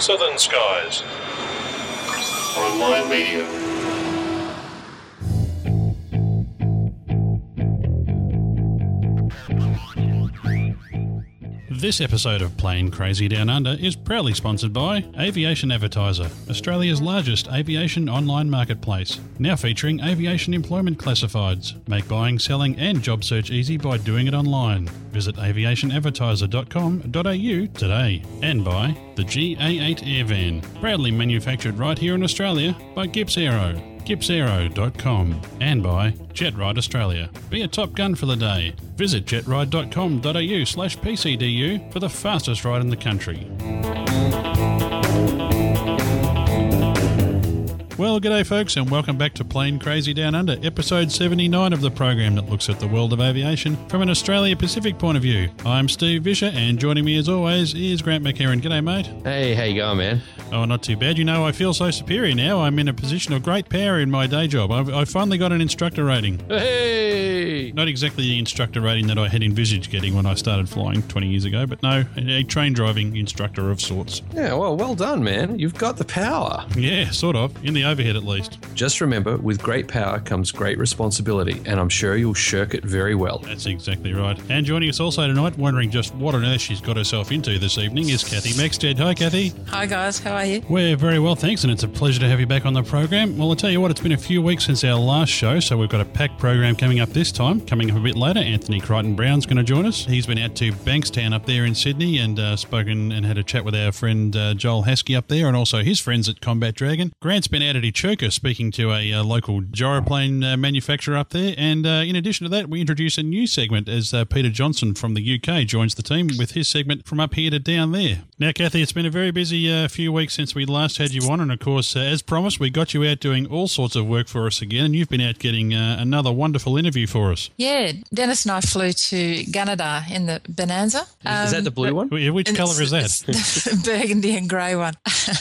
Southern Skies. Online media. This episode of Plane Crazy Down Under is proudly sponsored by Aviation Advertiser, Australia's largest aviation online marketplace. Now featuring aviation employment classifieds. Make buying, selling, and job search easy by doing it online. Visit aviationadvertiser.com.au today. And by the GA8 Airvan, proudly manufactured right here in Australia by GippsAero gippsaero.com and by JetRide Australia. Be a top gun for the day. Visit jetride.com.au slash PCDU for the fastest ride in the country. Well, g'day, folks, and welcome back to Plane Crazy Down Under, episode 79 of the program that looks at the world of aviation from an Australia Pacific point of view. I'm Steve Visscher, and joining me as always is Grant McHerron. G'day, mate. Hey, how you going, man? Oh, not too bad. You know, I feel so superior now. I'm in a position of great power in my day job. I've, I've finally got an instructor rating. Hey! Not exactly the instructor rating that I had envisaged getting when I started flying 20 years ago, but no, a train driving instructor of sorts. Yeah, well, well done, man. You've got the power. Yeah, sort of. In the overhead, at least. Just remember, with great power comes great responsibility, and I'm sure you'll shirk it very well. That's exactly right. And joining us also tonight, wondering just what on earth she's got herself into this evening, is Kathy Maxted. Hi, Kathy. Hi guys, how are you? We're very well, thanks, and it's a pleasure to have you back on the program. Well, I'll tell you what, it's been a few weeks since our last show, so we've got a packed program coming up this time. Coming up a bit later, Anthony Crichton Brown's going to join us. He's been out to Bankstown up there in Sydney and uh, spoken and had a chat with our friend uh, Joel Haskey up there and also his friends at Combat Dragon. Grant's been out at Echuca speaking to a uh, local gyroplane uh, manufacturer up there, and uh, in addition to that, we introduce a new segment as uh, Peter Johnson from the UK joins the team with his segment from up here to down there. Now, Kathy, it's been a very busy uh, few weeks since we last had you on, and of course, uh, as promised, we got you out doing all sorts of work for us again, and you've been out getting uh, another wonderful interview for us. Yeah, Dennis and I flew to Gunnedah in the Bonanza. is that Um, the blue one? Wh- Which colour is that? it's- it's the burgundy and grey one.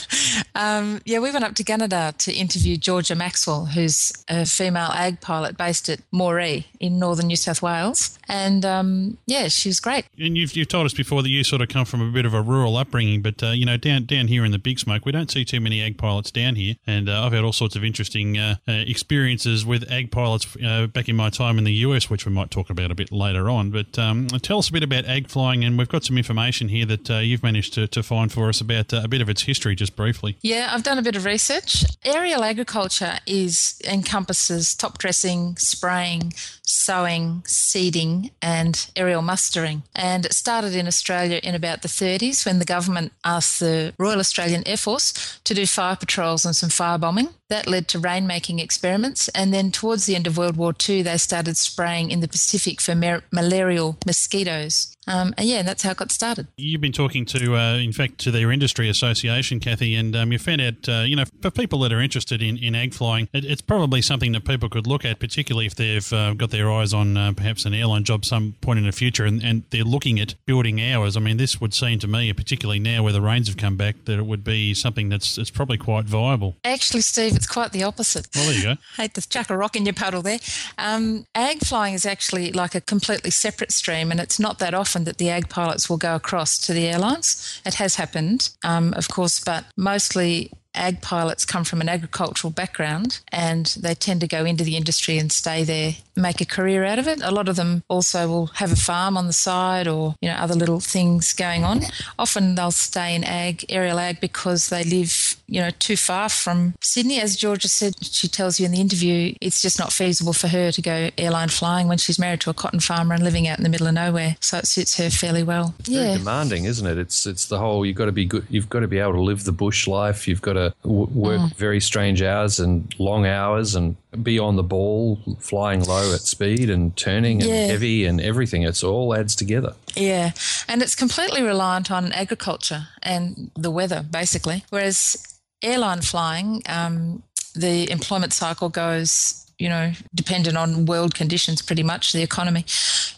um, yeah, we went up to Gunnedah to interview Georgia Maxwell, who's a female ag pilot based at Moree in northern New South Wales. And um, yeah, she was great. And you've, you've told us before that you sort of come from a bit of a rural upbringing, but uh, you know down down here in the Big Smoke, we don't see too many ag pilots down here, and uh, I've had all sorts of interesting uh, uh, experiences with ag pilots uh, back in my time in the US, which we might talk about a bit later on. But um, tell us a bit about ag flying, and we've got some information here that uh, you've managed to, to find for us about a bit of its history, just briefly. Yeah, I've done a bit of research. Aerial agriculture is encompasses top dressing, spraying, sowing, seeding, and aerial mustering. And it started in Australia in about the 30s when the government asked the Royal Australian Air Force to do fire patrols and some firebombing. That led to rainmaking experiments. And then towards the end of World War II, they started spraying in the Pacific for mar- malarial mosquitoes. Um, and yeah, that's how it got started. You've been talking to, uh, in fact, to their industry association, Kathy, and um, you found out, uh, you know, for people that are interested in, in ag flying, it, it's probably something that people could look at, particularly if they've uh, got their eyes on uh, perhaps an airline job some point in the future and, and they're looking at building hours. I mean, this would seem to me, particularly now where the rains have come back, that it would be something that's it's probably quite viable. Actually, Steve, it's quite the opposite. Well, there you go. hate to chuck a rock in your puddle there. Um, ag flying is actually like a completely separate stream, and it's not that often that the ag pilots will go across to the airlines. It has happened, um, of course, but mostly ag pilots come from an agricultural background and they tend to go into the industry and stay there, make a career out of it. A lot of them also will have a farm on the side or, you know, other little things going on. Often they'll stay in ag, aerial ag, because they live, you know, too far from Sydney. As Georgia said, she tells you in the interview, it's just not feasible for her to go airline flying when she's married to a cotton farmer and living out in the middle of nowhere. So it suits her fairly well. Very Yeah. demanding, isn't it? It's it's the whole. You've got to be good. You've got to be able to live the bush life. You've got to w- work Mm. very strange hours and long hours and be on the ball, flying low at speed and turning and heavy and everything. It's all adds together. Yeah, and it's completely reliant on agriculture and the weather, basically. Whereas airline flying, um, the employment cycle goes, you know, dependent on world conditions, pretty much the economy.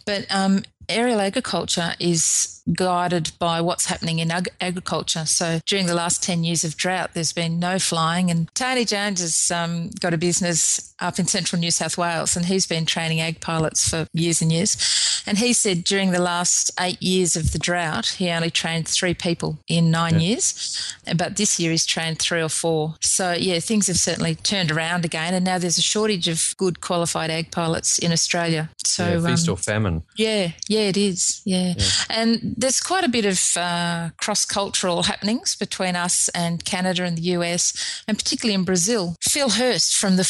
But um, aerial agriculture is guided by what's happening in ag- agriculture. So during the last 10 years of drought, there's been no flying. And Tony Jones has um, got a business up in central New South Wales and he's been training ag pilots for years and years. And he said during the last eight years of the drought, he only trained three people in nine yeah. years. But this year he's trained three or four. So, yeah, things have certainly turned around again. And now there's a shortage of good qualified ag pilots in Australia. So, yeah, feast um, or famine. Yeah, yeah, it is. Yeah. yeah. And there's quite a bit of uh, cross cultural happenings between us and Canada and the US, and particularly in Brazil. Phil Hurst from the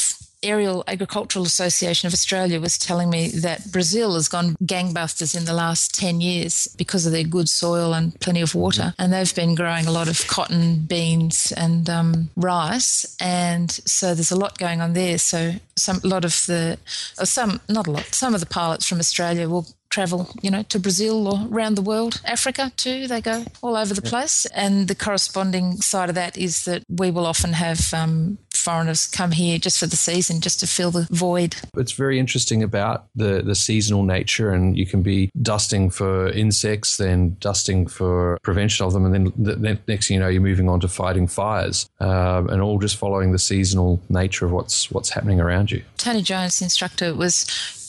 Aerial Agricultural Association of Australia was telling me that Brazil has gone gangbusters in the last 10 years because of their good soil and plenty of water. And they've been growing a lot of cotton, beans, and um, rice. And so there's a lot going on there. So some, a lot of the, some, not a lot, some of the pilots from Australia will travel, you know, to Brazil or around the world, Africa too. They go all over the place. And the corresponding side of that is that we will often have um, foreigners come here just for the season, just to fill the void. It's very interesting about the, the seasonal nature, and you can be dusting for insects, then dusting for prevention of them, and then the, next thing you know, you're moving on to fighting fires, um, and all just following the seasonal nature of what's what's happening around you. Tony Jones, the instructor, was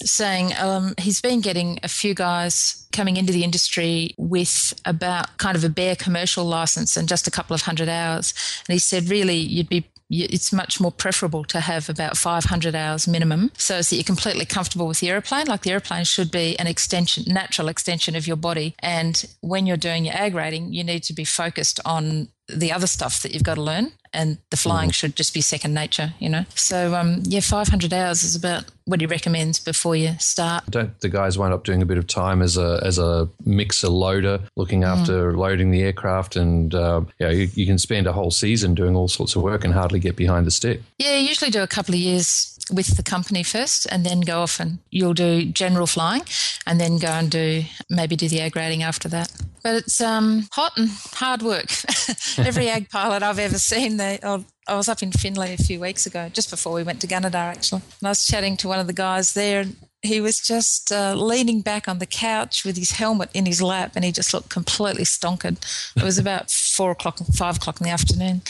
saying um, he's been getting a few guys coming into the industry with about kind of a bare commercial license and just a couple of hundred hours. And he said, really, you'd be it's much more preferable to have about 500 hours minimum so that you're completely comfortable with the aeroplane. Like the aeroplane should be an extension, natural extension of your body. And when you're doing your ag rating, you need to be focused on the other stuff that you've got to learn and the flying mm. should just be second nature, you know. So um, yeah, 500 hours is about what he recommends before you start. Don't the guys wind up doing a bit of time as a as a mixer loader, looking after mm. loading the aircraft, and uh, yeah, you, you, can spend a whole season doing all sorts of work and hardly get behind the stick. Yeah, usually do a couple of years with the company first, and then go off and you'll do general flying, and then go and do maybe do the ag rating after that. But it's um, hot and hard work. Every ag pilot I've ever seen, they, oh, I was up in Finley a few weeks ago, just before we went to Gunnedah, actually. And I was chatting to one of the guys there, and he was just uh, leaning back on the couch with his helmet in his lap, and he just looked completely stonkered. It was about four o'clock, five o'clock in the afternoon.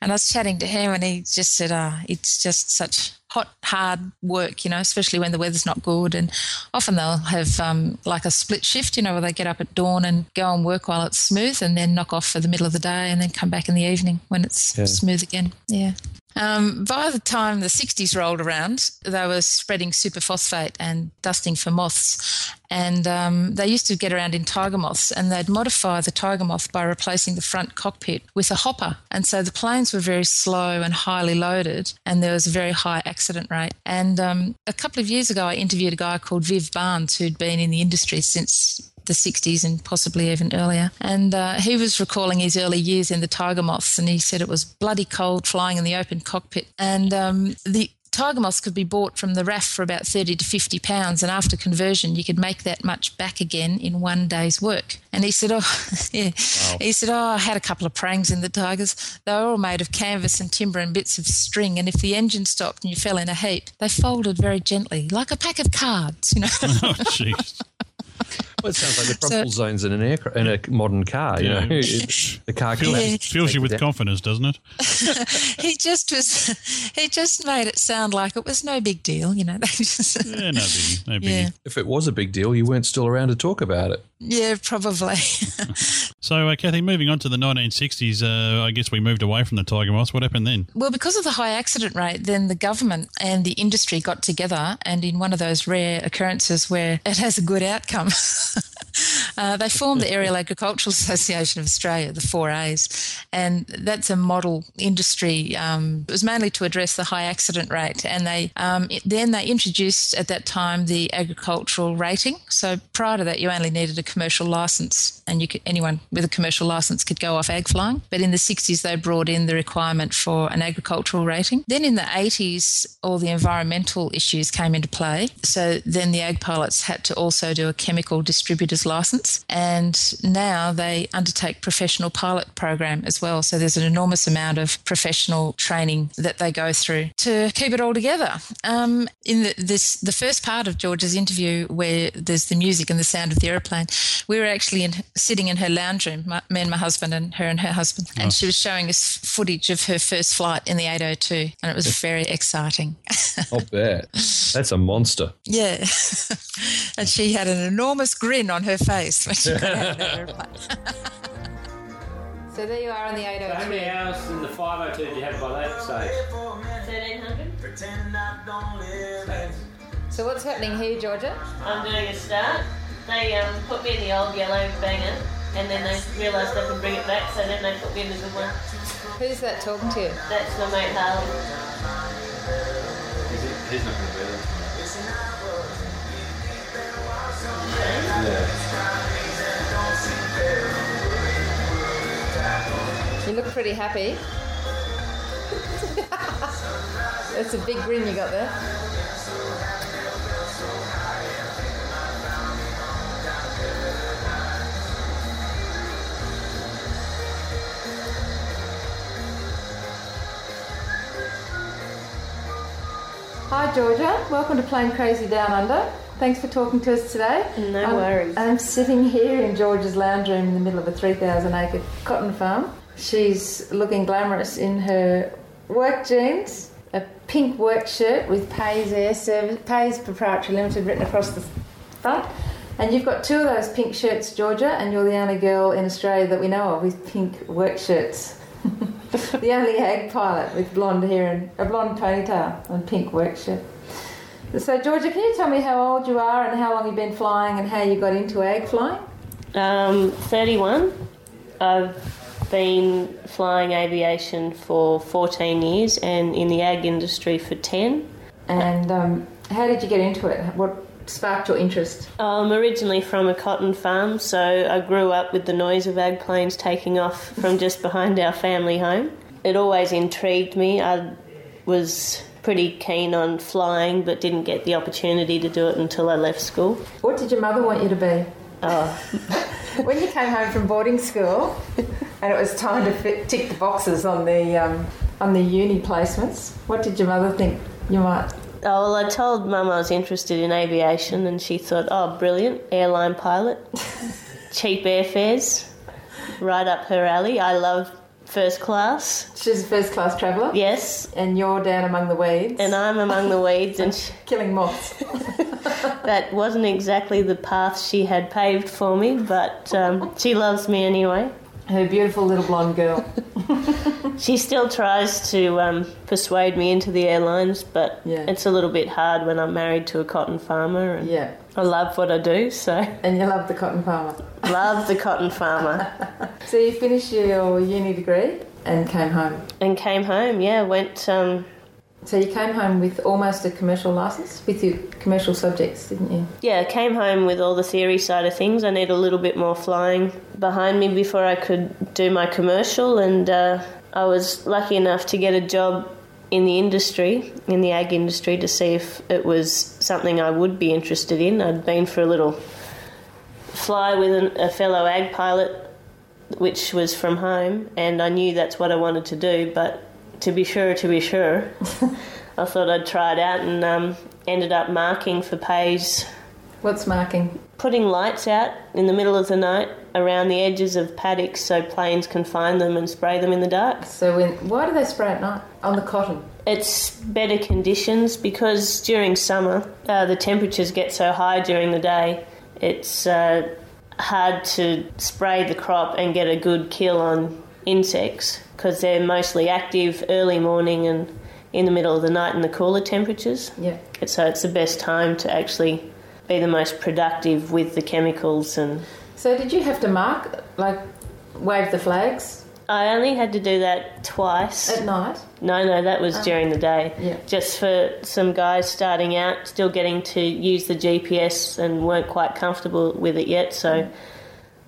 And I was chatting to him, and he just said, uh, It's just such hot, hard work, you know, especially when the weather's not good. And often they'll have um, like a split shift, you know, where they get up at dawn and go and work while it's smooth and then knock off for the middle of the day and then come back in the evening when it's yeah. smooth again. Yeah. Um, by the time the 60s rolled around, they were spreading superphosphate and dusting for moths. And um, they used to get around in tiger moths, and they'd modify the tiger moth by replacing the front cockpit with a hopper. And so the planes were very slow and highly loaded, and there was a very high accident rate. And um, a couple of years ago, I interviewed a guy called Viv Barnes, who'd been in the industry since the 60s and possibly even earlier. And uh, he was recalling his early years in the Tiger Moths, and he said it was bloody cold flying in the open cockpit. And um, the tiger moths could be bought from the RAF for about 30 to 50 pounds, and after conversion, you could make that much back again in one day's work. And he said, Oh, yeah. Wow. He said, Oh, I had a couple of prangs in the Tigers. They were all made of canvas and timber and bits of string. And if the engine stopped and you fell in a heap, they folded very gently, like a pack of cards, you know. oh, jeez. Well, it sounds like the crumple so, zones in an air in a modern car. You yeah. know, the car fills, yeah. fills you with confidence, doesn't it? he just was. He just made it sound like it was no big deal. You know, yeah, no biggie, no biggie. Yeah. If it was a big deal, you weren't still around to talk about it. Yeah, probably. so, uh, Kathy, moving on to the 1960s, uh, I guess we moved away from the tiger moths. What happened then? Well, because of the high accident rate, then the government and the industry got together, and in one of those rare occurrences where it has a good outcome. Uh, they formed the Aerial Agricultural Association of Australia, the 4As, and that's a model industry. Um, it was mainly to address the high accident rate, and they um, it, then they introduced at that time the agricultural rating. So prior to that, you only needed a commercial license, and you could, anyone with a commercial license could go off ag flying. But in the 60s, they brought in the requirement for an agricultural rating. Then in the 80s, all the environmental issues came into play. So then the ag pilots had to also do a chemical distributor's license, and now they undertake professional pilot program as well. So there's an enormous amount of professional training that they go through to keep it all together. Um, in the, this, the first part of George's interview, where there's the music and the sound of the aeroplane, we were actually in sitting in her lounge room, my, me and my husband, and her and her husband, and she was showing us footage of her first flight in the 802, and it was very exciting. I'll bet. That's a monster. yeah, and she had an enormous grin on her face when she got out of airplane. so there you are on the eight hundred two. How many hours in the 502 did you have by that stage? 1300. So what's happening here, Georgia? I'm doing a start. They um, put me in the old yellow banger and then they realised they could bring it back, so then they put me in the good one. Who's that talking to you? That's my mate Harley. He's not going to be there. You look pretty happy. That's a big grin you got there. Hi Georgia, welcome to Plane Crazy Down Under. Thanks for talking to us today. No I'm- worries. I'm sitting here in Georgia's lounge room in the middle of a 3,000 acre cotton farm. She's looking glamorous in her work jeans, a pink work shirt with Pays Air Service, Pays Proprietary Limited written across the front. And you've got two of those pink shirts, Georgia, and you're the only girl in Australia that we know of with pink work shirts. the only ag pilot with blonde hair and a blonde ponytail and pink work shirt. So, Georgia, can you tell me how old you are and how long you've been flying and how you got into ag flying? Um, 31. I've been flying aviation for 14 years and in the ag industry for 10. And um, how did you get into it? What sparked your interest? I'm originally from a cotton farm, so I grew up with the noise of ag planes taking off from just behind our family home. It always intrigued me. I was pretty keen on flying, but didn't get the opportunity to do it until I left school. What did your mother want you to be? Oh, When you came home from boarding school and it was time to fit, tick the boxes on the um, on the uni placements, what did your mother think you might? Oh, well, I told Mum I was interested in aviation, and she thought, oh, brilliant, airline pilot, cheap airfares, right up her alley. I love first class, She's a first class traveller, yes, and you're down among the weeds, and I'm among the weeds, and she, killing moths. that wasn't exactly the path she had paved for me, but um, she loves me anyway. Her beautiful little blonde girl. She still tries to um, persuade me into the airlines, but Yeah. it's a little bit hard when I'm married to a cotton farmer, and Yeah, I love what I do, so and you love the cotton farmer. love the cotton farmer. So you finished your uni degree and came home. and came home. Yeah, went. Um, So you came home with almost a commercial license with your commercial subjects, didn't you? yeah, came home with all the theory side of things. I need a little bit more flying behind me before I could do my commercial, and uh, I was lucky enough to get a job in the industry, in the ag industry, to see if it was something I would be interested in. I'd been for a little fly with an, a fellow ag pilot, which was from home, and I knew that's what I wanted to do, but to be sure, to be sure, I thought I'd try it out and um, ended up marking for Pays, What's marking? putting lights out in the middle of the night around the edges of paddocks so planes can find them and spray them in the dark. So when why do they spray at night on the cotton? It's better conditions because during summer uh, the temperatures get so high during the day. It's uh, hard to spray the crop and get a good kill on insects because they're mostly active early morning and in the middle of the night in the cooler temperatures. Yeah. So it's the best time to actually be the most productive with the chemicals and So did you have to mark like wave the flags I only had to do that twice. at night? No, no, that was ah. during the day. Yeah. Just for some guys starting out, still getting to use the GPS and weren't quite comfortable with it yet, so mm.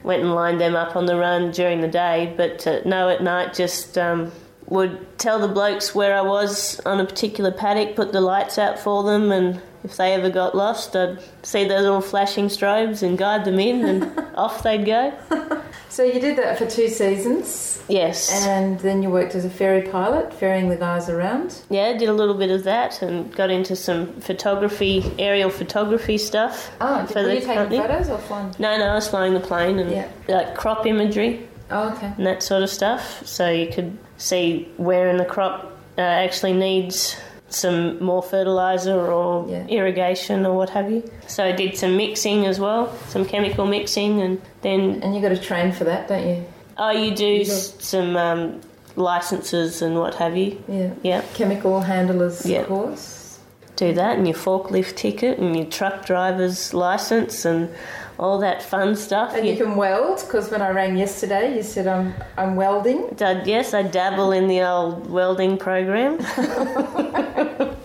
Went and lined them up on the run during the day. But uh, no, at night, just um, would tell the blokes where I was on a particular paddock, put the lights out for them, and if they ever got lost, I'd see those little flashing strobes and guide them in, and off they'd go. So you did that for two seasons, Yes. and then you worked as a ferry pilot, ferrying the guys around. Yeah, did a little bit of that and got into some photography, aerial photography stuff. Oh, For were the you taking company? photos or flying? No, no, I was flying the plane and Yeah. like crop imagery Oh, okay. and that sort of stuff. So you could see where in the crop uh, actually needs some more fertilizer or Yeah. irrigation or what have you. So I did some mixing as well, some chemical mixing, and then And you got to train for that, don't you? oh, you do s- some um, licenses and what have you. Yeah. Yeah. Chemical handlers Yeah. course. do that and your forklift ticket and your truck driver's license and all that fun stuff. And you can weld because when I rang yesterday, you said I'm I'm welding. I- yes, I dabble in the old welding program.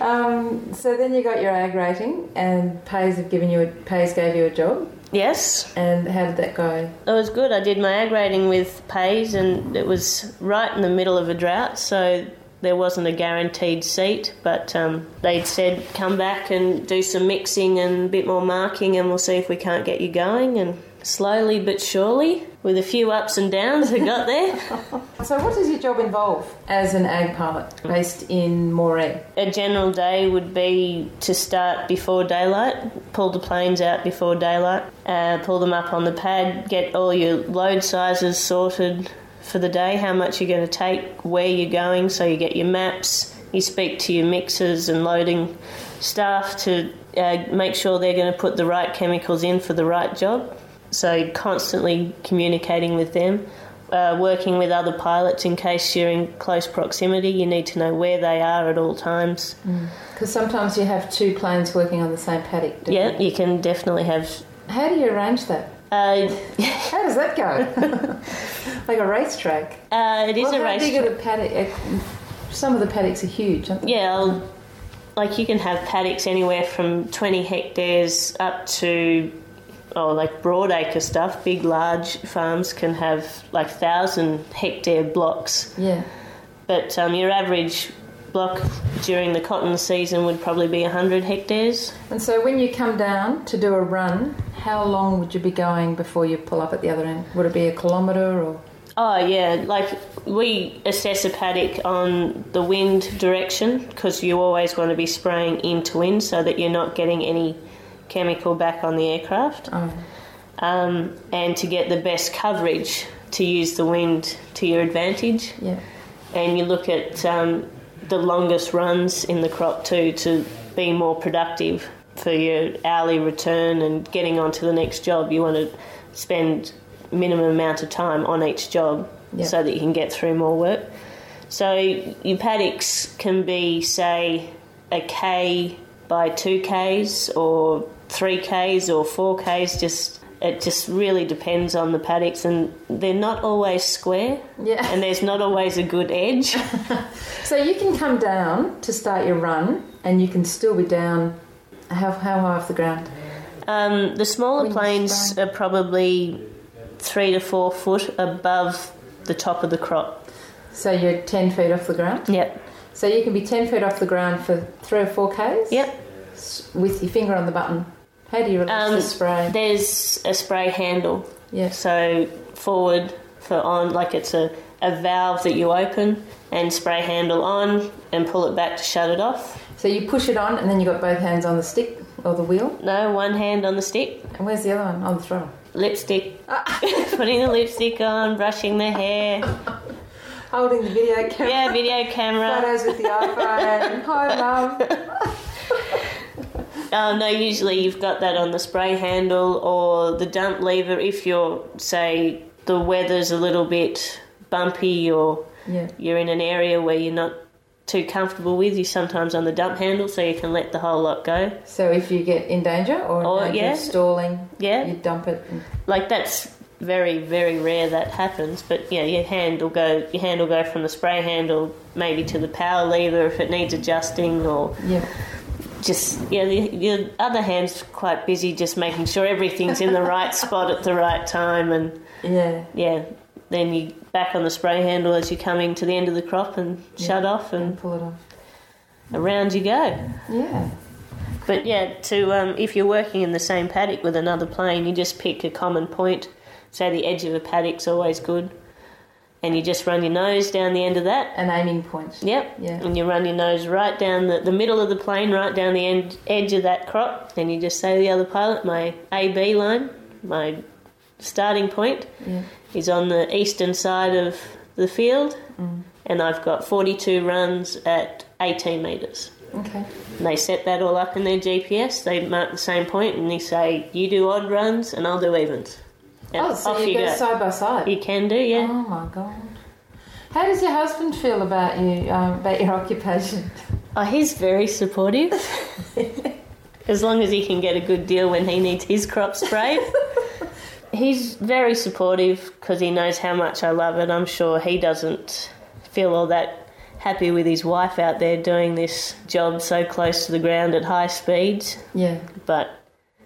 Um, so then you got your ag rating, and Pays have given you a, Pays gave you a job. yes, And how did that go? it was good. I did my ag rating with Pays and it was right in the middle of a drought, so there wasn't a guaranteed seat, but um, they'd said come back and do some mixing and a bit more marking and we'll see if we can't get you going. And slowly but surely, with a few ups and downs, I got there. So what does your job involve as an ag pilot based in Moree? A general day would be to start before daylight, pull the planes out before daylight, uh, pull them up on the pad, get all your load sizes sorted for the day, how much you're going to take, where you're going, so you get your maps, you speak to your mixers and loading staff to uh, make sure they're going to put the right chemicals in for the right job. So constantly communicating with them. Uh, working with other pilots in case you're in close proximity, you need to know where they are at all times. Because sometimes you have two planes working on the same paddock. don't Yeah, you? you can definitely have. How do you arrange that? Uh, How does that go? like a racetrack. uh, it is well, a how race. big are the paddock? uh, Some of the paddocks are huge, aren't they? Yeah, like you can have paddocks anywhere from 20 hectares up to, oh, like broadacre stuff. Big, large farms can have like thousand hectare blocks. Yeah. But um, your average block during the cotton season would probably be 100 hectares. And so when you come down to do a run, how long would you be going before you pull up at the other end? Would it be a kilometre or? Oh yeah, like we assess a paddock on the wind direction because you always want to be spraying into wind so that you're not getting any chemical back on the aircraft, Oh, um, and to get the best coverage to use the wind to your advantage. yeah. And you look at um, the longest runs in the crop too to be more productive for your hourly return and getting on to the next job. You want to spend minimum amount of time on each job Yeah. so that you can get through more work. So your paddocks can be, say, a K by two Ks or three Ks or four Ks. Just it just really depends on the paddocks, and they're not always square. Yeah. And there's not always a good edge. So you can come down to start your run, and you can still be down. How, how high off the ground? Um, the smaller Wind planes are probably three to four foot above the top of the crop. So you're 10 feet off the ground? Yep. So you can be 10 feet off the ground for three or four Ks? Yep. With your finger on the button. How do you release Um, the spray? There's a spray handle. Yeah. So forward for on, like it's a, a valve that you open and spray handle on and pull it back to shut it off. So you push it on, and then you've got both hands on the stick or the wheel. No, one hand on the stick, And where's the other one? On the throttle. lipstick, Ah. putting the lipstick on, brushing the hair. Holding the video camera. Yeah, video camera. Photos with the iPhone. Hi, mum. Oh, no, usually you've got that on the spray handle or the dump lever if you're, say, the weather's a little bit bumpy or Yeah. you're in an area where you're not too comfortable with, you're sometimes on the dump handle so you can let the whole lot go. So if you get in danger or Oh, danger yeah. stalling, Yeah. you dump it. And, Like that's very, very rare that happens, but yeah, your hand will go your hand will go from the spray handle maybe to the power lever if it needs adjusting or yeah. Just yeah, the, your other hand's quite busy just making sure everything's in the right spot at the right time and Yeah. yeah, then you back on the spray handle as you're coming to the end of the crop and shut off, And and pull it off. around you go. Yeah. But yeah, to um, if you're working in the same paddock with another plane, you just pick a common point. Say the edge of a paddock's always good, and you just run your nose down the end of that. An aiming point. Yep. Yeah. And you run your nose right down the, the middle of the plane, right down the end, edge of that crop. and you just say to the other pilot, my AB line, my starting point, Yeah. is on the eastern side of the field, mm. and I've got 42 runs at 18 metres. Okay. And they set that all up in their GPS. They mark the same point, and they say, "You do odd runs, and I'll do evens." And Oh, so you, you go, go. side by side. You can do, yeah. Oh my god. How does your husband feel about you, um, about your occupation? Oh, he's very supportive. as long as he can get a good deal when he needs his crop sprayed. he's very supportive because he knows how much I love it. I'm sure he doesn't feel all that happy with his wife out there doing this job so close to the ground at high speeds, Yeah. but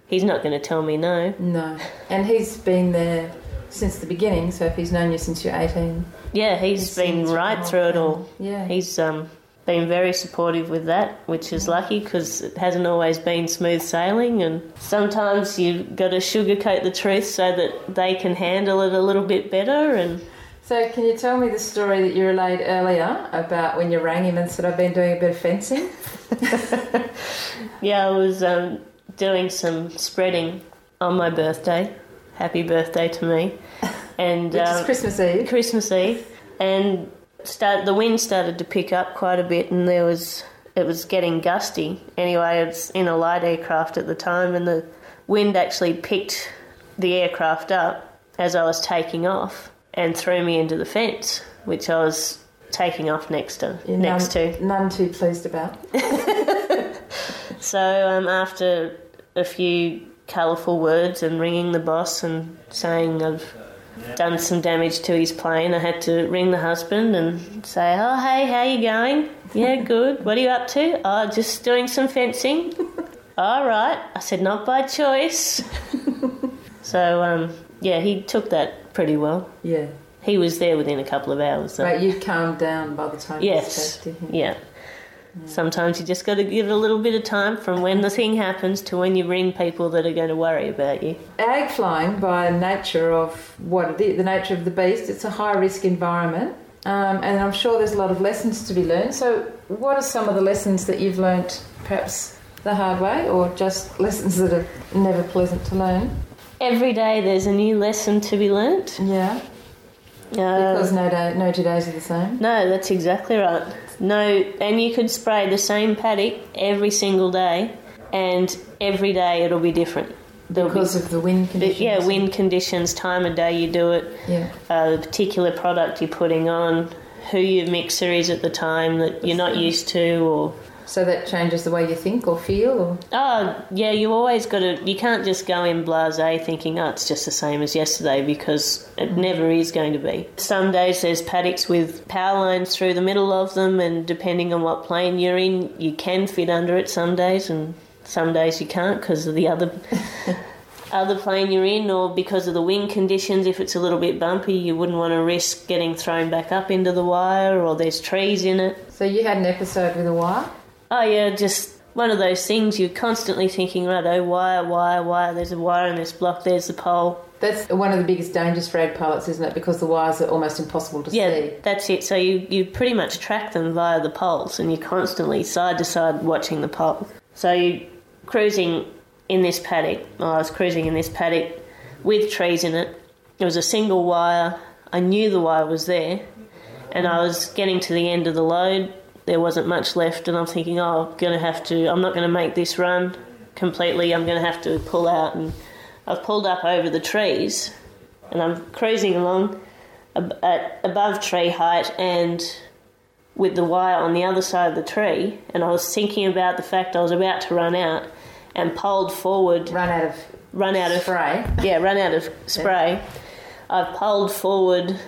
he's not going to tell me no. No. And he's been there since the beginning, so if he's known you since you're 18. Yeah, he's been right through it all. Yeah. He's um, been very supportive with that, which is lucky because it hasn't always been smooth sailing, and sometimes you've got to sugarcoat the truth so that they can handle it a little bit better. And So, can you tell me the story that you relayed earlier about when you rang him and said, I've been doing a bit of fencing? yeah, I was um, doing some spreading on my birthday. Happy birthday to me! And Which um, is Christmas Eve. Christmas Eve, and start the wind started to pick up quite a bit, and there was it was getting gusty. Anyway, it's in a light aircraft at the time, and the wind actually picked the aircraft up as I was taking off and threw me into the fence, which I was taking off next to You're next none, to. None too pleased about. So um, after a few colourful words and ringing the boss and saying I've done some damage to his plane, I had to ring the husband and say, "Oh, hey, how you going? Yeah, good. What are you up to? Oh, just doing some fencing. All right." I said, "Not by choice." so um, yeah, he took that pretty well. Yeah. He was there within a couple of hours. Though. But you'd calmed down by the time you Yes. him. Yeah. Sometimes you just got to give it a little bit of time from when the thing happens to when you ring people that are going to worry about you. Ag flying, by nature of what it is, the nature of the beast, it's a high risk environment. Um, and I'm sure there's a lot of lessons to be learned. So, what are some of the lessons that you've learnt, perhaps the hard way, or just lessons that are never pleasant to learn? Every day there's a new lesson to be learnt. Yeah, Uh, because no day, no two days are the same. no, that's exactly right. No, and you could spray the same paddock every single day, and every day it'll be different. There'll be- Because of the wind conditions. yeah, wind conditions, time of day you do it, Yeah, uh, the particular product you're putting on, who your mixer is at the time that you're not used to, or so that changes the way you think or feel, or Oh, yeah, you always got to. You can't just go in blase thinking, oh, it's just the same as yesterday because it mm. never is going to be. Some days there's paddocks with power lines through the middle of them, and depending on what plane you're in, you can fit under it some days, and some days you can't because of the other. Other plane you're in, or because of the wind conditions, if it's a little bit bumpy, you wouldn't want to risk getting thrown back up into the wire, or there's trees in it. so you had an episode with a wire. Oh yeah, just one of those things you're constantly thinking, right, oh wire, wire, wire, there's a wire in this block, there's the pole. That's one of the biggest dangers for ag pilots, isn't it? Because the wires are almost impossible to Yeah, see. Yeah, that's it. So you, you pretty much track them via the poles and you're constantly side to side watching the pole. So you cruising in this paddock, well, I was cruising in this paddock with trees in it. It was a single wire. I knew the wire was there and I was getting to the end of the load. There wasn't much left and I'm thinking, oh, I'm going to have to, I'm not going to make this run completely. I'm going to have to pull out and I've pulled up over the trees and I'm cruising along ab- at above tree height and with the wire on the other side of the tree and I was thinking about the fact I was about to run out and poled forward Run out of run out of spray. yeah run out of spray I've poled forward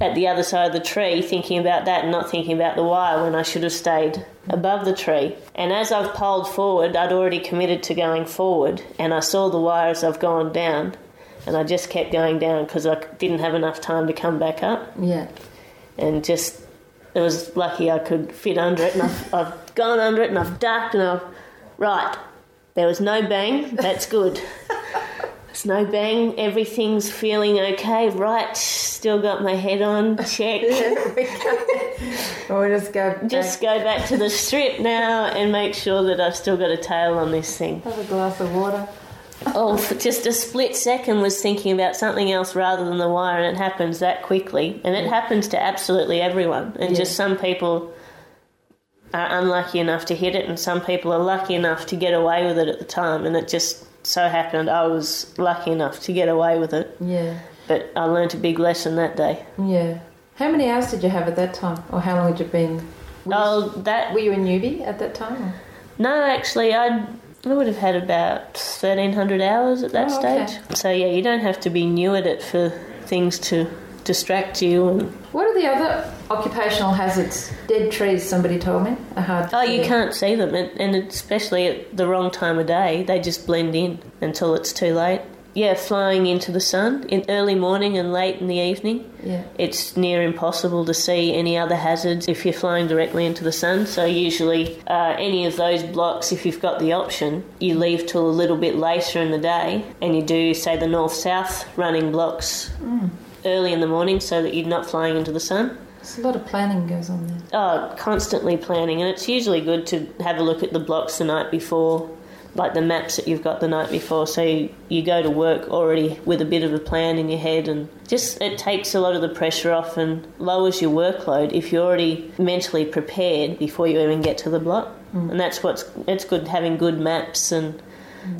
at the other side of the tree thinking about that and not thinking about the wire when I should have stayed above the tree and as I've poled forward I'd already committed to going forward and I saw the wire as I've gone down and I just kept going down because I didn't have enough time to come back up, Yeah. and just it was lucky I could fit under it, and I've, I've gone under it, and I've ducked, and I've right. There was no bang. That's good. There's no bang. Everything's feeling okay. Right. Still got my head on. Check. Or we just go back, Just go back to the strip now and make sure that I've still got a tail on this thing. have a glass of water. Oh, for just a split second was thinking about something else rather than the wire, and it happens that quickly. And it happens to absolutely everyone. And Yeah. just some people are unlucky enough to hit it, and some people are lucky enough to get away with it at the time. And it just so happened I was lucky enough to get away with it. Yeah. But I learnt a big lesson that day. Yeah. How many hours did you have at that time? Or how long had you been? Were you, Oh, that were you a newbie at that time? or- No, actually, I'd, I would have had about 1,300 hours at that Oh, okay. stage. So, yeah, you don't have to be new at it for things to distract you. And, What are the other occupational hazards? Dead trees, somebody told me, are hard. oh, you can't see them, and, and especially at the wrong time of day, they just blend in until it's too late. Yeah, flying into the sun in early morning and late in the evening. Yeah. It's near impossible to see any other hazards if you're flying directly into the sun. So usually, uh, any of those blocks, if you've got the option, you leave till a little bit later in the day, and you do say the north-south running blocks early in the morning, so that you're not flying into the sun. There's a lot of planning goes on there. Oh, constantly planning, and it's usually good to have a look at the blocks the night before, like the maps that you've got the night before, so you, you go to work already with a bit of a plan in your head, and just it takes a lot of the pressure off and lowers your workload if you're already mentally prepared before you even get to the block. Mm. And that's what's it's good having good maps and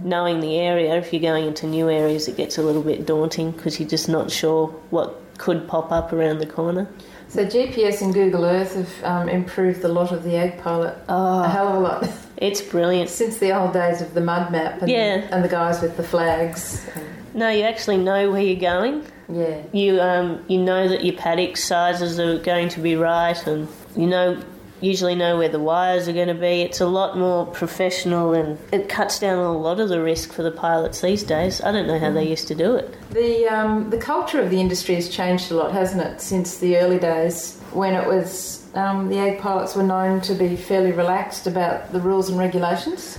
knowing the area. If you're going into new areas, it gets a little bit daunting because you're just not sure what could pop up around the corner. So GPS and Google Earth have um, improved a lot of the Ag Pilot a hell of a lot It's brilliant. since the old days of the mud map and, Yeah. and the guys with the flags. And, No, you actually know where you're going. yeah, You um, you know that your paddock sizes are going to be right, and you know usually know where the wires are going to be. It's a lot more professional, and it cuts down a lot of the risk for the pilots these days. I don't know how they used to do it. the um, the culture of the industry has changed a lot, hasn't it? Since the early days when it was um, the Ag Pilots were known to be fairly relaxed about the rules and regulations,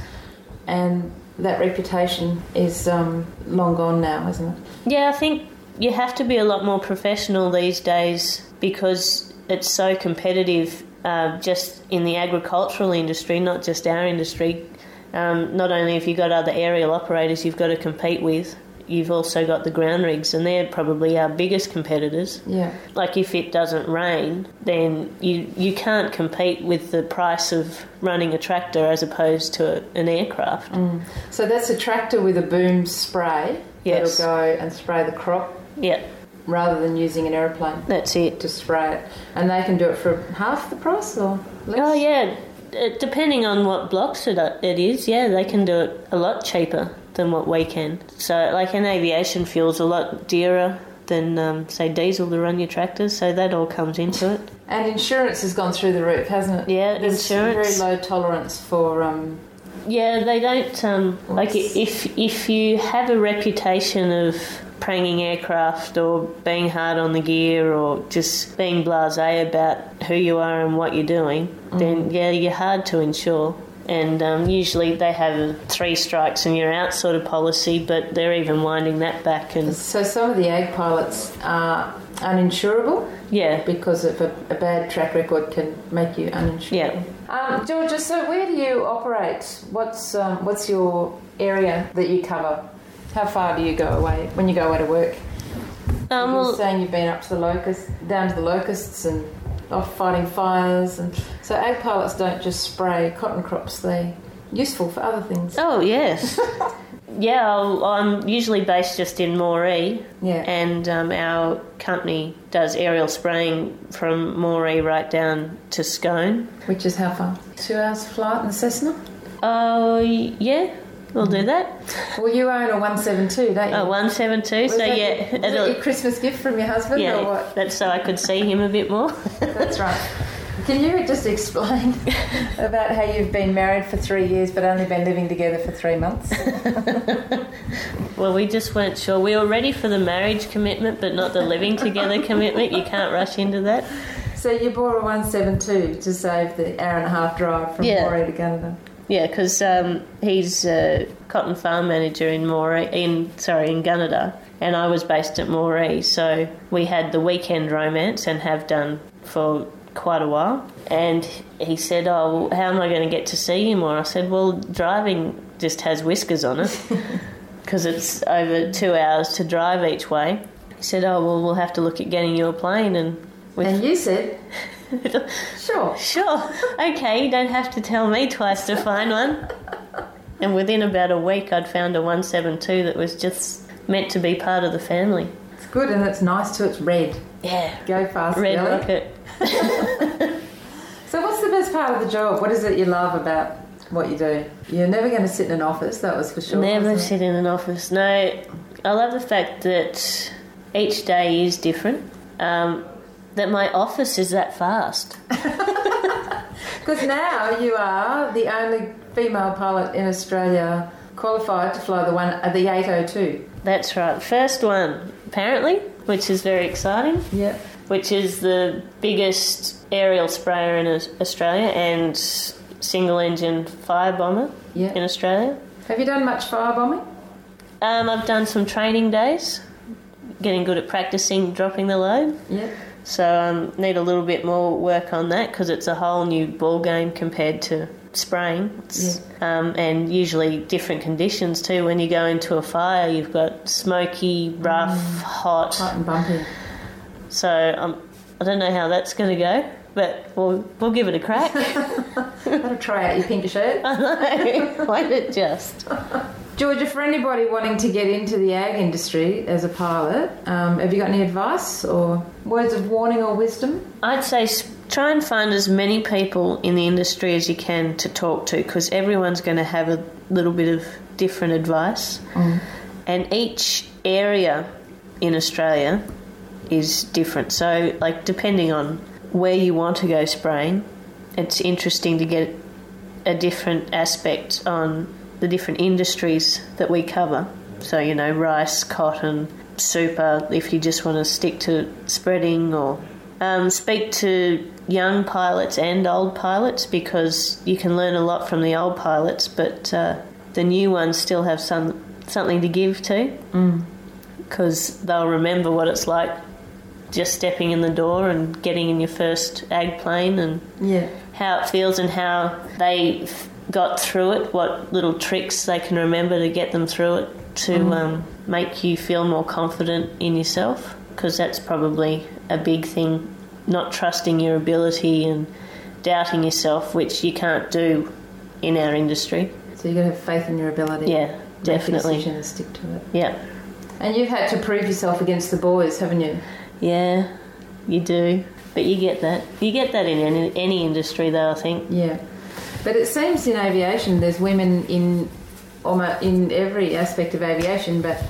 and that reputation is um, long gone now, isn't it? Yeah, I think you have to be a lot more professional these days because it's so competitive uh, just in the agricultural industry, not just our industry. Um, not only have you got other aerial operators you've got to compete with, you've also got the ground rigs, and they're probably our biggest competitors. Yeah. Like if it doesn't rain, then you you can't compete with the price of running a tractor as opposed to an aircraft. So that's a tractor with a boom spray Yes. that'll go and spray the crop Yeah, rather than using an aeroplane that's it. to spray it. And they can do it for half the price or less? Oh yeah, Uh, depending on what blocks it, it is, yeah, they can do it a lot cheaper than what we can. So, like an aviation fuel's a lot dearer than um, say diesel to run your tractors, so that all comes into it. And insurance has gone through the roof, hasn't it? Yeah, There's insurance. very low tolerance for um, Yeah, they don't um, like if if you have a reputation of pranging aircraft or being hard on the gear or just being blasé about who you are and what you're doing, then yeah, you're hard to insure. And um, usually they have three strikes and you're out sort of policy, but they're even winding that back. And So some of the ag pilots are uninsurable yeah, because of a, a bad track record can make you uninsurable. yeah. Um, Georgia, so where do you operate? What's um, what's your area that you cover? How far do you go away when you go away to work? Um, you were well, saying you've been up to the locusts, down to the locusts, and off fighting fires, and so ag pilots don't just spray cotton crops; they're useful for other things. oh yes, yeah. I'll, I'm usually based just in Moree. Yeah. and um, our company does aerial spraying from Moree right down to Scone. Which is how far? Two hours flight in the Cessna. Oh, yeah, we'll do that. Well, you own a 172, don't you? A 172, Was so yeah, your, was that your Christmas gift from your husband, or yeah, what? that's so I could see him a bit more. That's right. Can you just explain about how you've been married for three years but only been living together for three months? Well, we just weren't sure. We were ready for the marriage commitment, but not the living together commitment. You can't rush into that. So you bought a 172 to save the hour and a half drive from Yeah. To Gunnedah. Yeah, because um, he's a cotton farm manager in Moree, in sorry, in Gunnedah, and I was based at Moree. So we had the weekend romance and have done for quite a while. And he said, "Oh, well, how am I going to get to see you more?" I said, "Well, driving just has whiskers on it because it's over two hours to drive each way." He said, "Oh, well, we'll have to look at getting you a plane." And And you said, sure. Sure. Okay, you don't have to tell me twice to find one. And within about a week, I'd found a 172 that was just meant to be part of the family. It's good and it's nice too. It's red. Yeah. Go fast, Red Billy. rocket. So what's the best part of the job? What is it you love about what you do? You're never going to sit in an office, that was for sure. Never sit in an office. No, I love the fact that each day is different. Um, that my office is that fast. Because now you are the only female pilot in Australia qualified to fly the one uh, the 802. That's right. First one, apparently, which is very exciting. Yep. which is the biggest aerial sprayer in Australia and single engine fire bomber Yeah. in Australia. Have you done much firebombing? Um, I've done some training days, getting good at practicing dropping the load. Yep. So um, need a little bit more work on that because it's a whole new ball game compared to spraying. It's, um, and usually different conditions too. When you go into a fire, you've got smoky, rough, hot. Hot and bumpy. So um, I don't know how that's going to go, but we'll we'll give it a crack. Gotta try out your pink shirt. Won't it just? Georgia, for anybody wanting to get into the ag industry as a pilot, um, have you got any advice or words of warning or wisdom? I'd say try and find as many people in the industry as you can to talk to because everyone's going to have a little bit of different advice. And each area in Australia is different. So, like, depending on where you want to go spraying, it's interesting to get a different aspect on the different industries that we cover. So, you know, rice, cotton, super, if you just want to stick to spreading or um, speak to young pilots and old pilots because you can learn a lot from the old pilots, but uh, the new ones still have some something to give to because they'll remember what it's like just stepping in the door and getting in your first ag plane and Yeah. how it feels and how they got through it, what little tricks they can remember to get them through it to um, make you feel more confident in yourself because that's probably a big thing not trusting your ability and doubting yourself which you can't do in our industry So you've got to have faith in your ability. yeah Make a definitely decision and stick to it. yeah And you've had to prove yourself against the boys, haven't you? Yeah you do but you get that you get that in any, any industry though i think Yeah. But it seems in aviation there's women in almost in every aspect of aviation, but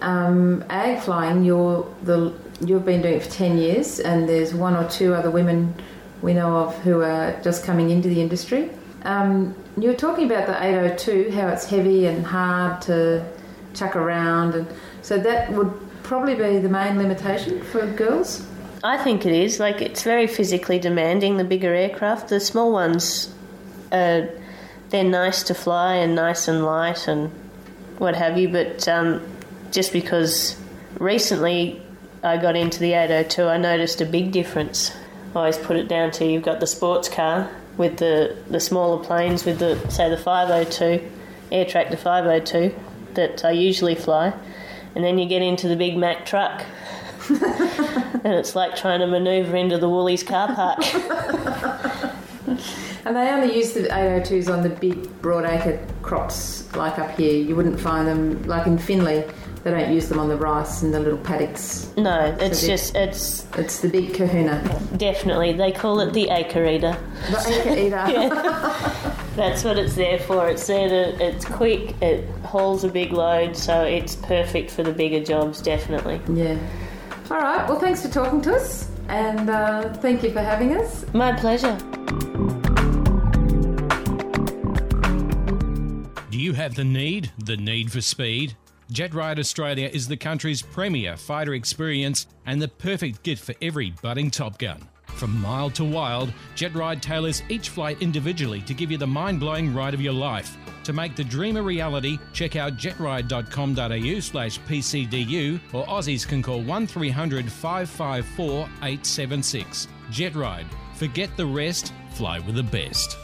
um, ag flying you're the you've been doing it for ten years, and there's one or two other women we know of who are just coming into the industry. Um, you were talking about the 802, how it's heavy and hard to chuck around, and so that would probably be the main limitation for girls. I think it is. Like, it's very physically demanding, the bigger aircraft. The small ones, uh, they're nice to fly and nice and light and what have you, but um, just because recently I got into the 802, I noticed a big difference. I always put it down to you've got the sports car with the, the smaller planes, with the, say, the 502, Air Tractor 502 that I usually fly, and then you get into the big Mac truck and it's like trying to manoeuvre into the Woolies car park. And they only use the 802s on the big broadacre crops, like up here. You wouldn't find them, like in Finley, they don't use them on the rice and the little paddocks. no, it's So just, it's It's the big kahuna. definitely, they call it the acre eater. The acre eater. That's what it's there for. It's there to, it's quick, it hauls a big load, so it's perfect for the bigger jobs, definitely. Yeah. All right. Well, thanks for talking to us. And uh, thank you for having us. My pleasure. Do you have the need, the need for speed? Jet Ride Australia is the country's premier fighter experience and the perfect gift for every budding Top Gun. From mild to wild, JetRide tailors each flight individually to give you the mind blowing ride of your life. To make the dream a reality, check out jetride.com.au slash PCDU or Aussies can call 1300 554 876. JetRide. Forget the rest, fly with the best.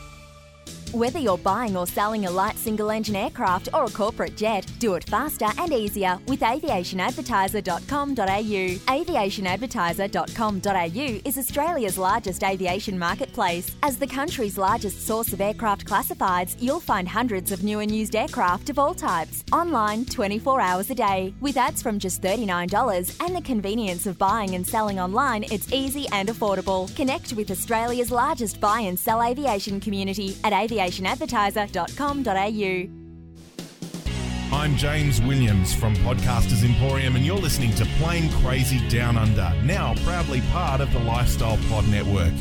Whether you're buying or selling a light single engine aircraft or a corporate jet, do it faster and easier with aviationadvertiser.com.au. Aviationadvertiser.com.au is Australia's largest aviation marketplace. As the country's largest source of aircraft classifieds, you'll find hundreds of new and used aircraft of all types, online 24 hours a day. With ads from just $39 and the convenience of buying and selling online, it's easy and affordable. Connect with Australia's largest buy and sell aviation community at aviationadvertiser.com.au. I'm James Williams from Podcasters Emporium, and you're listening to Plane Crazy Down Under, now proudly part of the Lifestyle Pod Network.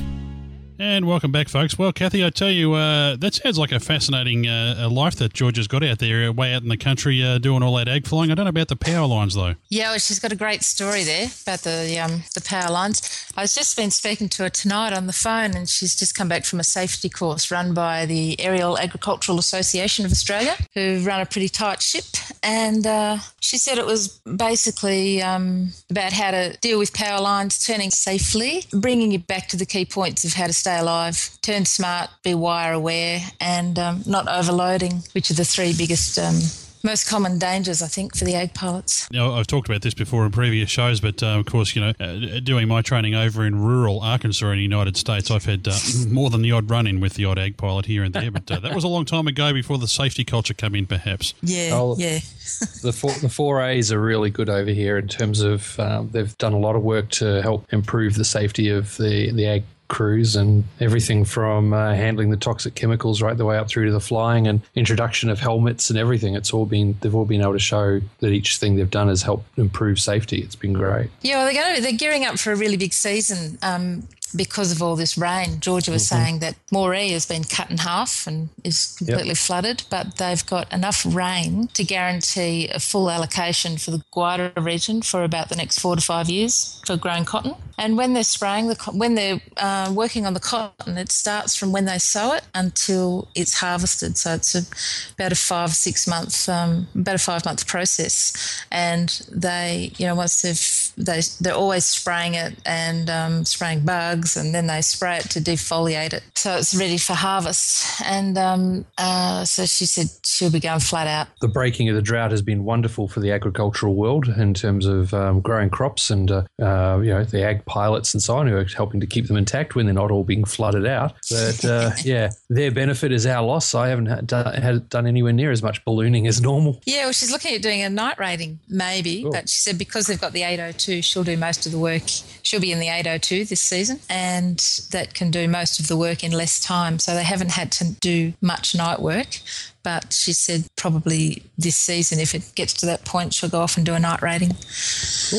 And welcome back, folks. Well, Kathy, I tell you, uh, that sounds like a fascinating uh, life that George has got out there, uh, way out in the country, uh, doing all that ag flying. I don't know about the power lines, though. Yeah, well, she's got a great story there about the um, the power lines. I've just been speaking to her tonight on the phone, and she's just come back from a safety course run by the Aerial Agricultural Association of Australia, who run a pretty tight ship. And uh, she said it was basically um, about how to deal with power lines, turning safely, bringing you back to the key points of how to stay alive, turn smart, be wire aware, and um, not overloading, which are the three biggest. Um, most common dangers, I think, for the ag pilots. Now, I've talked about this before in previous shows, but uh, of course, you know, uh, doing my training over in rural Arkansas in the United States, I've had uh, more than the odd run in with the odd ag pilot here and there. But uh, that was a long time ago before the safety culture came in, perhaps. Yeah, Oh, yeah. the four, the four A's are really good over here in terms of um, they've done a lot of work to help improve the safety of the the ag crews and everything from uh, handling the toxic chemicals right the way up through to the flying and introduction of helmets and everything. It's all been they've all been able to show that each thing they've done has helped improve safety. It's been great. Yeah, well, they're to, they're gearing up for a really big season um, because of all this rain. Georgia was saying that Moree has been cut in half and is completely flooded, but they've got enough rain to guarantee a full allocation for the Gwydir region for about the next four to five years for growing cotton. And when they're spraying the co- when they're uh, working on the cotton, it starts from when they sow it until it's harvested. So it's a, about a five six month um, about a five month process. And they you know once they've they they're always spraying it and um, spraying bugs, and then they spray it to defoliate it so it's ready for harvest. And um, uh, so she said she'll be going flat out. The breaking of the drought has been wonderful for the agricultural world in terms of um, growing crops and uh, uh, you know the ag pilots and so on who are helping to keep them intact when they're not all being flooded out. But uh, yeah, their benefit is our loss. I haven't had done, had done anywhere near as much ballooning as normal. Yeah, well, she's looking at doing a night rating, maybe. Cool. But she said because they've got the 802, she'll do most of the work. She'll be in the 802 this season, and that can do most of the work in less time. So they haven't had to do much night work. But she said probably this season, if it gets to that point, she'll go off and do a night rating.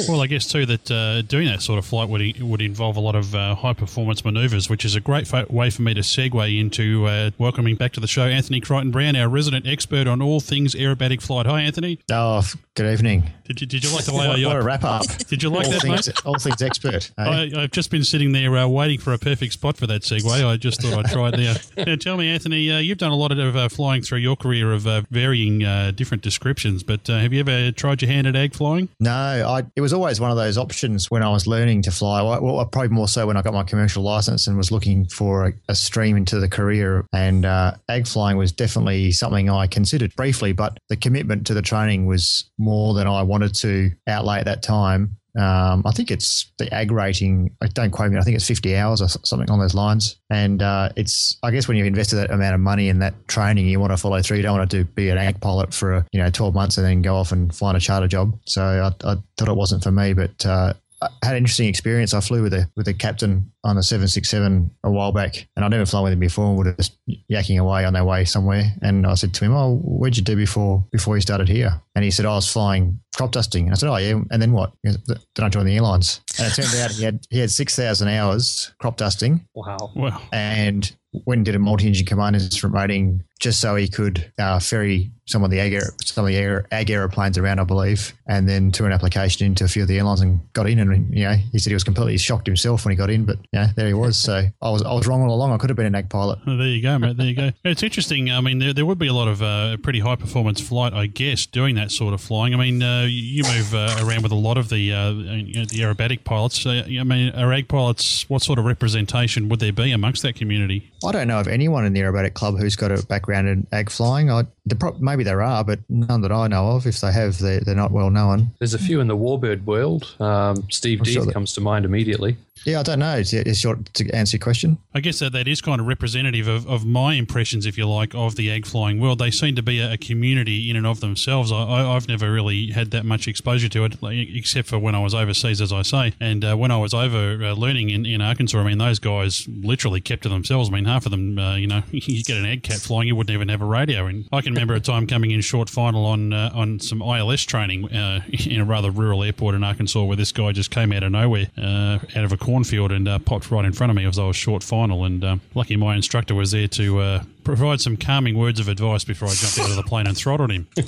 Well, I guess too that uh, doing that sort of flight would would involve a lot of uh, high performance manoeuvres, which is a great fa- way for me to segue into uh, welcoming back to the show Anthony Crichton Brown, our resident expert on all things aerobatic flight. Hi, Anthony. Oh, good evening. Did you, did you like the way What, I what a wrap up. Did you like all that, things, mate? all things expert. eh? I, I've just been sitting there uh, waiting for a perfect spot for that segue. I just thought I'd try it there. Now, tell me, Anthony, uh, you've done a lot of uh, flying through your career of uh, varying uh, different descriptions, but uh, have you ever tried your hand at ag flying? No, I, it was always one of those options when I was learning to fly. Well, probably more so when I got my commercial license and was looking for a, a stream into the career. And uh, ag flying was definitely something I considered briefly, but the commitment to the training was more than I wanted to outlay at that time. Um, I think it's the ag rating. I don't quote me. I think it's 50 hours or something on those lines. And uh, it's, I guess, when you've invested that amount of money in that training, you want to follow through. You don't want to do be an ag pilot for you know 12 months and then go off and find a charter job. So I, I thought it wasn't for me, but uh, I had an interesting experience. I flew with a with a captain on a seven six seven a while back, and I'd never flown with him before. and We were just yakking away on their way somewhere, and I said to him, "Oh, what'd you do before before you started here?" And he said, oh, "I was flying crop dusting." And I said, "Oh yeah, and then what?" He goes, Then I joined the airlines, and it turned out he had he had six thousand hours crop dusting. Wow. Wow. And went and did a multi-engine command instrument rating just so he could uh, ferry some of the ag, some of the air, ag aeroplanes around, I believe, and then threw an application into a few of the airlines and got in. And you know, he said he was completely shocked himself when he got in, but yeah, there he was. So I was I was wrong all along. I could have been an ag pilot. Oh, there you go, mate. There you go. It's interesting. I mean, there, there would be a lot of uh, pretty high performance flight, I guess, doing that sort of flying. I mean, uh, you move uh, around with a lot of the uh, you know, the aerobatic pilots. I mean, are ag pilots? What sort of representation would there be amongst that community? I don't know of anyone in the aerobatic club who's got a background in ag flying. I, the maybe there are, but none that I know of. If they have, they're, they're not well known. There's a few in the warbird world. Um, Steve I'm sure that- comes to mind immediately. Yeah, I don't know. Is, is short to answer your question? I guess that, that is kind of representative of, of my impressions, if you like, of the ag flying world. They seem to be a, community in and of themselves. I, I've never really had that much exposure to it, except for when I was overseas, as I say. And uh, when I was over uh, learning in, in Arkansas, I mean, those guys literally kept to themselves. I mean, half of them, uh, you know, you get an Ag Cat flying, you wouldn't even have a radio. And I can remember a time coming in short final on uh, on some ILS training uh, in a rather rural airport in Arkansas, where this guy just came out of nowhere, uh, out of a cornfield, and uh, popped right in front of me as I was short final. And um, lucky my instructor was there to uh, provide some calming words of advice before I jumped out of the plane and throttled him.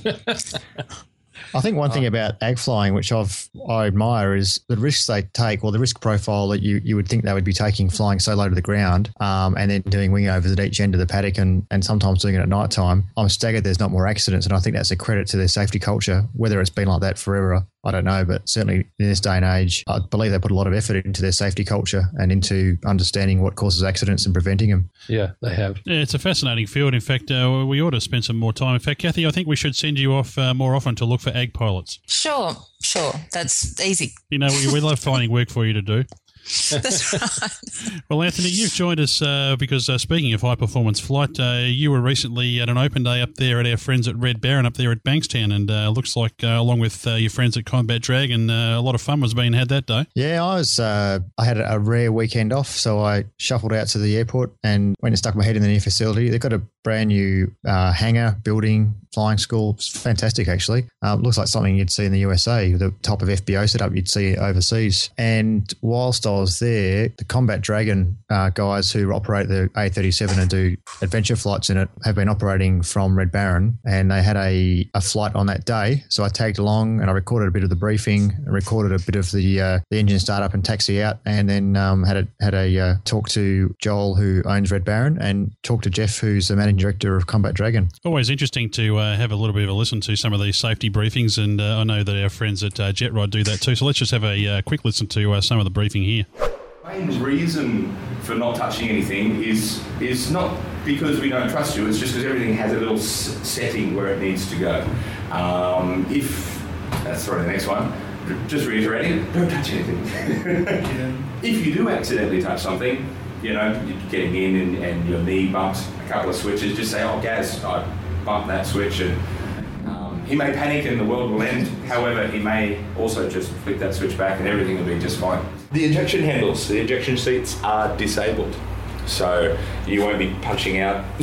I think one thing about ag flying, which I've I admire, is the risks they take, or the risk profile that you, you would think they would be taking, flying so low to the ground, um, and then doing wing overs at each end of the paddock, and, and sometimes doing it at night time. I'm staggered there's not more accidents, and I think that's a credit to their safety culture. Whether it's been like that forever, I don't know, but certainly in this day and age, I believe they put a lot of effort into their safety culture and into understanding what causes accidents and preventing them. Yeah, they have. Yeah, it's a fascinating field. In fact, uh, we ought to spend some more time. In fact, Kathy, I think we should send you off uh, more often to look for ag pilots. Sure, sure. That's easy. You know, we, we love finding work for you to do. That's right. Well, Anthony, you've joined us uh, because uh, speaking of high performance flight, uh, you were recently at an open day up there at our friends at Red Baron up there at Bankstown, and uh, looks like uh, along with uh, your friends at Combat Dragon, uh, a lot of fun was being had that day. Yeah, I was. Uh, I had a rare weekend off, so I shuffled out to the airport and went and stuck my head in the new facility. They've got a brand new uh, hangar building, flying school. It's fantastic, actually. Uh, looks like something you'd see in the USA, the type of FBO setup you'd see overseas. And whilst I was there, the Combat Dragon uh, guys who operate the A37 and do adventure flights in it have been operating from Red Baron, and they had a, a flight on that day. So I tagged along and I recorded a bit of the briefing, and recorded a bit of the uh, the engine startup and taxi out, and then um, had a had a uh, talk to Joel who owns Red Baron, and talked to Jeff who's the managing director of Combat Dragon. Always interesting to uh, have a little bit of a listen to some of these safety briefings, and uh, I know that our friends at uh, JetRide do that too. So let's just have a uh, quick listen to uh, some of the briefing here. main reason for not touching anything is is not because we don't trust you. It's just because everything has a little s- setting where it needs to go. Um, if that's right, the next one. Just reiterating, don't touch anything. if you do accidentally touch something, you know, you're getting in and, and your knee bumps a couple of switches, just say, "Oh, Gaz, I bumped that switch," and um, he may panic and the world will end. However, he may also just flick that switch back and everything will be just fine. The ejection handles, the ejection seats are disabled. So you won't be punching out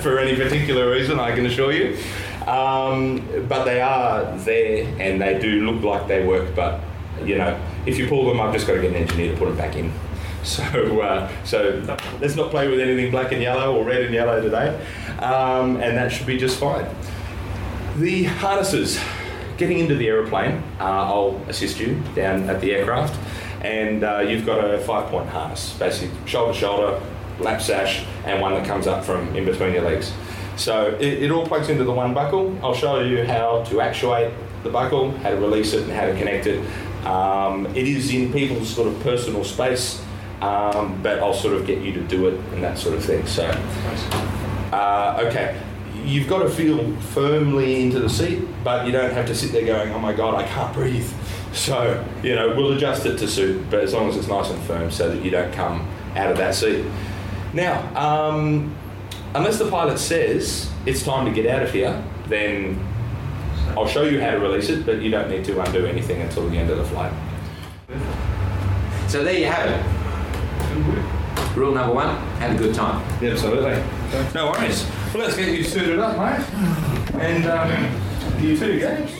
for any particular reason, I can assure you. Um, but they are there and they do look like they work, but you know, if you pull them, I've just got to get an engineer to put them back in. So, uh, so let's not play with anything black and yellow or red and yellow today, um, and that should be just fine. The harnesses, getting into the aeroplane, uh, I'll assist you down at the aircraft, and uh, you've got a five-point harness, basically shoulder to shoulder, lap sash, and one that comes up from in between your legs. So it, it all plugs into the one buckle. I'll show you how to actuate the buckle, how to release it, and how to connect it. Um, it is in people's sort of personal space, um, but I'll sort of get you to do it and that sort of thing. So, uh, okay, you've got to feel firmly into the seat, but you don't have to sit there going, "Oh my God, I can't breathe." So you know, we'll adjust it to suit, but as long as it's nice and firm, so that you don't come out of that seat. Now, um, unless the pilot says it's time to get out of here, then I'll show you how to release it, but you don't need to undo anything until the end of the flight. So there you have it. Rule number one: have a good time. Yeah, absolutely. No worries. Well, let's get you suited up, mate. And um, you two games.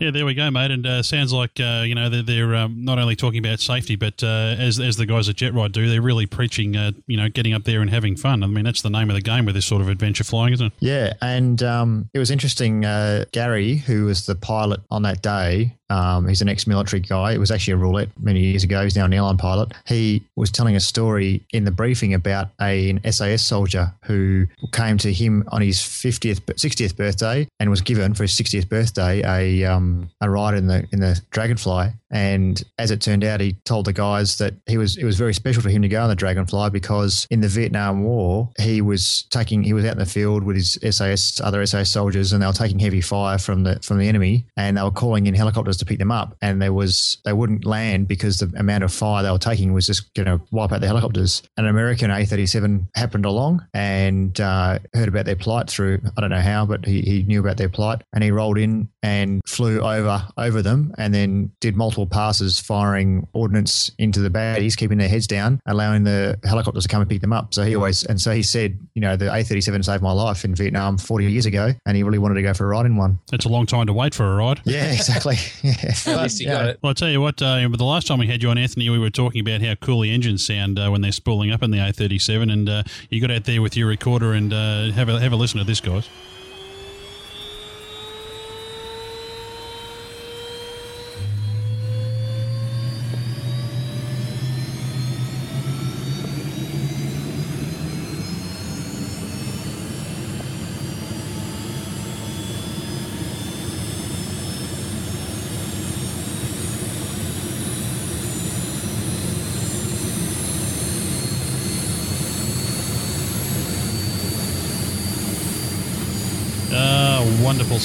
Yeah, there we go, mate. And uh, sounds like uh, you know they're, they're um, not only talking about safety, but uh, as as the guys at Jet Ride do, they're really preaching, uh, you know, getting up there and having fun. I mean, that's the name of the game with this sort of adventure flying, isn't it? Yeah, and um, it was interesting. Uh, Gary, who was the pilot on that day, um, he's an ex-military guy. It was actually a roulette many years ago. He's now an airline pilot. He was telling a story in the briefing about a, an SAS soldier who came to him on his 50th, 60th birthday and was given for his 60th birthday a um, a ride in the in the Dragonfly. And as it turned out, he told the guys that he was it was very special for him to go on the Dragonfly because in the Vietnam War he was taking he was out in the field with his SAS other SAS soldiers and they were taking heavy fire from the from the enemy and they were calling in helicopters to pick them up and there was they wouldn't land because the amount of fire they were taking was just going to wipe out the helicopters. An American A37 happened along and uh, heard about their plight through I don't know how, but he, he knew about their plight and he rolled in and flew over over them and then did multiple passes firing ordnance into the baddies, keeping their heads down, allowing the helicopters to come and pick them up. So he always and so he said, you know, the A37 saved my life in Vietnam 40 years ago, and he really wanted to go for a ride in one. It's a long time to wait for a ride. Yeah, exactly. yeah. At least you got it. Well, I tell you what, uh, the last time we had you on, Anthony, we were talking about how cool the engines sound uh, when they're spooling up in the A37, and uh, you got out there with your recorder and uh, have a have a listen to this, guys. Ah, wonderful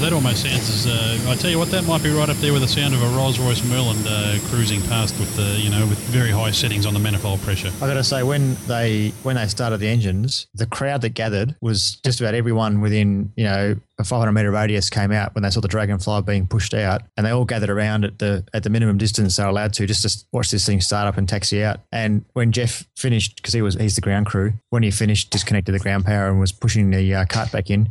That almost sounds as uh, I tell you what, that might be right up there with the sound of a Rolls Royce Merlin uh, cruising past with the you know with very high settings on the manifold pressure. I got to say, when they when they started the engines, the crowd that gathered was just about everyone within you know a 500 meter radius came out when they saw the Dragonfly being pushed out, and they all gathered around at the at the minimum distance they're allowed to just to watch this thing start up and taxi out. And when Jeff finished, because he was he's the ground crew, when he finished, disconnected the ground power and was pushing the uh, cart back in,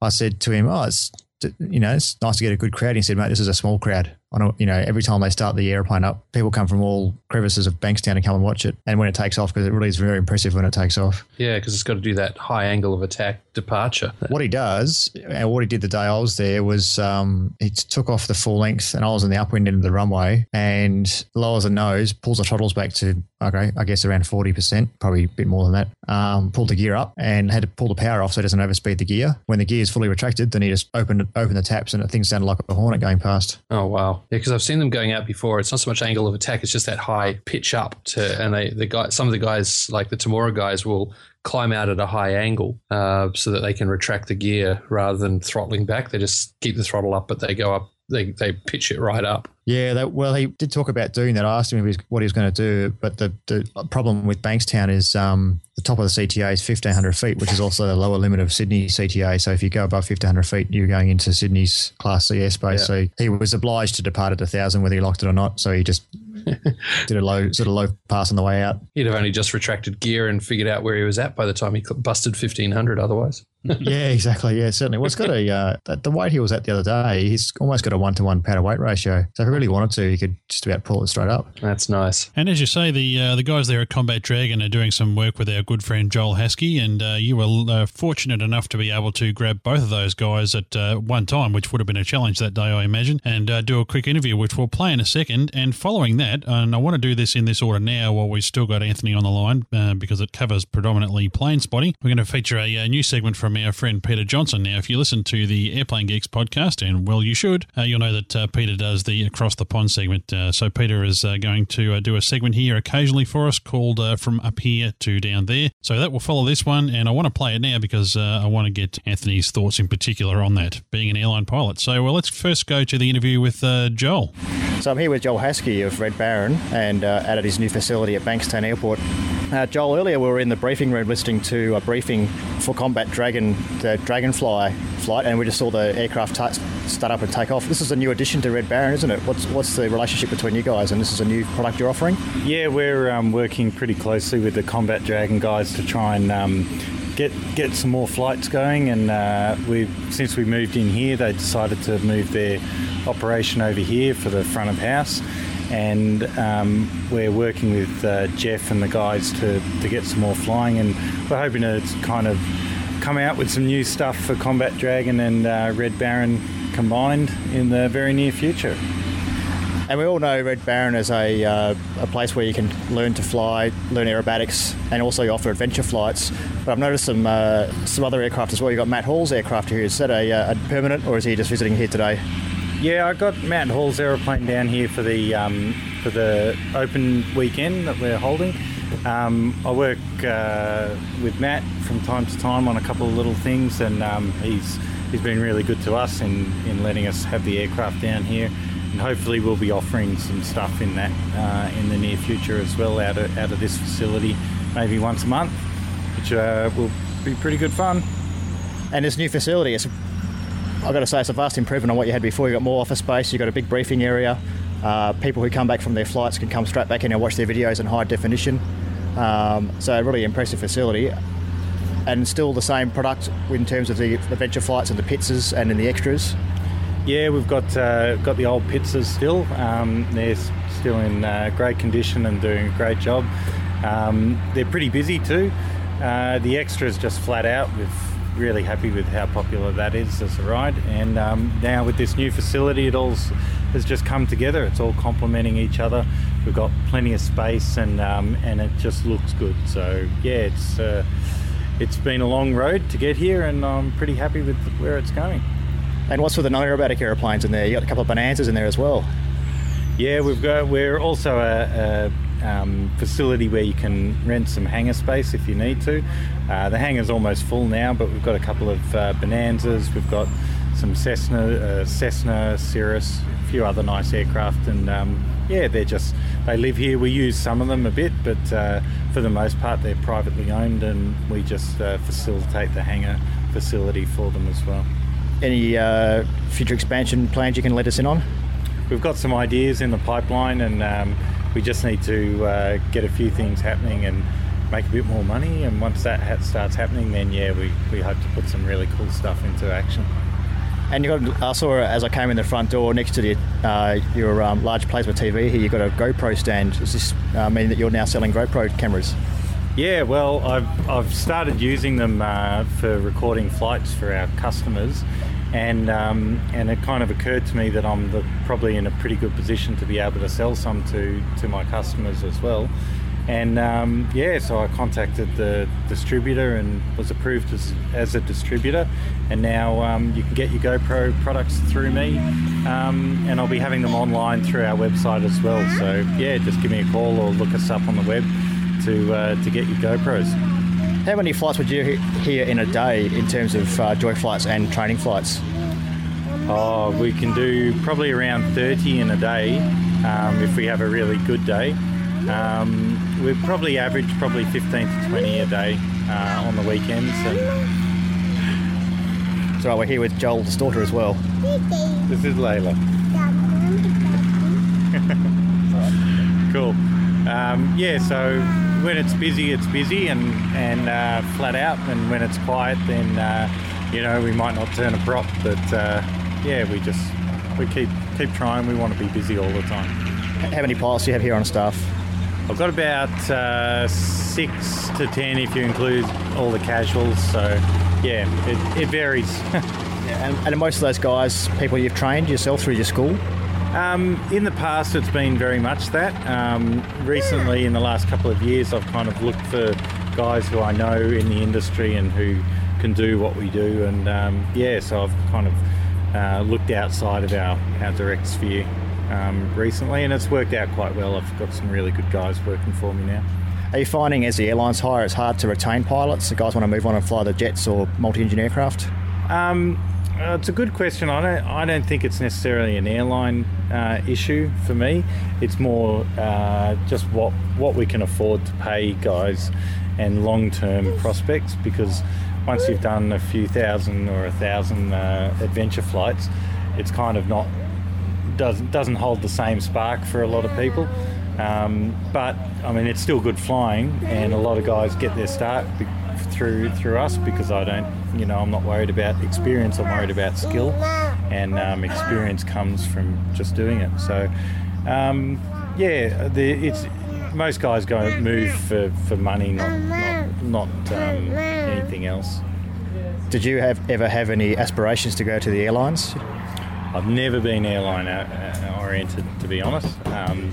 I said to him, "Oh, it's you know, it's nice to get a good crowd." He said, "Mate, this is a small crowd. I don't, you know, every time they start the airplane up, people come from all crevices of Bankstown to come and watch it. And when it takes off, because it really is very impressive when it takes off. Yeah, because it's got to do that high angle of attack departure. What he does, and what he did the day I was there, was um, he took off the full length, and I was in the upwind end of the runway, and lowers the nose, pulls the throttles back to okay, I guess around forty percent, probably a bit more than that. Um, pulled the gear up and had to pull the power off so it doesn't overspeed the gear. When the gear is fully retracted, then he just opened open the taps, and the thing sounded like a hornet going past. Oh wow! Yeah, because I've seen them going out before. It's not so much angle of attack; it's just that high pitch up to, and they the guy, some of the guys like the Temora guys will climb out at a high angle uh, so that they can retract the gear rather than throttling back. They just keep the throttle up, but they go up. They they pitch it right up. Yeah, that, well, he did talk about doing that. I asked him if he was, what he was going to do, but the, the problem with Bankstown is um, the top of the CTA is 1,500 feet, which is also the lower limit of Sydney CTA. So if you go above 1,500 feet, you're going into Sydney's Class C airspace. Yeah. So he was obliged to depart at 1,000 whether he locked it or not. So he just did a low sort of low pass on the way out. He'd have only just retracted gear and figured out where he was at by the time he busted 1,500 otherwise. yeah, exactly. Yeah, certainly. Well, it's got a uh, the- the weight he was at the other day. He's almost got a one to one power to weight ratio. So if he really wanted to, he could just about pull it straight up. That's nice. And as you say, the uh, the guys there at Combat Dragon are doing some work with our good friend Joel Haskey, and uh, you were uh, fortunate enough to be able to grab both of those guys at uh, one time, which would have been a challenge that day, I imagine, and uh, do a quick interview, which we'll play in a second. And following that, and I want to do this in this order now while we've still got Anthony on the line uh, because it covers predominantly plane spotting. We're going to feature a, uh new segment from our friend Peter Johnson. Now, if you listen to the Airplane Geeks podcast, and well, you should, uh, you'll know that uh, Peter does the Across the Pond segment. Uh, so Peter is uh, going to uh, do a segment here occasionally for us called From Up Here to Down There. So that will follow this one, and I want to play it now because I want to get Anthony's thoughts in particular on that, being an airline pilot. So well, let's first go to the interview with Joel. So I'm here with Joel Haskey of Red Baron and at his new facility at Bankstown Airport. Joel, earlier we were in the briefing room listening to a briefing for Combat Dragon, the Dragonfly flight, and we just saw the aircraft t- start up and take off. This is a new addition to Red Baron, isn't it? What's what's the relationship between you guys? And this is a new product you're offering. Yeah, we're um, working pretty closely with the Combat Dragon guys to try and um, get get some more flights going. And uh, we since we moved in here, they decided to move their operation over here for the front of house. And um, we're working with uh, Jeff and the guys to, to get some more flying, and we're hoping to kind of come out with some new stuff for Combat Dragon and uh, Red Baron combined in the very near future. And we all know Red Baron is a, uh, a place where you can learn to fly, learn aerobatics, and also offer adventure flights. But I've noticed some uh, some other aircraft as well. You've got Matt Hall's aircraft here. Is that a, uh, a permanent, or is he just visiting here today? Yeah, I got Matt Hall's aeroplane down here for the um, for the open weekend that we're holding. Um, I work uh, with Matt from time to time on a couple of little things, and um, he's he's been really good to us in, in letting us have the aircraft down here. And hopefully, we'll be offering some stuff in that uh, in the near future as well out of out of this facility, maybe once a month, which uh, will be pretty good fun. And this new facility, it's I've got to say, it's a vast improvement on what you had before. You've got more office space, you've got a big briefing area. Uh, people who come back from their flights can come straight back in and watch their videos in high definition. Um, so, a really impressive facility. And still the same product in terms of the adventure flights and the Pittses and in the extras. Yeah, we've got uh, got the old Pittses still. Um, they're still in uh, great condition and doing a great job. Um, they're pretty busy too. Uh, the extras just flat out with really happy with how popular that is as a ride. And um, now with this new facility, it all has just come together. It's all complementing each other. We've got plenty of space, and um, and it just looks good. So yeah, it's uh, it's been a long road to get here, and I'm pretty happy with where it's going. And what's with the non-aerobatic aeroplanes in there? You got a couple of bonanzas in there as well. Yeah, we've got. We're also a, a um, facility where you can rent some hangar space if you need to. Uh, the hangar's almost full now, but we've got a couple of uh, Bonanzas. We've got some Cessna, uh, Cessna, Cirrus, a few other nice aircraft, and um, yeah, they're just they live here. We use some of them a bit, but uh, for the most part, they're privately owned, and we just uh, facilitate the hangar facility for them as well. Any uh, future expansion plans you can let us in on? We've got some ideas in the pipeline, and um, we just need to uh, get a few things happening and make a bit more money. And once that ha- starts happening, then yeah, we, we hope to put some really cool stuff into action. And you got, I saw as I came in the front door next to the, uh, your um, large plasma TV here, you've got a GoPro stand. Does this uh, mean that you're now selling GoPro cameras? Yeah, well, I've, I've started using them uh, for recording flights for our customers and um, and it kind of occurred to me that I'm the, probably in a pretty good position to be able to sell some to to my customers as well. And um, yeah, so I contacted the distributor and was approved as, as a distributor. And now um, you can get your GoPro products through me, um, and I'll be having them online through our website as well. So yeah, just give me a call or look us up on the web to uh, to get your GoPros. How many flights would you hear in a day in terms of uh, joy flights and training flights? Oh, we can do probably around 30 in a day um, if we have a really good day. Um, we probably average probably 15 to 20 a day uh, on the weekends. And so we're here with Joel's daughter as well. This is Layla. cool. Um, yeah, so when it's busy, it's busy and and uh, flat out, and when it's quiet, then uh, you know we might not turn a prop, but uh, yeah, we just we keep keep trying. We want to be busy all the time. How many pilots do you have here on staff? I've got about uh, six to ten if you include all the casuals. So yeah, it, it varies. yeah, and, and most of those guys, people you've trained yourself through your school. Um, in the past, it's been very much that. Um, recently, in the last couple of years, I've kind of looked for guys who I know in the industry and who can do what we do. And um, yeah, so I've kind of uh, looked outside of our, our direct sphere um, recently, and it's worked out quite well. I've got some really good guys working for me now. Are you finding as the airlines hire, it's hard to retain pilots? The guys want to move on and fly the jets or multi-engine aircraft? Um, uh, it's a good question. I don't. I don't think it's necessarily an airline uh, issue for me. It's more uh, just what what we can afford to pay guys and long-term prospects. Because once you've done a few thousand or a thousand uh, adventure flights, it's kind of not doesn't doesn't hold the same spark for a lot of people. Um, but I mean, it's still good flying, and a lot of guys get their start through through us because I don't, you know, I'm not worried about experience. I'm worried about skill, and um, experience comes from just doing it. So, um, yeah, the, it's most guys go move for, for money, not not, not um, anything else. Did you have ever have any aspirations to go to the airlines? I've never been airline uh, oriented, to be honest. Um,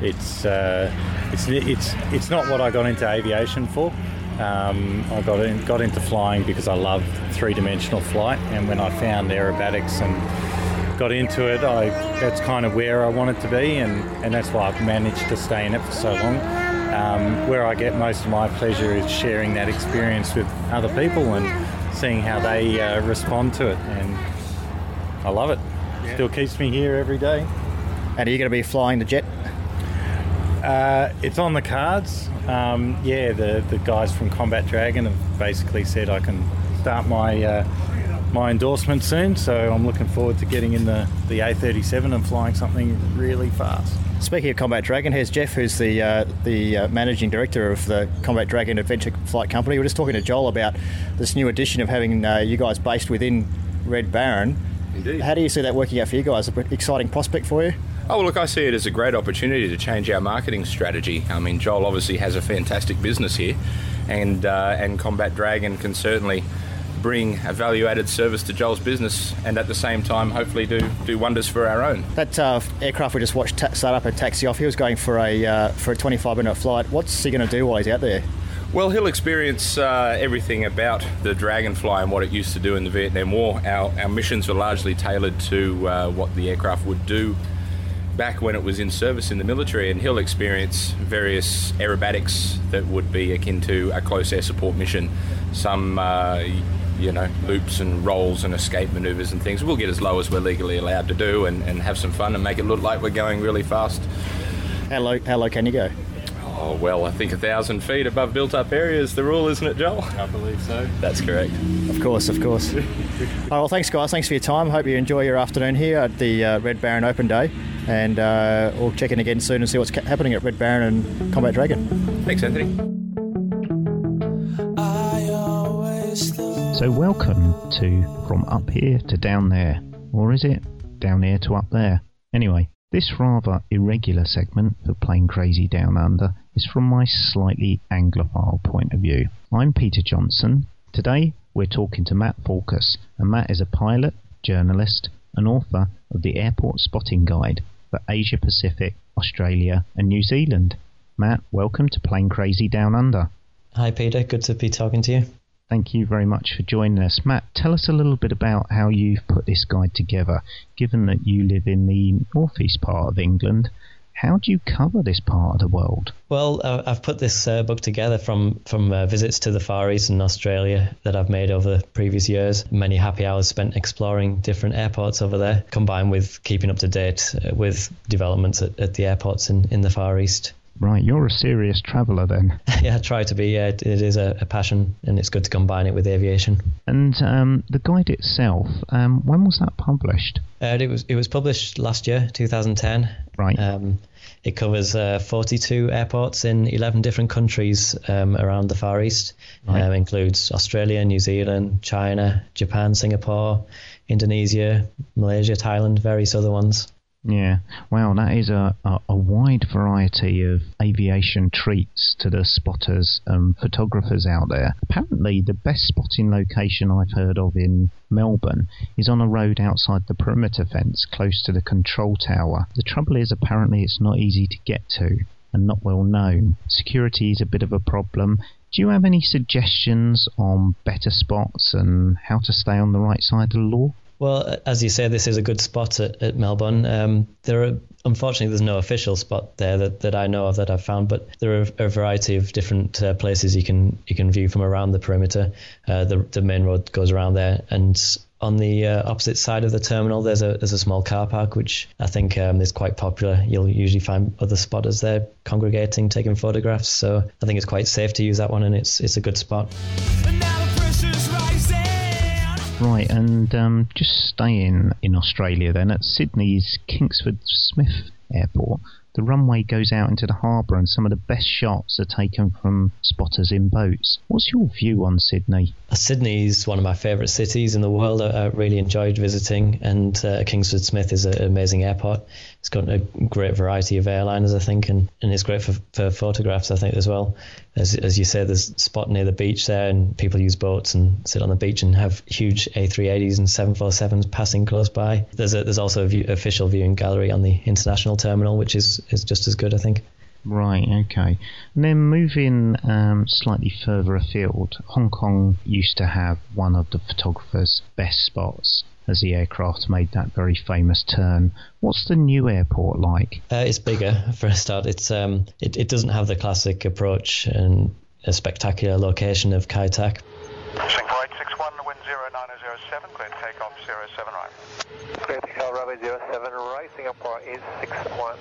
it's uh, it's it's it's not what I got into aviation for. Um, I got in, got into flying because I love three dimensional flight, and when I found aerobatics and got into it, I that's kind of where I wanted to be, and, and that's why I've managed to stay in it for so long. Um, where I get most of my pleasure is sharing that experience with other people and seeing how they uh, respond to it, and I love it. Still keeps me here every day. And are you going to be flying the jet? Uh, it's on the cards. Um, yeah, the, the guys from Combat Dragon have basically said I can start my uh, my endorsement soon. So I'm looking forward to getting in the, the A37 and flying something really fast. Speaking of Combat Dragon, here's Jeff, who's the uh, the uh, managing director of the Combat Dragon Adventure Flight Company. We're just talking to Joel about this new addition of having uh, you guys based within Red Baron. Indeed. How do you see that working out for you guys? An exciting prospect for you? Oh, well, look, I see it as a great opportunity to change our marketing strategy. I mean, Joel obviously has a fantastic business here, and uh, and Combat Dragon can certainly bring a value-added service to Joel's business, and at the same time, hopefully, do do wonders for our own. That uh, aircraft we just watched ta- start up and taxi off, he was going for a uh, for a 25 minute flight. What's he going to do while he's out there? Well, he'll experience uh, everything about the Dragonfly and what it used to do in the Vietnam War. Our, our missions were largely tailored to uh, what the aircraft would do back when it was in service in the military, and he'll experience various aerobatics that would be akin to a close air support mission. Some, uh, you know, loops and rolls and escape maneuvers and things. We'll get as low as we're legally allowed to do and, and have some fun and make it look like we're going really fast. How low, how low can you go? Oh, well, I think a thousand feet above built up area is the rule, isn't it, Joel? I believe so. That's correct. Of course, of course. All right, well, thanks, guys. Thanks for your time. Hope you enjoy your afternoon here at the uh, Red Baron Open Day. And uh, we'll check in again soon and see what's ca- happening at Red Baron and Combat Dragon. Thanks, Anthony. So, welcome to From Up Here to Down There. Or is it Down Here to Up There? Anyway, this rather irregular segment for Plane Crazy Down Under is from my slightly Anglophile point of view. I'm Peter Johnson. Today, we're talking to Matt Falcus, and Matt is a pilot, journalist, and author of the Airport Spotting Guide for Asia Pacific, Australia, and New Zealand. Matt, welcome to Plane Crazy Down Under. Hi, Peter. Good to be talking to you. Thank you very much for joining us. Matt, tell us a little bit about how you've put this guide together. Given that you live in the northeast part of England, how do you cover this part of the world? Well, uh, I've put this uh, book together from from uh, visits to the Far East and Australia that I've made over the previous years. Many happy hours spent exploring different airports over there, combined with keeping up to date uh, with developments at, at the airports in, in the Far East. Right, you're a serious traveller then. yeah, I try to be. Yeah, it is a, a, passion, and it's good to combine it with aviation. And um, the guide itself, um, when was that published? Uh, it was it was published last year, 2010. Right. Um, it covers uh, 42 airports in 11 different countries um, around the Far East. Right. Um, includes Australia, New Zealand, China, Japan, Singapore, Indonesia, Malaysia, Thailand, various other ones. Yeah, wow, that is a, a, a, wide variety of aviation treats to the spotters and photographers out there. Apparently, the best spotting location I've heard of in Melbourne is on a road outside the perimeter fence close to the control tower. The trouble is, apparently, it's not easy to get to and not well known. Security is a bit of a problem. Do you have any suggestions on better spots and how to stay on the right side of the law? Well, as you say, this is a good spot at, at Melbourne. Um, there are unfortunately there's no official spot there that, that I know of that I've found, but there are a variety of different uh, places you can you can view from around the perimeter. Uh, the the main road goes around there, and on the uh, opposite side of the terminal, there's a there's a small car park which I think um, is quite popular. You'll usually find other spotters there congregating, taking photographs. So I think it's quite safe to use that one, and it's it's a good spot. Right, and um, just staying in Australia then, at Sydney's Kingsford Smith Airport, the runway goes out into the harbour and some of the best shots are taken from spotters in boats. What's your view on Sydney? Sydney is one of my favourite cities in the world. I, I really enjoyed visiting, and uh, Kingsford Smith is an amazing airport. It's got a great variety of airliners, I think, and, and it's great for, for photographs, I think, as well. As, as you say, there's a spot near the beach there, and people use boats and sit on the beach and have huge A380s and 747s passing close by. There's a, there's also a view, official viewing gallery on the international terminal, which is, is just as good, I think. Right, okay. And then moving um, slightly further afield, Hong Kong used to have one of the photographer's best spots as the aircraft made that very famous turn. What's the new airport like? Uh, it's bigger for a start. It's um, it, it doesn't have the classic approach and a spectacular location of Kai Tak. Singapore 861, wind 0907, clear takeoff 07 right. Clear takeoff runway 07 right, Singapore is 61.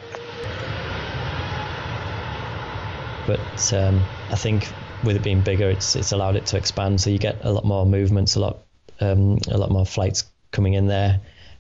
But um, I think with it being bigger, it's it's allowed it to expand, so you get a lot more movements, a lot um, a lot more flights coming in there.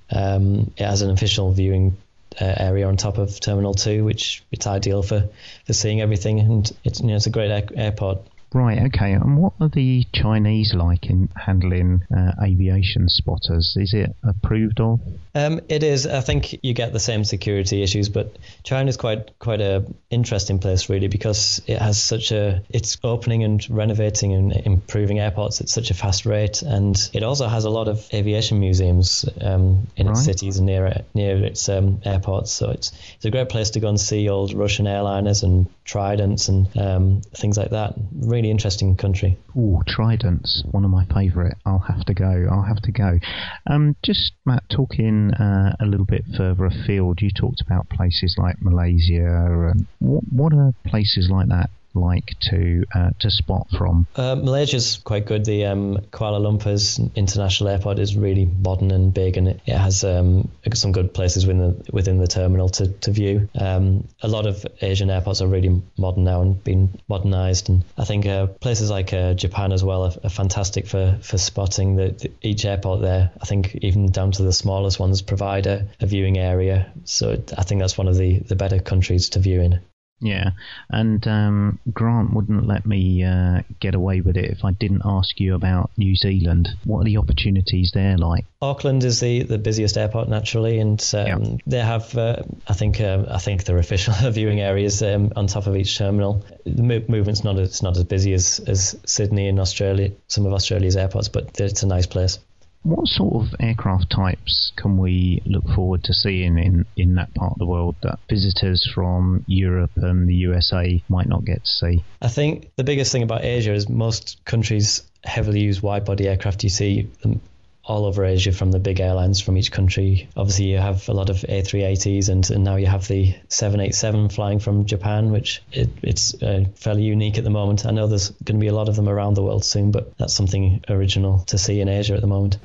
Um, it has an official viewing uh, area on top of Terminal Two, which it's ideal for, for seeing everything, and it's you know it's a great air- airport. Right, okay. And what are the Chinese like in handling uh, aviation spotters? Is it approved of? Um, it is. I think you get the same security issues, but China is quite quite a interesting place really because it has such a it's opening and renovating and improving airports at such a fast rate, and it also has a lot of aviation museums um, in its cities and near near its um, airports. So it's it's a great place to go and see old Russian airliners and Tridents and um, things like that. Really interesting country. Ooh, Tridents, one of my favourite. I'll have to go. I'll have to go. Um, just Matt, talking uh, a little bit further afield, you talked about places like Malaysia. And what what are places like that like to uh, to spot from? Uh, Malaysia's quite good. The um, Kuala Lumpur's international airport is really modern and big, and it, it has um, some good places within the, within the terminal to, to view. Um, a lot of Asian airports are really modern now and been modernised, and I think uh, places like uh, Japan as well are, are fantastic for, for spotting. The, the, each airport there, I think even down to the smallest ones, provide a, a viewing area. So I think that's one of the, the better countries to view in. Yeah, and um, Grant wouldn't let me uh, get away with it if I didn't ask you about New Zealand. What are the opportunities there like? Auckland is the, the busiest airport naturally, and um, they have uh, I think uh, I think their official viewing areas um, on top of each terminal. The mo- movement's not it's not as busy as, as Sydney and Australia, some of Australia's airports, but it's a nice place. What sort of aircraft types can we look forward to seeing in, in that part of the world that visitors from Europe and the USA might not get to see? I think the biggest thing about Asia is most countries heavily use wide body aircraft. You see them all over Asia from the big airlines from each country. Obviously, you have a lot of A380s, and, and now you have the 787 flying from Japan, which it, it's uh, fairly unique at the moment. I know there's going to be a lot of them around the world soon, but that's something original to see in Asia at the moment.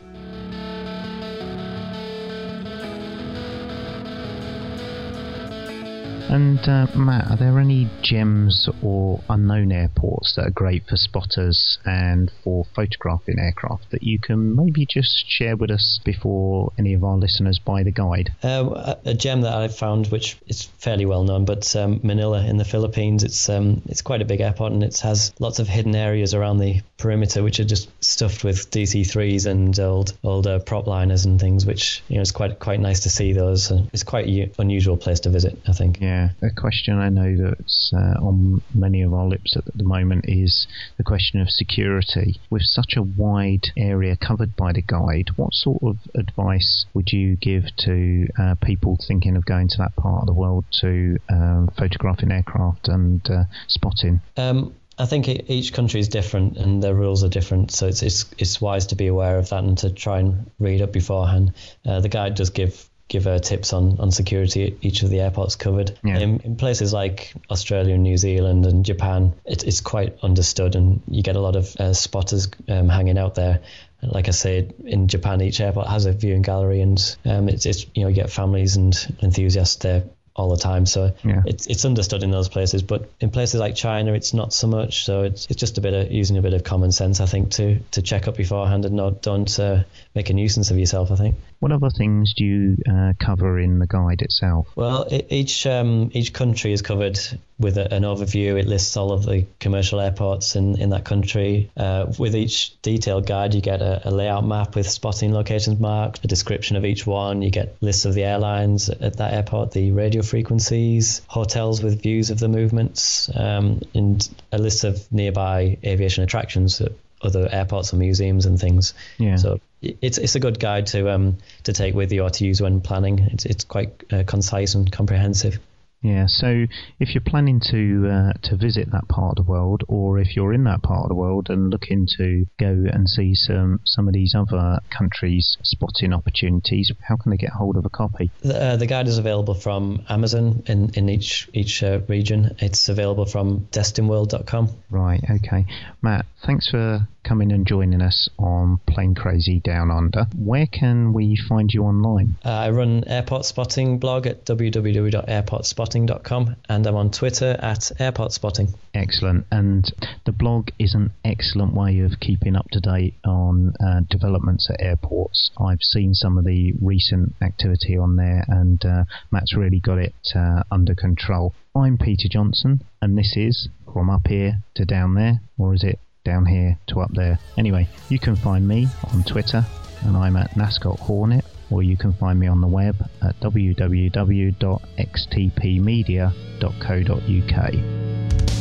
And uh, Matt, are there any gems or unknown airports that are great for spotters and for photographing aircraft that you can maybe just share with us before any of our listeners buy the guide? Um, a, gem that I've found, which is fairly well known, but um, Manila in the Philippines, it's um, it's quite a big airport and it has lots of hidden areas around the perimeter, which are just stuffed with DC-3s and old old uh, prop liners and things, which you know it's quite quite nice to see those. Uh, it's quite a u- unusual place to visit, I think. Yeah, a question I know that's uh, on many of our lips at the moment is the question of security. With such a wide area covered by the guide, what sort of advice would you give to uh, people thinking of going to that part of the world to um, photographing aircraft and uh, spotting? Um, I think each country is different and their rules are different, so it's it's it's wise to be aware of that and to try and read up beforehand. Uh, the guide does give give uh, tips on, on security at each of the airports covered. In, in places like Australia and New Zealand and Japan, it, it's quite understood, and you get a lot of uh, spotters um, hanging out there. Like I said, in Japan, each airport has a viewing gallery, and um, it's, it's you know you get families and enthusiasts there all the time. So Yeah. it's it's understood in those places, but in places like China, it's not so much. So it's it's just a bit of using a bit of common sense, I think, to to check up beforehand and not don't uh, make a nuisance of yourself. I think. What other things do you uh, cover in the guide itself? Well, e- each um, each country is covered with a, an overview. It lists all of the commercial airports in, in that country. Uh, with each detailed guide, you get a, a layout map with spotting locations marked, a description of each one. You get lists of the airlines at that airport, the radio frequencies, hotels with views of the movements, um, and a list of nearby aviation attractions at other airports and museums and things. Yeah. So it's it's a good guide to um to take with you or to use when planning. It's it's quite uh, concise and comprehensive. Yeah, so if you're planning to uh, to visit that part of the world, or if you're in that part of the world and looking to go and see some some of these other countries' spotting opportunities, how can they get hold of a copy? The, uh, the guide is available from Amazon in, in each each uh, region. It's available from destinworld.com. Right, okay. Matt, thanks for coming and joining us on Plane Crazy Down Under. Where can we find you online? Uh, I run airport spotting blog at www.airportspotting.com and I'm on Twitter at airport spotting. Excellent. And the blog is an excellent way of keeping up to date on uh, developments at airports. I've seen some of the recent activity on there, and uh, Matt's really got it uh, under control. I'm Peter Johnson, and this is From Up Here to Down There, or is it Down Here to Up There? Anyway, you can find me on Twitter, and I'm at Nascot Hornet, or you can find me on the web at www.xtpmedia.co.uk.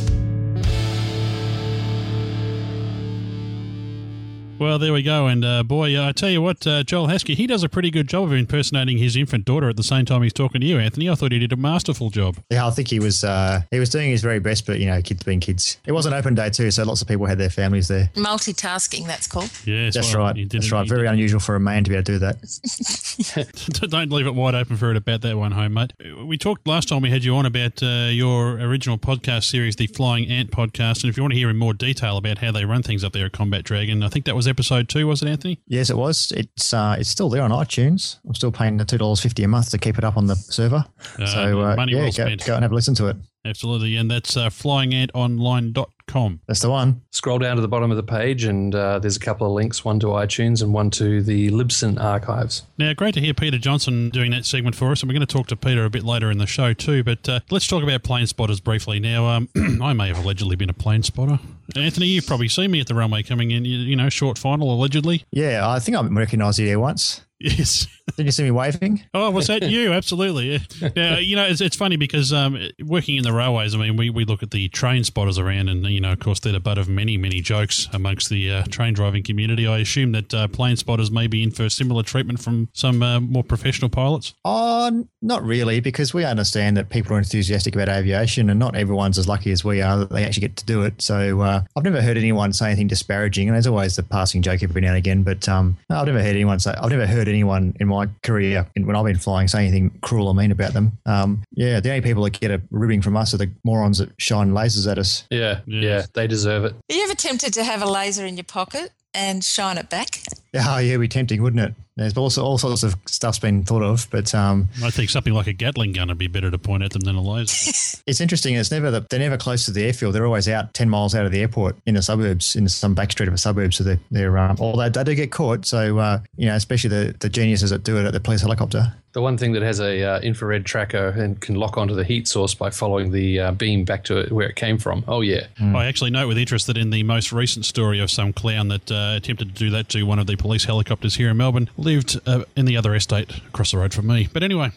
Well, there we go. And uh, boy, I tell you what, uh, Joel Haskey, he does a pretty good job of impersonating his infant daughter at the same time he's talking to you, Anthony. I thought he did a masterful job. Yeah, I think he was uh, he was doing his very best, but you know, kids being kids. It was an open day too, so lots of people had their families there. Multitasking, that's called. Yeah, That's well, right. That's right. he Very unusual for a man to be able to do that. Don't leave it wide open for it about that one, home mate. We talked last time we had you on about uh, your original podcast series, the Flying Ant podcast, and if you want to hear in more detail about how they run things up there at Combat Dragon, I think that was episode two, was it, Anthony? Yes, it was. It's uh, it's still there on iTunes. I'm still paying the two dollars fifty a month to keep it up on the server. Uh, so uh, money yeah, well go, spent. go and have a listen to it. Absolutely, and that's uh, flyingantonline.com. That's the one. Scroll down to the bottom of the page, and uh, there's a couple of links one to iTunes and one to the Libsyn archives. Now, great to hear Peter Johnson doing that segment for us, and we're going to talk to Peter a bit later in the show too. But uh, let's talk about plane spotters briefly. Now, um, I may have allegedly been a plane spotter. Anthony, you've probably seen me at the runway coming in. You, you know, short final allegedly. Yeah, I think I recognised you there once. Yes. Did you see me waving? Oh, was that you? Absolutely. Yeah. Now, you know, it's, it's funny because um, working in the railways, I mean, we, we look at the train spotters around, and, you know, of course, they're the butt of many, many jokes amongst the uh, train driving community. I assume that uh, plane spotters may be in for similar treatment from some uh, more professional pilots. Oh, not really, because we understand that people are enthusiastic about aviation, and not everyone's as lucky as we are that they actually get to do it. So uh, I've never heard anyone say anything disparaging, and there's always the passing joke every now and again. But um, I've never heard anyone say. I've never heard anyone in my career in- when I've been flying say anything cruel or mean about them. Um, yeah, the only people that get a ribbing from us are the morons that shine lasers at us. Yeah, yeah, they deserve it. Are you ever tempted to have a laser in your pocket and shine it back? Oh, yeah, it'd be tempting, wouldn't it? There's also all sorts of stuff's been thought of, but um, I think something like a Gatling gun would be better to point at them than a laser. it's interesting. It's never the, they're never close to the airfield. They're always out ten miles out of the airport in the suburbs, in some back street of a suburb. So they're, they're um, although they do get caught. So uh, you know, especially the, the geniuses that do it at the police helicopter. The one thing that has a uh, infrared tracker and can lock onto the heat source by following the uh, beam back to where it came from. Oh yeah, I actually note with interest that in the most recent story of some clown that uh, attempted to do that to one of the police helicopters here in Melbourne lived uh, in the other estate across the road from me. But anyway,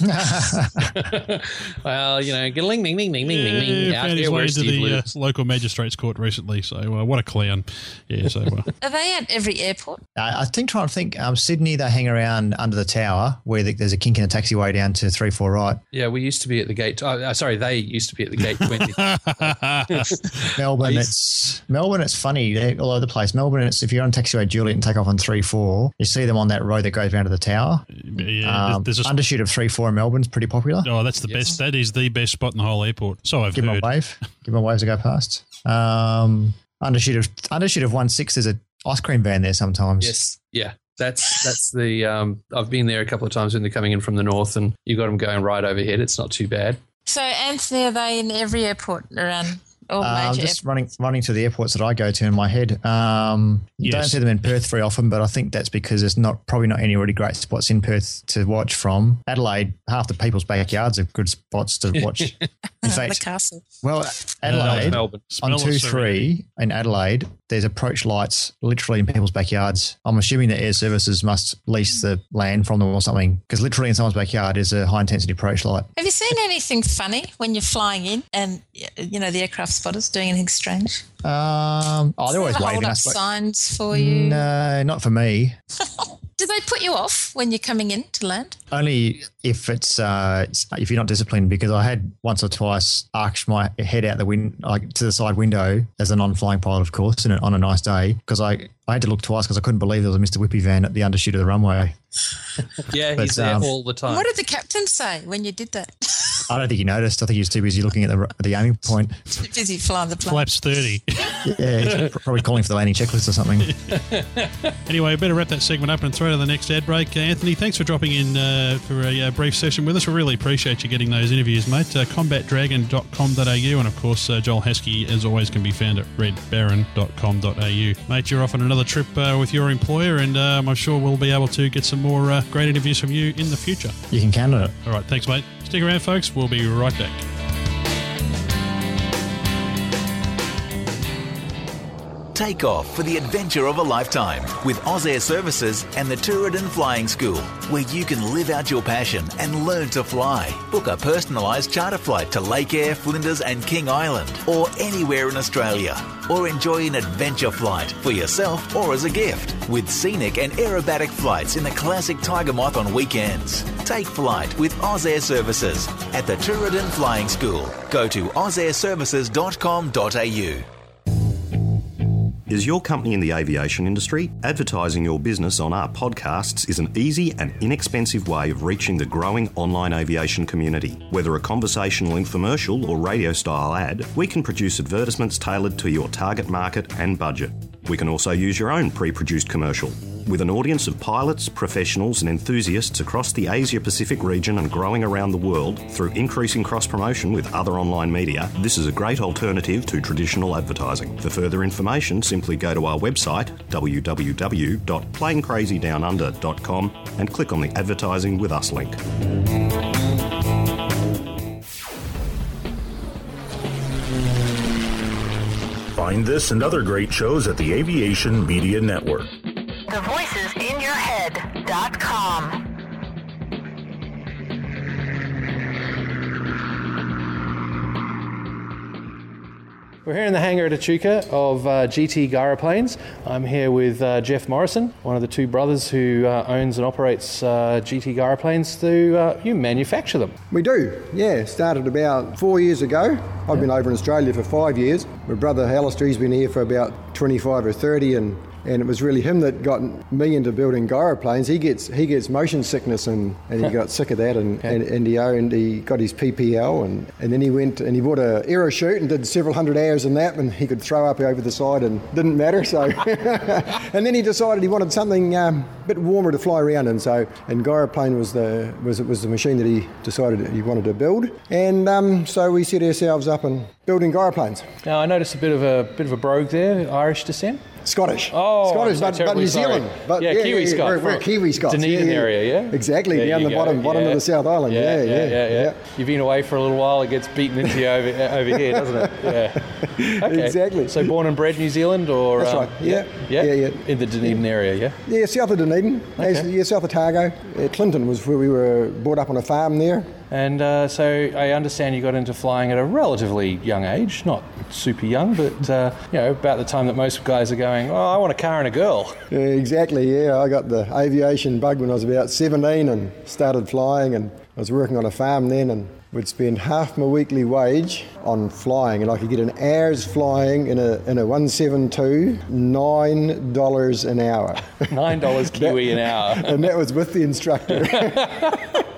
well, you know, ling ding ding ding ding ding ding. Yeah, Out found his way into the uh, local magistrates court recently. So uh, what a clown! Yeah, so uh, Are they at every airport? I I think trying to think. Um, Sydney, they hang around under the tower where the, there's a kink in a taxiway down to three four right. Yeah, we used to be at the gate. Oh, uh, sorry, they used to be at the gate twenty. Melbourne, it's Melbourne. It's funny. They're all over the place. Melbourne, it's if you're on taxiway Juliet and take off on three four, you see them on that road that goes round to the tower. yeah, Um, there's a undershoot of three four in Melbourne's pretty popular. oh, that's the best. That is the best spot in the whole airport. So I've Give them heard. a wave. Give them a wave to go past. Um, undershoot of undershoot of one six. There's a ice cream van there sometimes. yes, yeah. That's that's the. Um, I've been there a couple of times when they're coming in from the north, and you got them going right overhead. It's not too bad. So, Anthony, are they in every airport around all Uh, I'm just running running to the airports that I go to in my head. Um, Don't see them in Perth very often, but I think that's because there's not probably not any really great spots in Perth to watch from. Adelaide, half the people's backyards are good spots to watch. In the fact, castle? well, Adelaide Melbourne. on Smell two three in Adelaide, there's approach lights literally in people's backyards. I'm assuming that air services must lease the land from them or something because literally in someone's backyard is a high intensity approach light. Have you seen anything funny when you're flying in and, you know, the aircraft spotters doing anything strange? Um, oh, they're always waving. I up signs for you. No, not for me. Do they put you off when you're coming in to land? Only if it's uh, if you're not disciplined. Because I had once or twice arched my head out the win like to the side window as a non-flying pilot, of course, and on a nice day because I. I had to look twice because I couldn't believe there was a Mr. Whippy van at the undershoot of the runway. Yeah, But, he's there um, all the time. What did the captain say when you did that? I don't think he noticed. I think he was too busy looking at the the aiming point. Too busy flying the plane. Flaps 30. Yeah, he's probably calling for the landing checklist or something. Anyway, we better wrap that segment up and throw to the next ad break. Uh, Anthony, thanks for dropping in uh, for a uh, brief session with us. We really appreciate you getting those interviews, mate. Uh, combatdragon.com.au and, of course, uh, Joel Heskey, as always, can be found at redbaron.com.au. Mate, you're off on another trip uh, with your employer, and um, I'm sure we'll be able to get some more uh, great interviews from you in the future. You can count on it. All right, thanks, mate. Stick around, folks. We'll be right back. Take off for the adventure of a lifetime with Oz Air Services and the Tooradin Flying School, where you can live out your passion and learn to fly. Book a personalised charter flight to Lake Eyre, Flinders, and King Island, or anywhere in Australia. Or enjoy an adventure flight for yourself or as a gift with scenic and aerobatic flights in the classic Tiger Moth on weekends. Take flight with Oz Air Services at the Tooradin Flying School. Go to ozairservices.com.au. Is your company in the aviation industry? Advertising your business on our podcasts is an easy and inexpensive way of reaching the growing online aviation community. Whether a conversational infomercial or radio style ad, we can produce advertisements tailored to your target market and budget. We can also use your own pre produced commercial. With an audience of pilots, professionals, and enthusiasts across the Asia Pacific region and growing around the world through increasing cross promotion with other online media, this is a great alternative to traditional advertising. For further information, simply go to our website www.planecrazydownunder.com and click on the Advertising with Us link. Find this and other great shows at the Aviation Media Network. The voices in your head.com. We're here in the hangar at Echuca of uh, GT Gyroplanes. I'm here with uh, Jeff Morrison, one of the two brothers who uh, owns and operates uh, GT Gyroplanes. To uh, you manufacture them. We do, yeah. Started about four years ago. I've been over in Australia for five years. My brother Alistair's been here for about 25 or 30, and, and it was really him that got me into building gyroplanes. He gets he gets motion sickness, and, and he got sick of that, and, and, and he owned, he got his PPL, and, and then he went and he bought a Aerochute and did several hundred hours in that, and he could throw up over the side and didn't matter. So, and then he decided he wanted something um, a bit warmer to fly around in. So, and gyroplane was the was was the machine that he decided he wanted to build, and um, so we set ourselves up and building gyroplanes. Now I noticed a bit of a bit of a brogue there, Irish descent. Scottish. Oh, Scottish, but, but New sorry. Zealand. But yeah, Kiwi Scot. We're, we're Kiwi Scots. Dunedin yeah, yeah. area, yeah. Exactly, There down the go, bottom bottom yeah. of the South Island. Yeah, yeah, yeah, yeah. You've been away for a little while, it gets beaten into you over, over here, doesn't it? Yeah. Okay. Exactly. So born and bred New Zealand, or That's um, right. Yeah. yeah, Yeah, yeah. in the Dunedin area, yeah. Yeah, south of Dunedin. As- Yeah, south Otago. Uh, Clinton was where we were brought up on a farm there. And uh, so I understand you got into flying at a relatively young age, not super young, but uh, you know about the time that most guys are going. Oh, I want a car and a girl. Yeah, exactly. Yeah, I got the aviation bug when I was about 17 and started flying, and I was working on a farm then, and would spend half my weekly wage on flying, and I could get an hour's flying in a in a 172, nine dollars an hour. Nine dollars Kiwi an hour, and that was with the instructor.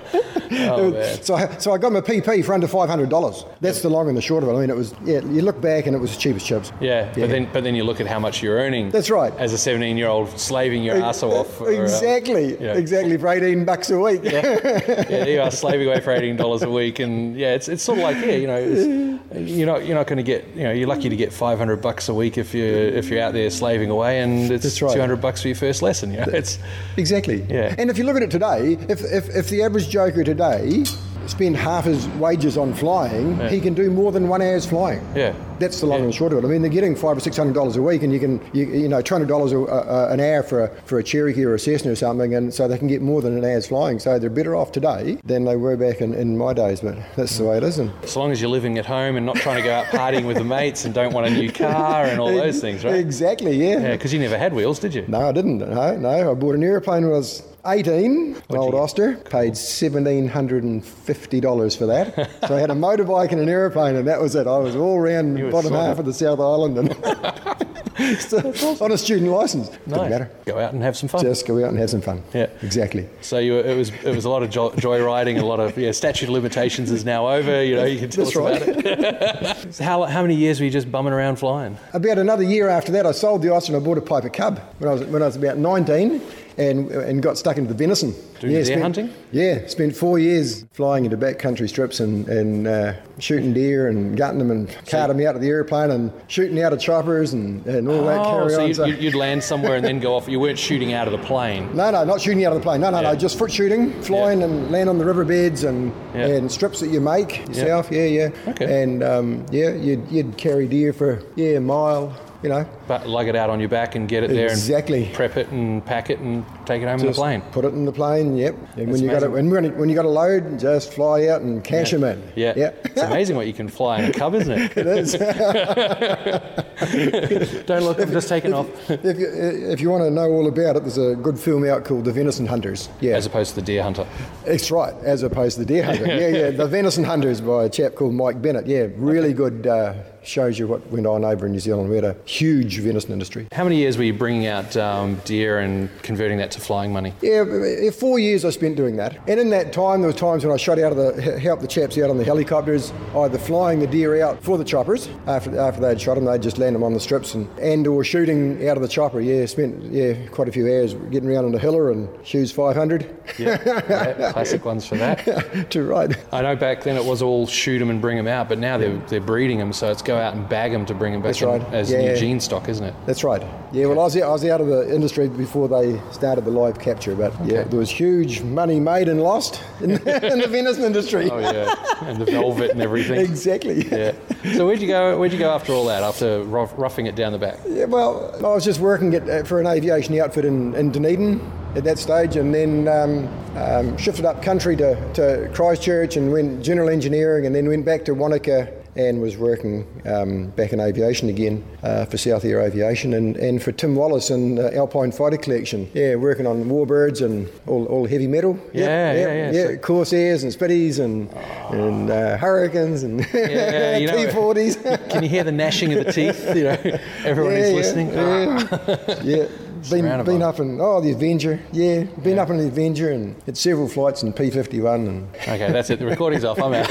Oh, so, I, so I got my PP for under five hundred dollars. That's the long and the short of it. I mean, it was yeah. You look back and it was the cheapest chips. Yeah, Yeah. but then but then you look at how much you're earning. That's right. As a 17 year old slaving your ass off. For, uh, exactly, yeah. exactly for eighteen bucks a week. yeah, you are slaving away for eighteen dollars a week, and yeah, it's, it's sort of like yeah, you know, you're not you're not going to get you know you're lucky to get five hundred bucks a week if you if you're out there slaving away, and it's right. two hundred bucks for your first lesson. You know, it's Exactly. Yeah. And if you look at it today, if, if, if the average joker today spend half his wages on flying, Yeah. he can do more than one hour's flying. yeah. That's the long and short of it. I mean, they're getting five or six hundred dollars a week, and you can, you, you know, two hundred dollars an hour for a, for a Cherokee or a Cessna or something, and so they can get more than an hour's flying. So they're better off today than they were back in, in my days. But that's the way it is. And As long as you're living at home and not trying to go out partying with the mates and don't want a new car and all those things, right? Exactly. Yeah. Yeah, because you never had wheels, did you? No, I didn't. No, no. I bought an airplane when I was 18, an old Auster. Paid $1,750 for that. so I had a motorbike and an airplane, and that was it. I was all around the bottom half of the South Island and so, on a student license. Nice. Didn't matter. Go out and have some fun. Just go out and have some fun. Yeah. Exactly. So you, it was it was a lot of jo- joyriding, a lot of yeah. Statute of limitations is now over. You know, you can tell That's us right. about it. So how how many years were you just bumming around flying? About another year after that, I sold the Auster and I bought a Piper Cub when I was, when I was about 19 and, and got stuck into the venison. Doing deer spent- hunting? Yeah, spent four years flying into backcountry strips and, and uh, shooting deer and gutting them and carting them out of the airplane and shooting out of choppers and, and all that Oh, carry so on. you'd, you'd- you'd land somewhere and then go off. You weren't shooting out of the plane. no, no, not shooting out of the plane. No, no, Yeah. no, just foot shooting, flying and land on the riverbeds and, Yeah. and strips that you make yourself. Yeah, yeah. Okay. And um, yeah, you'd, you'd carry deer for yeah a mile. You know, But lug it out on your back and get it there Exactly. and prep it and pack it and take it home in the plane. Put it in the plane. Yep. And when you got it, amazing. when, when you got a load, just fly out and cash them in. Yeah. Yeah. It's amazing what you can fly in a cub, isn't it? It is. Don't look, I'm just taking off. if you if you want to know all about it, there's a good film out called The Venison Hunters. Yeah. As opposed to the deer hunter. That's right, as opposed to the deer hunter. yeah, yeah. The Venison Hunters by a chap called Mike Bennett. Yeah, really good. Uh, shows you what went on over in New Zealand. We had a huge venison industry. How many years were you bringing out um, deer and converting that to flying money? Yeah, four years I spent doing that. And in that time, there were times when I shot out of the, helped the chaps out on the helicopters, either flying the deer out for the choppers after after they'd shot them, they'd just land them on the strips, and, and or shooting out of the chopper. Yeah, spent yeah quite a few hours getting around on the hiller and Hughes 500. Yeah, yeah, classic ones for that. to right. I know back then it was all shoot them and bring them out, but now they're, they're breeding them, so it's go out and bag them to bring them back That's right. as Yeah. new gene stock, isn't it? That's right. Yeah, well, I was, I was out of the industry before they started the live capture, but yeah, there was huge money made and lost in, in the venison industry. Oh yeah, and the velvet and everything. exactly. Yeah. So where'd you go? Where'd you go after all that? After rough, roughing it down the back? Yeah, well, I was just working at, uh, for an aviation outfit in, in Dunedin at that stage, and then um, um, shifted up country to, to Christchurch and went general engineering, and then went back to Wanaka and was working um, back in aviation again uh, for South Air Aviation and, and for Tim Wallace and uh, Alpine Fighter Collection. Yeah, working on warbirds and all, all heavy metal. Yeah, yeah, yeah. yeah. So- Corsairs and Spitties and, and uh, Hurricanes and Yeah, know, T40s. Can you hear the gnashing of the teeth? You know, everyone Yeah, who's yeah, listening. Yeah, yeah. Been, been up in oh the Avenger, yeah, been up in the Avenger and had several flights in P fifty one and Okay, that's it. The recording's off. I'm out.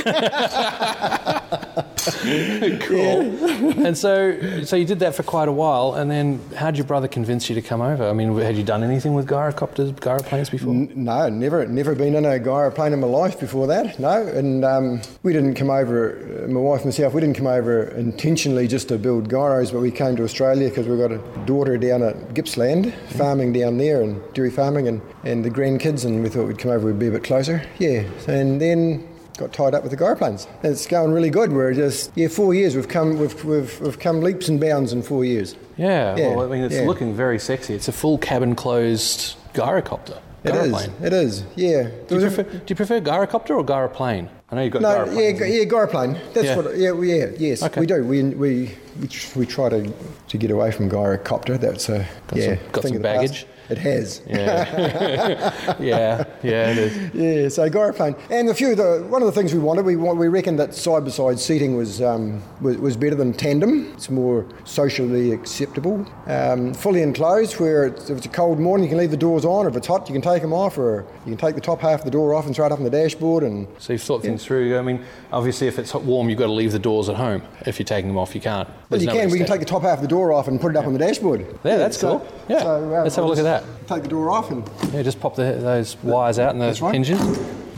cool. And so, so you did that for quite a while, and then how did your brother convince you to come over? I mean, had you done anything with gyrocopters, gyroplanes before? N- no, never never been in a gyroplane in my life before that. No, and um, we didn't come over. uh, My wife and myself, we didn't come over intentionally just to build gyros, but we came to Australia because we've got a daughter down at Gippsland, farming down there and dairy farming, and and the grandkids, and we thought we'd come over, we'd be a bit closer. Yeah, and then. Got tied up with the gyroplanes. It's going really good. We're just yeah, four years. We've come we've, we've, we've come leaps and bounds in four years. Yeah, Yeah, well, I mean, it's yeah. looking very sexy. It's a full cabin closed gyrocopter. It is. Gyroplane. It is. Yeah. Do you, prefer, do you prefer gyrocopter or gyroplane? I know you've got No, gyroplanes. yeah, yeah, gyroplane. That's Yeah. what. Yeah, yeah, yes, Okay. we do. We we we, we try to, to get away from gyrocopter. That's a Got yeah. some- got some the past. It has. Yeah. yeah, yeah, it is. Yeah, so gyroplane, and a few of the one of the things we wanted, we want, we reckoned that side by side seating was, um, was was better than tandem. It's more socially acceptable. Um, fully enclosed, where it's, if it's a cold morning, you can leave the doors on. If it's hot, you can take them off, or you can take the top half of the door off and throw it up on the dashboard. And So you've thought things through. I mean, obviously, if it's warm, you've got to leave the doors at home. If you're taking them off, you can't. But There's you no can. We can take the top half of the door off and put it up on the dashboard. Yeah, that's so- cool. Yeah. So, uh, Let's have a look at just that. Take the door off and Yeah, just pop the, those wires out and the right. hinges.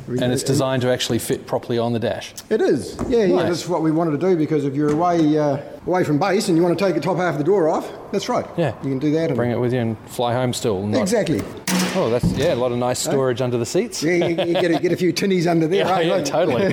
And it's designed to actually fit properly on the dash. It is. Yeah, yeah. That's what we wanted to do because if you're away uh, away from base and you want to take the top half of the door off, that's right. Yeah. You can do that. And Bring it with you and fly home still. not- Exactly. Oh, that's yeah, a lot of nice storage under the seats. Yeah, you, you get, a, get a few tinnies under there. Yeah, right? yeah, totally.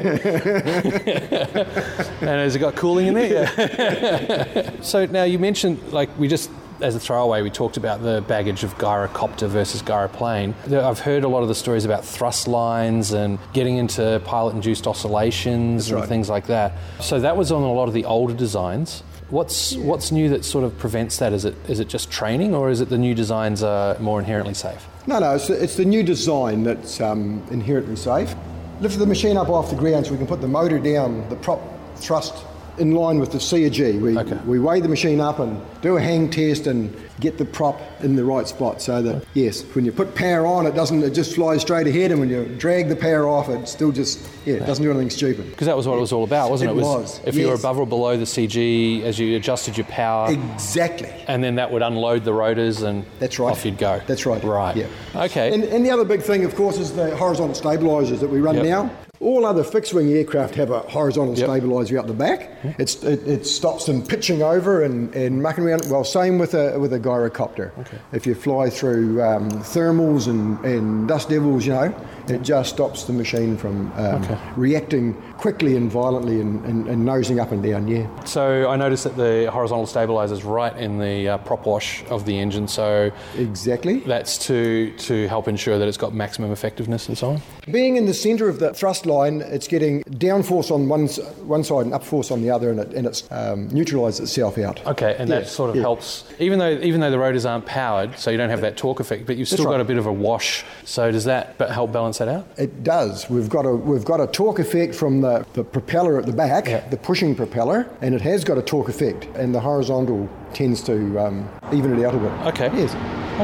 and has it got cooling in there? Yeah. so now you mentioned, like we just as a throwaway, we talked about the baggage of gyrocopter versus gyroplane. I've heard a lot of the stories about thrust lines and getting into pilot-induced oscillations That's and right. things like that. So that was on a lot of the older designs. What's what's new that sort of prevents that? Is it is it just training, or is it the new designs are more inherently safe? No, no, it's, it's the new design that's um, inherently safe. Lift the machine up off the ground so we can put the motor down, the prop thrust in line with the CG. We, we weigh the machine up and do a hang test and get the prop in the right spot so that, yes, when you put power on, it doesn't, it just flies straight ahead, and when you drag the power off, it still just, yeah, it doesn't do anything stupid. Because that was what it was all about, wasn't it? It was, If you were above or below the CG, as you adjusted your power. Exactly. And then that would unload the rotors and That's right. off you'd go. That's right. Right. Yeah. Okay. And, and the other big thing, of course, is the horizontal stabilisers that we run Yep. now. All other fixed wing aircraft have a horizontal stabiliser out the back. Mm-hmm. It's, it, it stops them pitching over and, and mucking around. Well, same with a with a gyrocopter. If you fly through um, thermals and, and dust devils, you know, it just stops the machine from um, Okay. reacting quickly and violently and, and, and nosing up and down. Yeah. So I noticed that the horizontal stabilizer is right in the uh, prop wash of the engine. So exactly, that's to to help ensure that it's got maximum effectiveness and so on. Being in the centre of the thrust line, it's getting downforce on one, one side and upforce on the other, and, it, and it's um, neutralised itself out. Okay, and that sort of yeah. helps. Even though even though the rotors aren't powered, so you don't have that torque effect, but you've still got a bit of a wash. So does that help balance that out? It does. We've got a we've got a torque effect from the, the propeller at the back, the pushing propeller, and it has got a torque effect, and the horizontal tends to um, even it out a bit. Okay. Yes.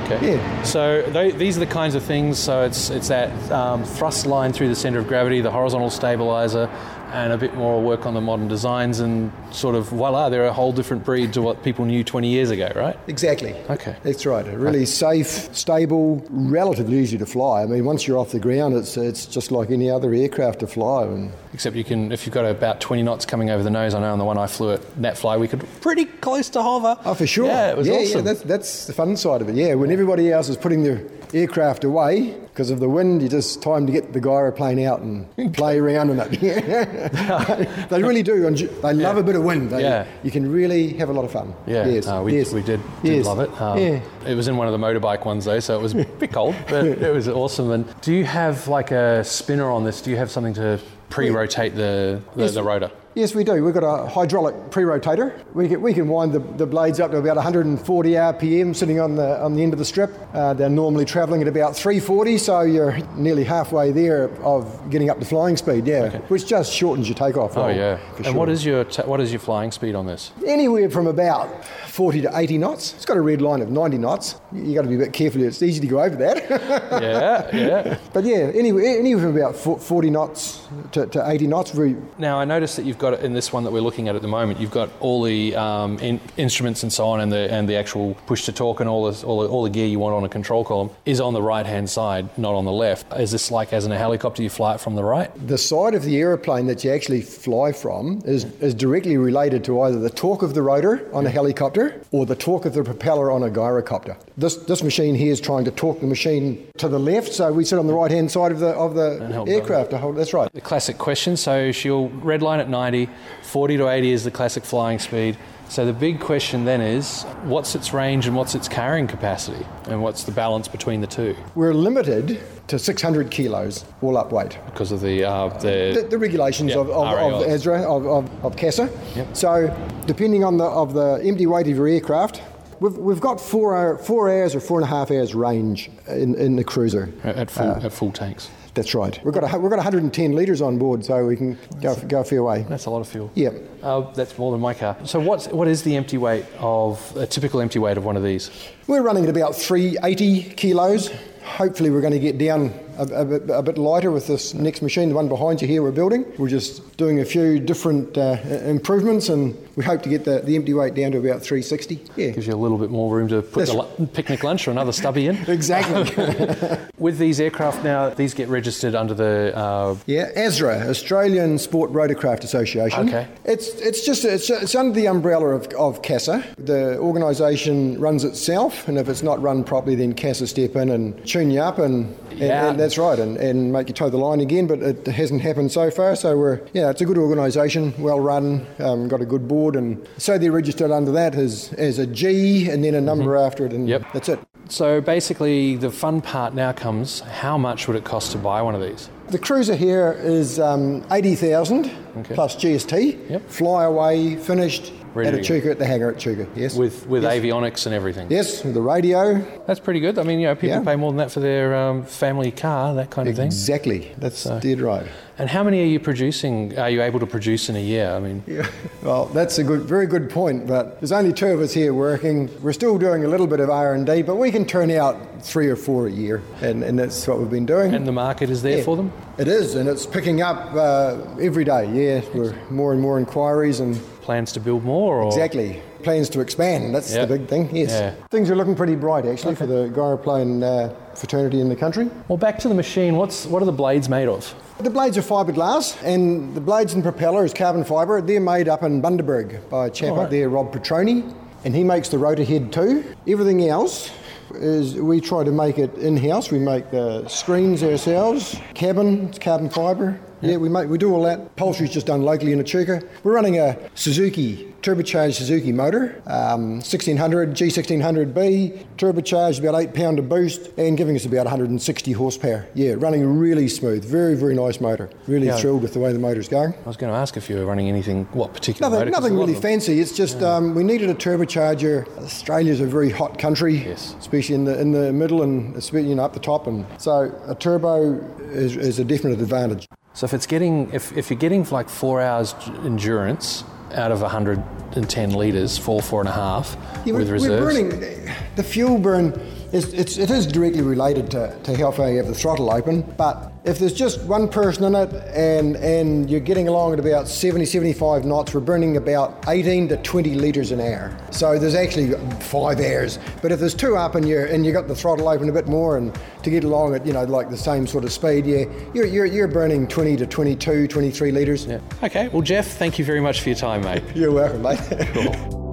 Okay. Yeah. So tho- these are the kinds of things. So it's it's that um, thrust line through the centre of gravity, the horizontal stabilizer, and a bit more work on the modern designs, and sort of voila, they're a whole different breed to what people knew 20 years ago, right? Exactly. Okay. That's right. A really safe, stable, relatively easy to fly. I mean, once you're off the ground, it's it's just like any other aircraft to fly. And Except you can, if you've got about 20 knots coming over the nose. I know on the one I flew at Natfly, we could pretty close to hover. Oh, for sure. Yeah, it was yeah, awesome. Yeah, that's, that's the fun side of it. Yeah, when everybody else is putting their aircraft away because of the wind, you just time to get the gyroplane out and play around in it. they really do. They love a bit of wind. They, Yeah. You can really have a lot of fun. Yeah, Yes. uh, we, yes. we did, did Yes. love it. Um, yeah. It was in one of the motorbike ones though, so it was a bit cold, but it was awesome. And do you have like a spinner on this? Do you have something to pre-rotate the the, Yes. the rotor? Yes, we do. We've got a hydraulic pre-rotator. We can, we can wind the, the blades up to about 140 RPM sitting on the on the end of the strip. Uh, they're normally travelling at about 340, so you're nearly halfway there of getting up to flying speed. Yeah, which just shortens your takeoff. Oh roll, yeah. for And what is your ta what is your flying speed on this? Anywhere from about 40 to 80 knots. It's got a red line of 90 knots. You got to be a bit careful. It's easy to go over that. yeah, yeah. But yeah, anywhere, anywhere from about 40 knots to, to 80 knots. Now I noticed that you've got it in this one that we're looking at at the moment. You've got all the um, in, instruments and so on, and the and the actual push to talk and all this, all the, all the gear you want on a control column is on the right hand side, not on the left. Is this like as in a helicopter, you fly it from the right? the side of the aeroplane that you actually fly from is, is directly related to either the torque of the rotor on a helicopter or the torque of the propeller on a gyrocopter. This, this machine here is trying to torque the machine to the left, so we sit on the right hand side of the, of the aircraft. That's right. The classic question. So she'll red line at 90, 40 to 80 is the classic flying speed. So the big question then is, what's its range and what's its carrying capacity, and what's the balance between the two? We're limited to 600 kilos all up weight. Because of the uh, the, The, the regulations Yeah, of, of, RAL. of ASRA, of, of, of CASA. So, depending on the of the empty weight of your aircraft, We've, we've got four, hour, four hours or four and a half hours range in, in the cruiser. At full, Uh, at full tanks. That's right. We've got, a, we've got 110 litres on board, so we can go, go a fair way. That's a lot of fuel. Yeah. Uh, that's more than my car. So what's what is the empty weight of a typical empty weight of one of these? We're running at about 380 kilos. Hopefully, we're going to get down a, a, bit, a bit lighter with this next machine, the one behind you here, we're building. We're just doing a few different uh, improvements, and we hope to get the, the empty weight down to about 360. Yeah. Gives you a little bit more room to put That's the lu- picnic lunch or another stubby in. Exactly. With these aircraft now, these get registered under the. Uh, Yeah, ASRA, Australian Sport Rotorcraft Association. Okay. It's it's just it's, it's under the umbrella of, of CASA. The organisation runs itself, and if it's not run properly, then CASA step in and tune you up, and, and, Yeah. and that's right, and, and make you toe the line again. But it hasn't happened so far. So we're yeah, it's a good organisation, well run, um, got a good board, and so they're registered under that as as a G, and then a number after it, and Yep. that's it. so basically, the fun part now comes: how much would it cost to buy one of these? The cruiser here is um, 80,000 Okay. plus GST. Yep. Fly away, finished Ready at. Echuca, at the hangar at Echuca, yes. With with Yes. avionics and everything. Yes, with the radio. That's pretty good. I mean, you know, people Yeah. pay more than that for their um, family car, that kind of thing. Exactly. That's dead right. And how many are you producing? Are you able to produce in a year? I mean, Yeah. Well, that's a good, very good point. But there's only two of us here working. We're still doing a little bit of R and D, but we can turn out three or four a year, and, and that's what we've been doing. and the market is there Yeah. for them. It is, and it's picking up uh, every day. Yeah, we're more and more inquiries and Plans to build more, or exactly plans to expand. That's Yeah. the big thing. Yes, Yeah. things are looking pretty bright actually for the gyroplane uh, fraternity in the country. Well, back to the machine. What's what are the blades made of? The blades are fiberglass, and the blades and propeller is carbon fibre. They're made up in Bundaberg by a chap right. up there, Rob Petroni, and he makes the rotor head too. Everything else is we try to make it in house. We make the screens ourselves, cabin, it's carbon fibre. Yeah, we make we do all that. Upholstery's just done locally in Echuca. We're running a Suzuki turbocharged Suzuki motor, um, 1600 G1600B, turbocharged, about eight pound of boost, and giving us about 160 horsepower. Yeah, running really smooth, very very nice motor. Really Yeah. thrilled with the way the motor's going. I was going to ask if you were running anything, what particular Nothing, motor, nothing really fancy. It's just um, we needed a turbocharger. Australia's a very hot country, Yes. especially in the in the middle and especially you know, up the top. And so a turbo is, is a definite advantage. So if it's getting, if, if you're getting like four hours endurance out of 110 litres, four four and a half Yeah, with we're, reserves, we're burning the fuel burn. Is, it's, it is directly related to, to how far you have the throttle open, but if there's just one person in it and, and you're getting along at about 70, 75 knots, we're burning about 18 to 20 litres an hour. So there's actually five hours. But if there's two up and you're, and you got the throttle open a bit more and to get along at, you know, like the same sort of speed, yeah, you're, you're, you're burning 20 to 22, 23 litres. Yeah. Okay. Well, Jeff, thank you very much for your time, mate. You're welcome, mate.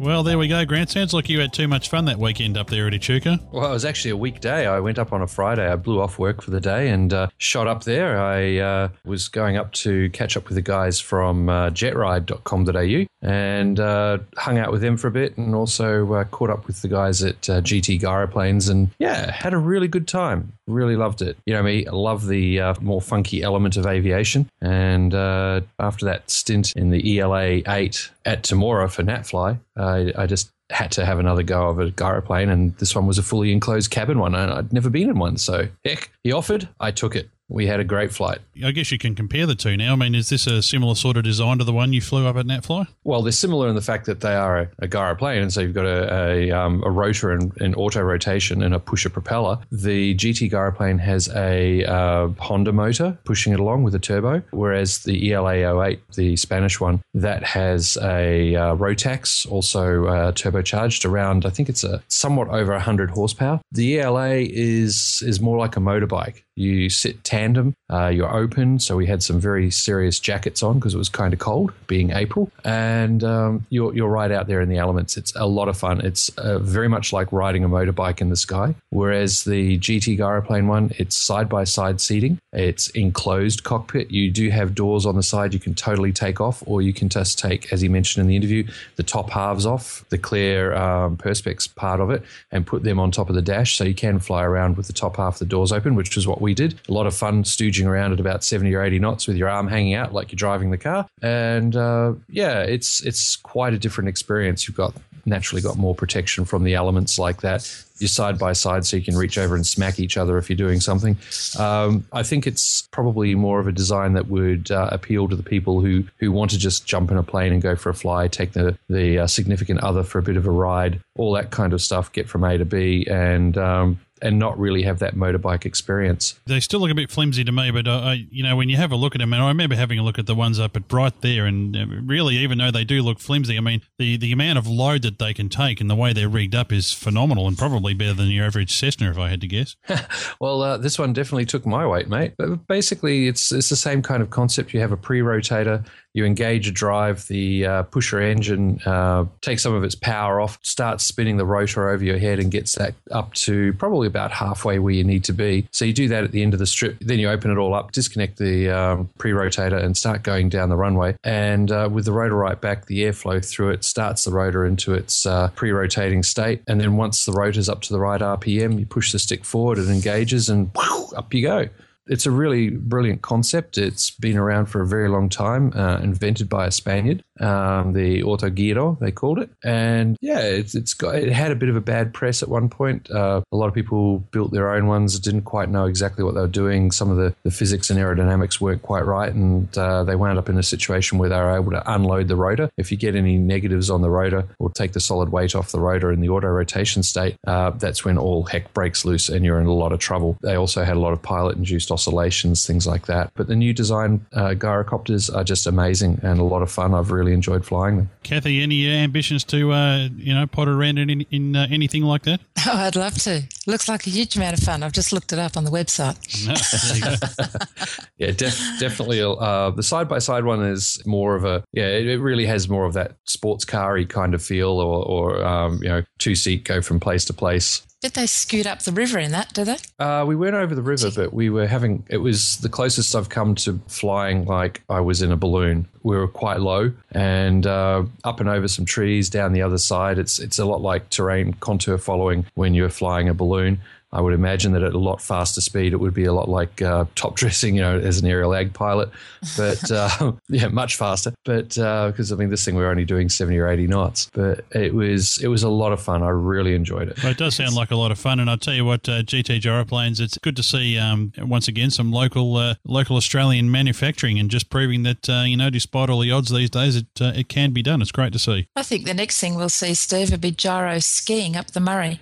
Well, there we go, Grant. Sounds like you had too much fun that weekend up there at Echuca. Well, it was actually a weekday. I went up on a Friday. I blew off work for the day and uh, shot up there. I uh, was going up to catch up with the guys from uh, jetride.com.au and uh, hung out with them for a bit and also uh, caught up with the guys at uh, GT Gyroplanes and yeah, had a really good time. Really loved it. You know me, I love the uh, more funky element of aviation. And uh, after that stint in the ELA 8 at Temora for Natfly, I, I just had to have another go of a gyroplane, and this one was a fully enclosed cabin one, and I'd never been in one. So, heck, he offered, I took it. We had a great flight. I guess you can compare the two now. I mean, is this a similar sort of design to the one you flew up at Natfly? Well, they're similar in the fact that they are a, a gyroplane, and so you've got a, a, um, a rotor and, and auto rotation and a pusher propeller. The GT gyroplane has a uh, Honda motor pushing it along with a turbo, whereas the ELA 08, the Spanish one, that has a uh, Rotax, also uh, turbocharged around. I think it's a somewhat over 100 horsepower. The ELA is is more like a motorbike. You sit tandem, uh, you're open. So we had some very serious jackets on because it was kind of cold, being April, and um, you're you're right out there in the elements. It's a lot of fun. It's uh, very much like riding a motorbike in the sky. Whereas the GT Gyroplane one, it's side by side seating. It's enclosed cockpit. You do have doors on the side you can totally take off, or you can just take, as he mentioned in the interview, the top halves off, the clear um, perspex part of it, and put them on top of the dash, so you can fly around with the top half of the doors open, which is what we we did. A lot of fun stooging around at about 70 or 80 knots with your arm hanging out like you're driving the car. And uh, yeah, it's it's quite a different experience. You've got naturally got more protection from the elements like that. You're side by side, so you can reach over and smack each other if you're doing something. Um, I think it's probably more of a design that would uh, appeal to the people who who want to just jump in a plane and go for a fly, take the the uh, significant other for a bit of a ride, all that kind of stuff, get from A to B, and um, and not really have that motorbike experience. They still look a bit flimsy to me, but uh, I, you know, when you have a look at them, and I remember having a look at the ones up at Bright there, and uh, really, even though they do look flimsy, I mean, the, the amount of load that they can take and the way they're rigged up is phenomenal, and probably better than your average Cessna, if I had to guess. well, uh, this one definitely took my weight, mate. But basically, it's it's the same kind of concept. You have a pre-rotator you engage a drive, the uh, pusher engine uh, takes some of its power off, starts spinning the rotor over your head, and gets that up to probably about halfway where you need to be. So you do that at the end of the strip. Then you open it all up, disconnect the um, pre rotator, and start going down the runway. And uh, with the rotor right back, the airflow through it starts the rotor into its uh, pre rotating state. And then once the rotor's up to the right RPM, you push the stick forward, it engages, and whoosh, up you go it's a really brilliant concept. It's been around for a very long time, uh, invented by a Spaniard, um, the Autogiro, they called it. And yeah, it's, it's got, it had a bit of a bad press at one point. Uh, a lot of people built their own ones, didn't quite know exactly what they were doing. Some of the, the physics and aerodynamics weren't quite right, and uh, they wound up in a situation where they were able to unload the rotor. If you get any negatives on the rotor or take the solid weight off the rotor in the auto rotation state, uh, that's when all heck breaks loose and you're in a lot of trouble. They also had a lot of pilot induced oscillations, things like that. But the new design uh, gyrocopters are just amazing and a lot of fun. I've really enjoyed flying them. Kathy, any ambitions to uh, you know potter around in, in uh, anything like that? Oh, I'd love to. Looks like a huge amount of fun. I've just looked it up on the website. yeah, def- definitely. Uh, the side by side one is more of a yeah. It, it, really has more of that sports car kind of feel, or, or um, you know, two seat go from place to place. Did they scoot up the river in that? Did they? Uh, we went over the river, but we were having. It was the closest I've come to flying like I was in a balloon. We were quite low and uh, up and over some trees down the other side. It's it's a lot like terrain contour following when you're flying a balloon. I would imagine that at a lot faster speed, it would be a lot like uh, top dressing, you know, as an aerial ag pilot, but uh, yeah, much faster. But because uh, I mean, this thing we are only doing seventy or eighty knots, but it was it was a lot of fun. I really enjoyed it. Well, it does sound like a lot of fun, and I'll tell you what, uh, GT gyroplanes. It's good to see um, once again some local uh, local Australian manufacturing, and just proving that uh, you know, despite all the odds these days, it it can be done. It's great to see. I think the next thing we'll see, Steve, will be gyro skiing up the Murray.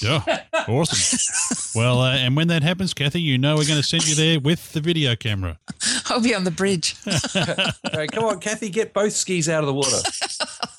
Yeah, awesome. well, uh, and when that happens, Kathy, you know we're going to send you there with the video camera. I'll be on the bridge. right, come on, Kathy, get both skis out of the water.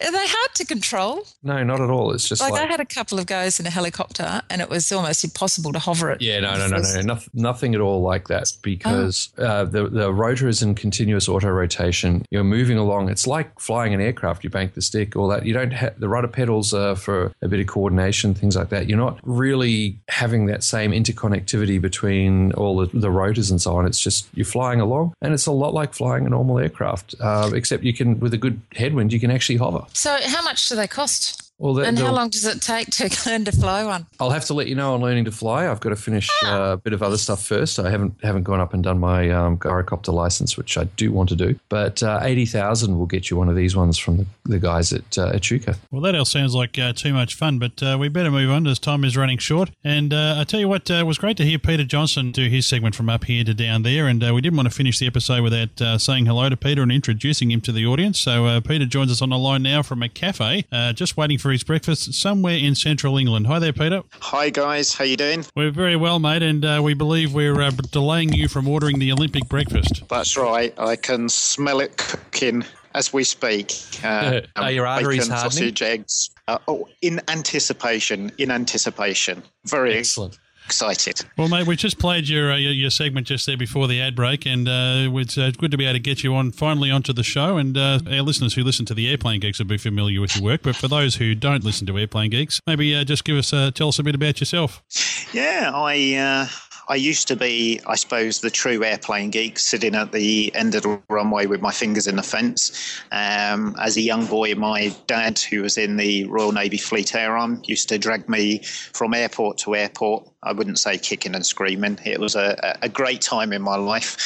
Are they hard to control? No, not at all. It's just like, like, I had a couple of goes in a helicopter, and it was almost impossible to hover it. Yeah, no, no, no, no, no, nothing at all like that because oh. uh, the the rotor is in continuous auto rotation. You're moving along. It's like flying an aircraft. You bank the stick, all that. You don't have the rudder pedals uh, for a bit of coordination, things like that. You're not really having that same interconnectivity between all the, the rotors and so on. It's just you're flying along, and it's a lot like flying a normal aircraft, uh, except you can with a good headwind you can actually hover. So, how much do they cost? Well, that, and how long does it take to learn to fly one? I'll have to let you know on learning to fly. I've got to finish uh, a bit of other stuff first. I haven't haven't gone up and done my um, gyrocopter license, which I do want to do. But uh, eighty thousand will get you one of these ones from the, the guys at uh, Echuca. Well, that all sounds like uh, too much fun, but uh, we better move on as time is running short. And uh, I tell you what, uh, it was great to hear Peter Johnson do his segment from up here to down there. And we didn't want to finish the episode without saying hello to Peter and introducing him to the audience. So Peter joins us on the line now from a cafe, just waiting for breakfast somewhere in central England. Hi there, Peter. Hi, guys. How you doing? We're very well, mate, and uh, we believe we're uh, delaying you from ordering the Olympic breakfast. That's right. I can smell it cooking as we speak. Uh, Are your arteries bacon, hardening? sausage, eggs. Uh, oh, in anticipation. In anticipation. Very excellent excited. Well, mate, we just played your uh, your, your, segment just there before the ad break, and uh, it's uh, good to be able to get you on finally onto the show. And uh, our listeners who listen to the Airplane Geeks will be familiar with your work, but for those who don't listen to Airplane Geeks, maybe uh, just give us uh, tell us a bit about yourself. Yeah, I. I used to be, I suppose, the true airplane geek, sitting at the end of the runway with my fingers in the fence. Um, as a young boy, my dad, who was in the Royal Navy Fleet Air Arm, used to drag me from airport to airport I wouldn't say kicking and screaming. It was a, a great time in my life.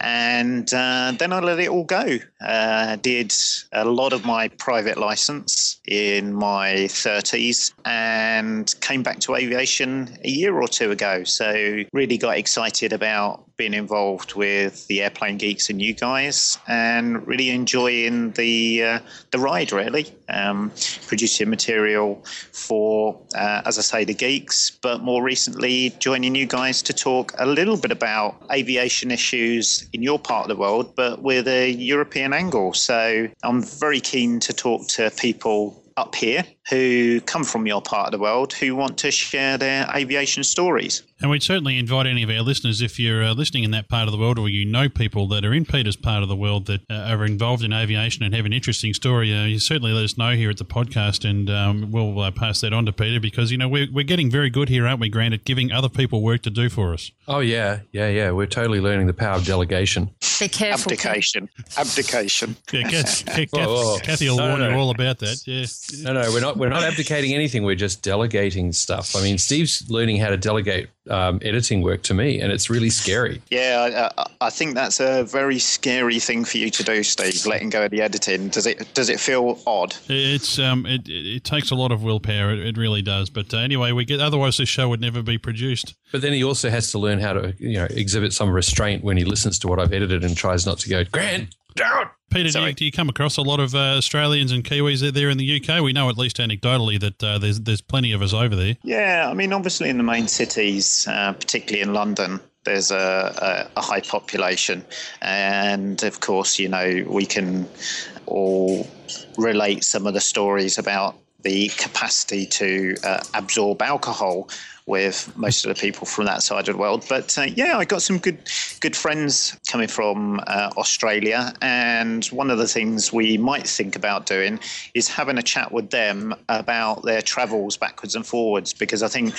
And uh, then I let it all go. Uh, did a lot of my private license in my 30s and came back to aviation a year or two ago. So, really got excited about being involved with the airplane geeks and you guys, and really enjoying the uh, the ride. Really, um, producing material for, uh, as I say, the geeks, but more recently joining you guys to talk a little bit about aviation issues in your part of the world, but with a European angle. So I'm very keen to talk to people up here who come from your part of the world who want to share their aviation stories. And we'd certainly invite any of our listeners, if you're uh, listening in that part of the world or you know people that are in Peter's part of the world that uh, are involved in aviation and have an interesting story, uh, you certainly let us know here at the podcast and um, we'll uh, pass that on to Peter because, you know, we're, we're getting very good here, aren't we, Grant, at giving other people work to do for us? Oh, yeah. Yeah, yeah. We're totally learning the power of delegation. Be careful. Abdication. Abdication. Yeah, Kath, Kath, Whoa, whoa. Kathy will No, warn no. you all about that. Yeah. No, no, we're not. We're not abdicating anything. We're just delegating stuff. I mean, Steve's learning how to delegate um, editing work to me, and it's really scary. Yeah, I, I- I think that's a very scary thing for you to do, Steve. Letting go of the editing. Does it? Does it feel odd? It's um, it, it it takes a lot of willpower. It, it really does. But uh, anyway, we get otherwise this show would never be produced. But then he also has to learn how to, you know, exhibit some restraint when he listens to what I've edited and tries not to go, Grant, down. Peter, do you, do you come across a lot of uh, Australians and Kiwis there in the UK? We know at least anecdotally that uh, there's there's plenty of us over there. Yeah, I mean, obviously in the main cities, uh, particularly in London, there's a, a, a high population, and of course, you know, we can all relate some of the stories about the capacity to uh, absorb alcohol with most of the people from that side of the world. But uh, yeah, I got some good good friends coming from uh, Australia, and one of the things we might think about doing is having a chat with them about their travels backwards and forwards, because I think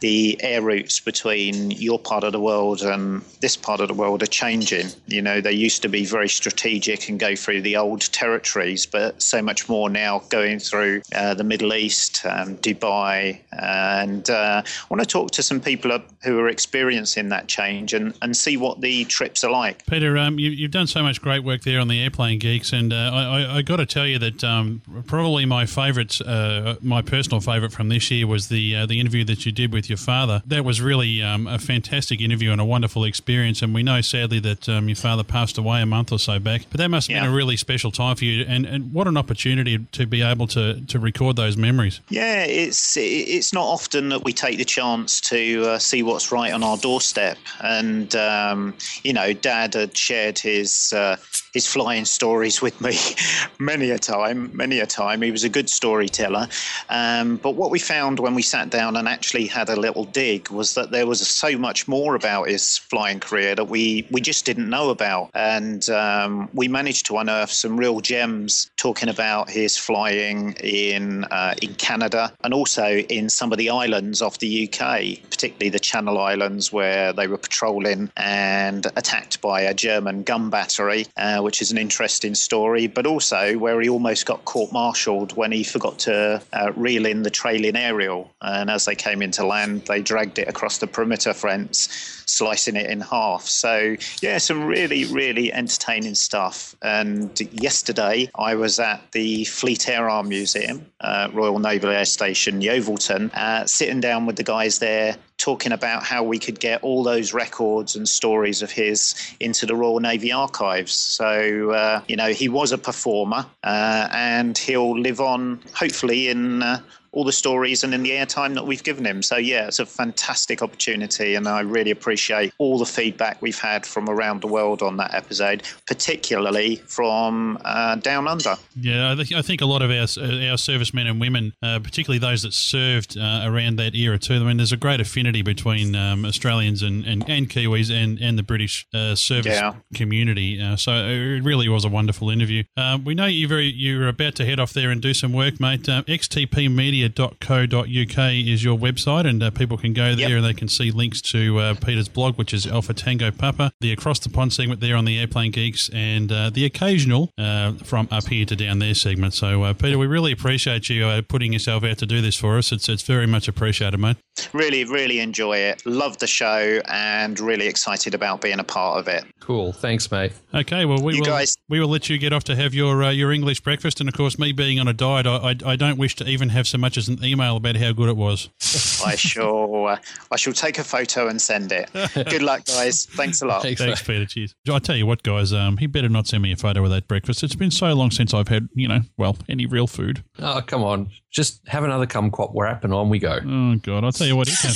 the air routes between your part of the world and this part of the world are changing. You know, they used to be very strategic and go through the old territories, but so much more now going through uh, the Middle East, um, Dubai, and uh, want to talk to some people who are experiencing that change and, and see what the trips are like. Peter, um, you, you've done so much great work there on the Airplane Geeks, and uh, I, I, I got to tell you that um, probably my favourite, uh, my personal favourite from this year was the uh, the interview that you did with your father. That was really um, a fantastic interview and a wonderful experience. And we know sadly that um, your father passed away a month or so back, but that must have been a really special time for you. And, and what an opportunity to be able to, to record those memories. Yeah, it's it's not often that we take the chance to uh, see what's right on our doorstep. And um, you know, Dad had shared his uh, his flying stories with me many a time, many a time. He was a good storyteller. Um, but what we found when we sat down and actually had a little dig was that there was so much more about his flying career that we we just didn't know about, and um, we managed to unearth some real gems talking about his flying in uh, in Canada and also in some of the islands off the UK, particularly the Channel Islands where they were patrolling and attacked by a German gun battery, uh, which is an interesting story. But also where he almost got court-martialed when he forgot to uh, reel in the trailing aerial, and as they came into land, they dragged it across the perimeter fence slicing it in half. So, yeah, some really, really entertaining stuff. And yesterday I was at the Fleet Air Arm Museum, uh, Royal Naval Air Station, Yeovilton, uh, sitting down with the guys there. Talking about how we could get all those records and stories of his into the Royal Navy archives. So, uh, you know, he was a performer uh, and he'll live on, hopefully, in uh, all the stories and in the airtime that we've given him. So yeah, it's a fantastic opportunity, and I really appreciate all the feedback we've had from around the world on that episode, particularly from uh, down under. Yeah, I, think I think a lot of our our servicemen and women, uh, particularly those that served uh, around that era too. I mean, there's a great affinity between um, Australians and, and, and Kiwis and, and the British uh, service Yeah. community. Uh, so it really was a wonderful interview. Uh, we know you're, very you're about to head off there and do some work, mate. Uh, XTP Media alphamedia.co.uk is your website, and uh, people can go there and they can see links to uh, Peter's blog, which is Alpha Tango Papa, the Across the Pond segment there on the Airplane Geeks, and uh, the occasional uh, From Up Here to Down There segment. So, uh, Peter, we really appreciate you uh, putting yourself out to do this for us. It's, it's very much appreciated, mate. Really, really enjoy it. Love the show and really excited about being a part of it. Cool. Thanks, mate. Okay, well, we You will guys- we will let you get off to have your uh, your English breakfast, and of course, me being on a diet, I, I, I don't wish to even have so much as an email about how good it was. I shall uh, I shall take a photo and send it. Good luck, guys. Thanks a lot. Thanks, Peter. Cheers. I tell you what, guys, um, he better not send me a photo of that breakfast. It's been so long since I've had, you know, well, any real food. Oh, come on. Just have another kumquat wrap and on we go. Oh God! I'll tell you what. He can.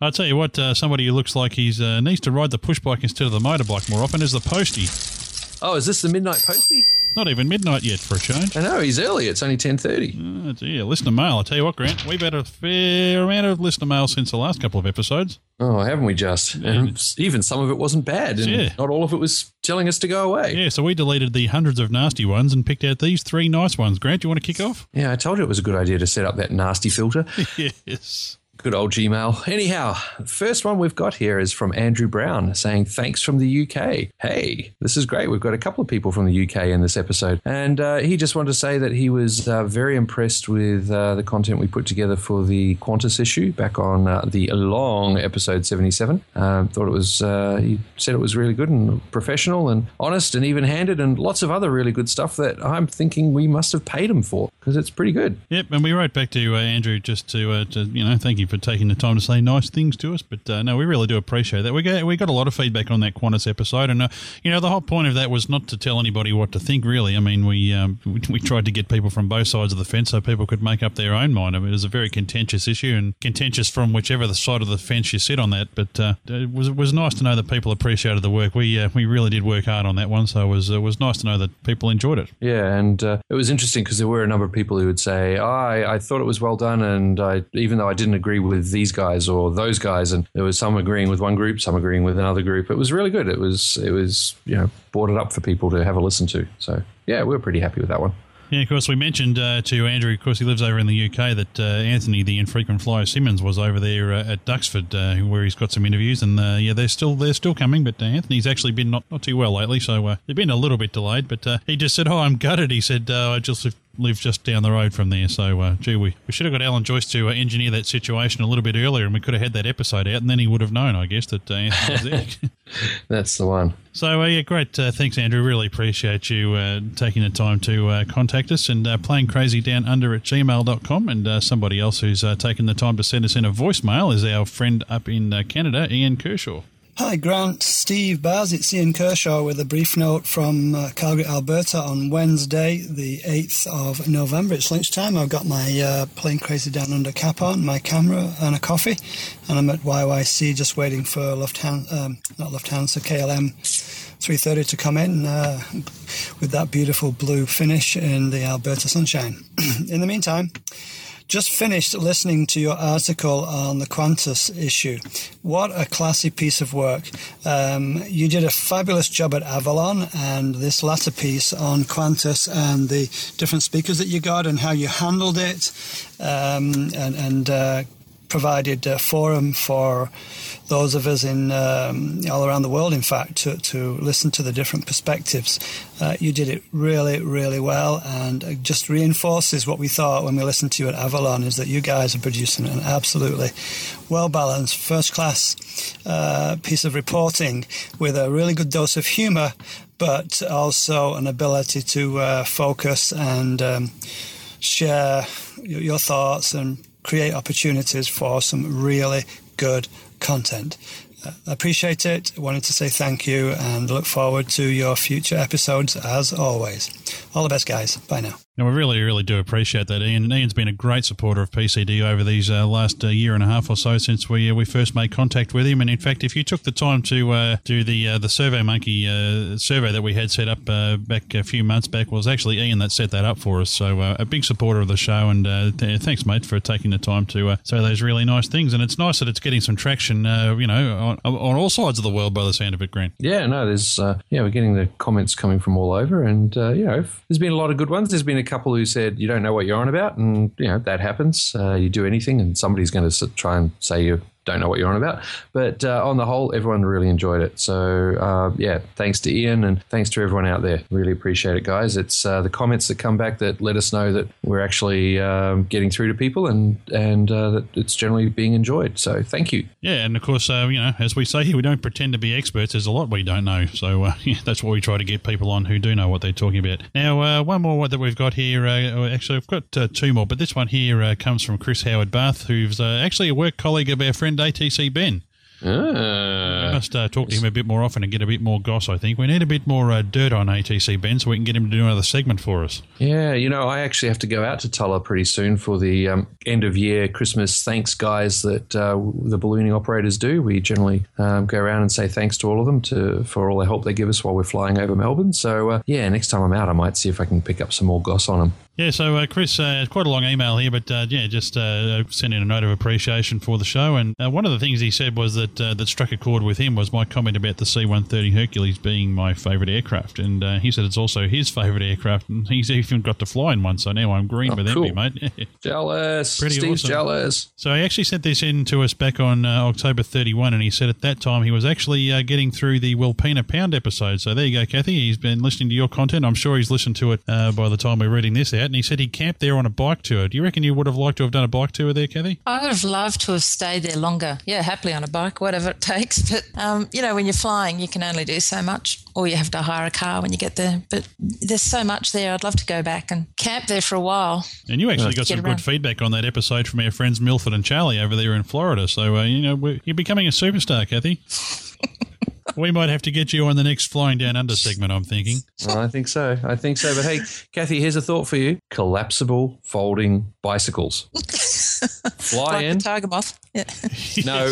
I'll tell you what. Uh, somebody who looks like he's uh, needs to ride the push bike instead of the motorbike more often is the postie. Oh, is this the midnight postie? Not even midnight yet for a change. I know he's early. It's only ten thirty. Ah, oh dear, listener mail. I tell you what, Grant, we've had a fair amount of listener mail since the last couple of episodes. Oh, haven't we just? And even some of it wasn't bad, and Yeah. not all of it was telling us to go away. Yeah, so we deleted the hundreds of nasty ones and picked out these three nice ones. Grant, do you want to kick off? Yeah, I told you it was a good idea to set up that nasty filter. yes. Good old Gmail. Anyhow, first one we've got here is from Andrew Brown saying, Thanks from the UK. Hey, this is great. We've got a couple of people from the UK in this episode. And uh, he just wanted to say that he was uh, very impressed with uh, the content we put together for the Qantas issue back on uh, the long episode 77. Um, thought it was, uh, he said it was really good and professional and honest and even handed and lots of other really good stuff that I'm thinking we must have paid him for because it's pretty good. Yep, and we wrote back to uh, Andrew just to, uh, to, you know, thank you for taking the time to say nice things to us. But uh, no, we really do appreciate that. We got we got a lot of feedback on that Qantas episode, and uh, you know, the whole point of that was not to tell anybody what to think. Really, I mean, we um, we, we tried to get people from both sides of the fence so people could make up their own mind. I mean, it was a very contentious issue, and contentious from whichever the side of the fence you sit on that. But uh, it was it was nice to know that people appreciated the work. We uh, we really did work hard on that one, so it was it was nice to know that people enjoyed it. Yeah, and uh, it was interesting because there were a number of people who would say, oh, I, I thought it was well done, and I, even though I didn't agree with these guys or those guys, and there was some agreeing with one group, some agreeing with another group. It was really good. It was, it was, you know, brought it up for people to have a listen to. So yeah, we were pretty happy with that one. Yeah, of course, we mentioned uh, to Andrew, of course, he lives over in the UK, that uh, Anthony, the infrequent flyer Simmons, was over there uh, at Duxford, uh, where he's got some interviews, and uh, yeah, they're still they're still coming. But uh, Anthony's actually been not, not too well lately, so they've been a little bit delayed. But he just said, "Oh, I'm gutted." He said, "I just live, just down the road from there." So, uh, gee, we, we should have got Alan Joyce to uh, engineer that situation a little bit earlier, and we could have had that episode out, and then he would have known, I guess, that uh, Anthony was there. That's the one. So, uh, yeah, great. Uh, thanks, Andrew. Really appreciate you uh, taking the time to uh, contact us and uh, plane crazy down under at gmail.com. And uh, somebody else who's uh, taken the time to send us in a voicemail is our friend up in uh, Canada, Ian Kershaw. Hi, Grant, Steve, Baz. It's Ian Kershaw with a brief note from uh, Calgary, Alberta on Wednesday, the 8th of November. It's lunchtime. I've got my uh, Plane Crazy Down Under cap on, my camera, and a coffee. And I'm at YYC just waiting for Lufthansa, um, not Lufthansa, KLM 330 to come in uh, with that beautiful blue finish in the Alberta sunshine. in the meantime, just finished listening to your article on the Qantas issue. What a classy piece of work. Um, you did a fabulous job at Avalon, and this latter piece on Qantas and the different speakers that you got and how you handled it, um, and, and uh, provided a forum for those of us in um, all around the world, in fact, to, to listen to the different perspectives. Uh, you did it really, really well, and it just reinforces what we thought when we listened to you at Avalon: is that you guys are producing an absolutely well balanced, first class uh, piece of reporting with a really good dose of humour, but also an ability to uh, focus and um, share your, your thoughts and create opportunities for some really good content. Uh, appreciate it. Wanted to say thank you and look forward to your future episodes as always. All the best, guys. Bye now. No, we really, really do appreciate that, Ian. Ian's been a great supporter of PCD over these uh, last uh, year and a half or so since we uh, we first made contact with him. And in fact, if you took the time to uh, do the uh, the Survey Monkey survey that we had set up back a few months back, was actually Ian that set that up for us. So a big supporter of the show, and th- thanks, mate, for taking the time to say those really nice things. And it's nice that it's getting some traction, you know, on, on, on all sides of the world by the sound of it, Grant. Yeah, no, there's uh, yeah, we're getting the comments coming from all over, and uh, you know, there's been a lot of good ones. There's been a couple who said you don't know what you're on about, and you know that happens. Uh, you do anything, and somebody's going to try and say you don't know what you're on about. But uh, on the whole, everyone really enjoyed it. So uh, yeah, thanks to Ian and thanks to everyone out there. Really appreciate it, guys. It's uh, the comments that come back that let us know that we're actually um, getting through to people and and uh, that it's generally being enjoyed. So thank you. Yeah, and of course, uh, you know, as we say here, we don't pretend to be experts. There's a lot we don't know. So uh, yeah, that's why we try to get people on who do know what they're talking about. Now, one more that we've got here. actually, I've got two more, but this one here comes from Chris Howard Bath, who's actually a work colleague of our friend ATC Ben. Ah. we must uh, talk to him a bit more often and get a bit more goss. I think we need a bit more uh, dirt on ATC Ben, so we can get him to do another segment for us. Yeah, you know, I actually have to go out to Tulla pretty soon for the um, end of year Christmas thanks guys that uh, the ballooning operators do. We generally um, go around and say thanks to all of them to for all the help they give us while we're flying over Melbourne. So uh, yeah, next time I'm out, I might see if I can pick up some more goss on them. Yeah, so uh, Chris, uh, quite a long email here, but uh, yeah, just uh, sending a note of appreciation for the show. And uh, one of the things he said was that uh, that struck a chord with him was my comment about the C-130 Hercules being my favourite aircraft, and he said it's also his favourite aircraft, and he's even got to fly in one. So now I'm green oh, with cool. envy, mate. jealous, Pretty Steve's awesome. jealous. So he actually sent this in to us back on October 31, and he said at that time he was actually getting through the Wilpena Pound episode. So there you go, Kathy. He's been listening to your content. I'm sure he's listened to it by the time we're reading this out, and he said he camped there on a bike tour. Do you reckon you would have liked to have done a bike tour there, Kathy? I would have loved to have stayed there longer. Yeah, happily on a bike, whatever it takes. But, um, you know, when you're flying, you can only do so much, or you have to hire a car when you get there. But there's so much there. I'd love to go back and camp there for a while. And you actually got some around. good feedback on that episode from our friends Milford and Charlie over there in Florida. So, uh, you know, we're, you're becoming a superstar, Kathy. we might have to get you on the next Flying Down Under segment, I'm thinking. Well, I think so. I think so. But hey, Kathy, here's a thought for you: collapsible folding bicycles. Fly like in. the tiger moth. Yeah. No,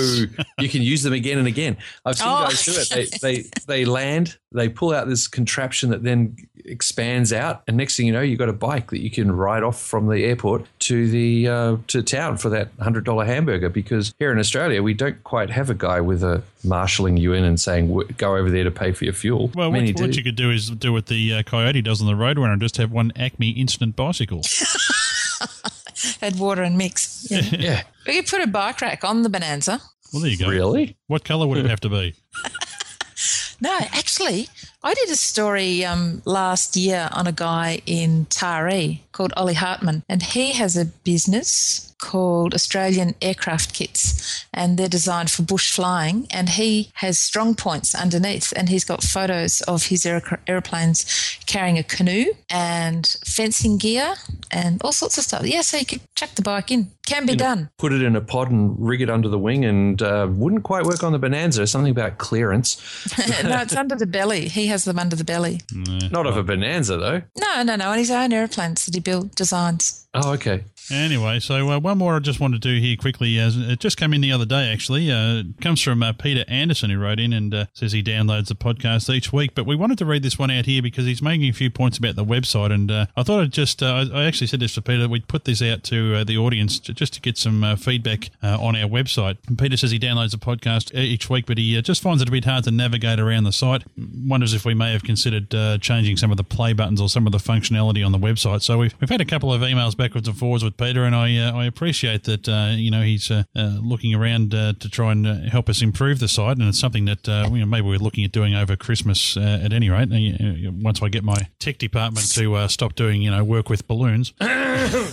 you can use them again and again. I've seen Oh. guys do it. They, they they land, they pull out this contraption that then expands out, and next thing you know, you've got a bike that you can ride off from the airport to the uh, to town for that hundred dollar hamburger. Because here in Australia, we don't quite have a guy with a marshalling you in and saying go over there to pay for your fuel. Well, Many what, what you could do is do what the uh, Coyote does on the Roadrunner and just have one Acme instant bicycle. Add water and mix. Yeah. yeah. We could put a bike rack on the Bonanza. Well, there you go. Really? What colour would it have to be? No, actually, I did a story um, last year on a guy in Taree called Ollie Hartman, and he has a business called Australian Aircraft Kits, and they're designed for bush flying. And he has strong points underneath, and he's got photos of his aer- airplanes carrying a canoe and fencing gear and all sorts of stuff. Yeah, so you could chuck the bike in. Can be You know, done. Put it in a pod and rig it under the wing, and uh, wouldn't quite work on the Bonanza. Something about clearance. no, it's under the belly. He has them under the belly. Not of a Bonanza though. No, no, no. On his own airplanes that he built designs. Oh, okay. Anyway, so uh, one more I just want to do here quickly. As it just came in the other day, actually. Uh, it comes from uh, Peter Anderson, who wrote in and uh, says he downloads the podcast each week. But we wanted to read this one out here because he's making a few points about the website. And uh, I thought I'd just, uh, I actually said this to Peter, we'd put this out to uh, the audience to, just to get some uh, feedback uh, on our website. And Peter says he downloads the podcast each week, but he uh, just finds it a bit hard to navigate around the site. Wonders if we may have considered uh, changing some of the play buttons or some of the functionality on the website. So we've, we've had a couple of emails backwards and forwards with Peter, and I uh, I appreciate that uh, you know he's uh, looking around uh, to try and uh, help us improve the site, and it's something that uh, you know, maybe we're looking at doing over Christmas uh, at any rate. Uh, once I get my tech department to uh, stop doing you know work with balloons.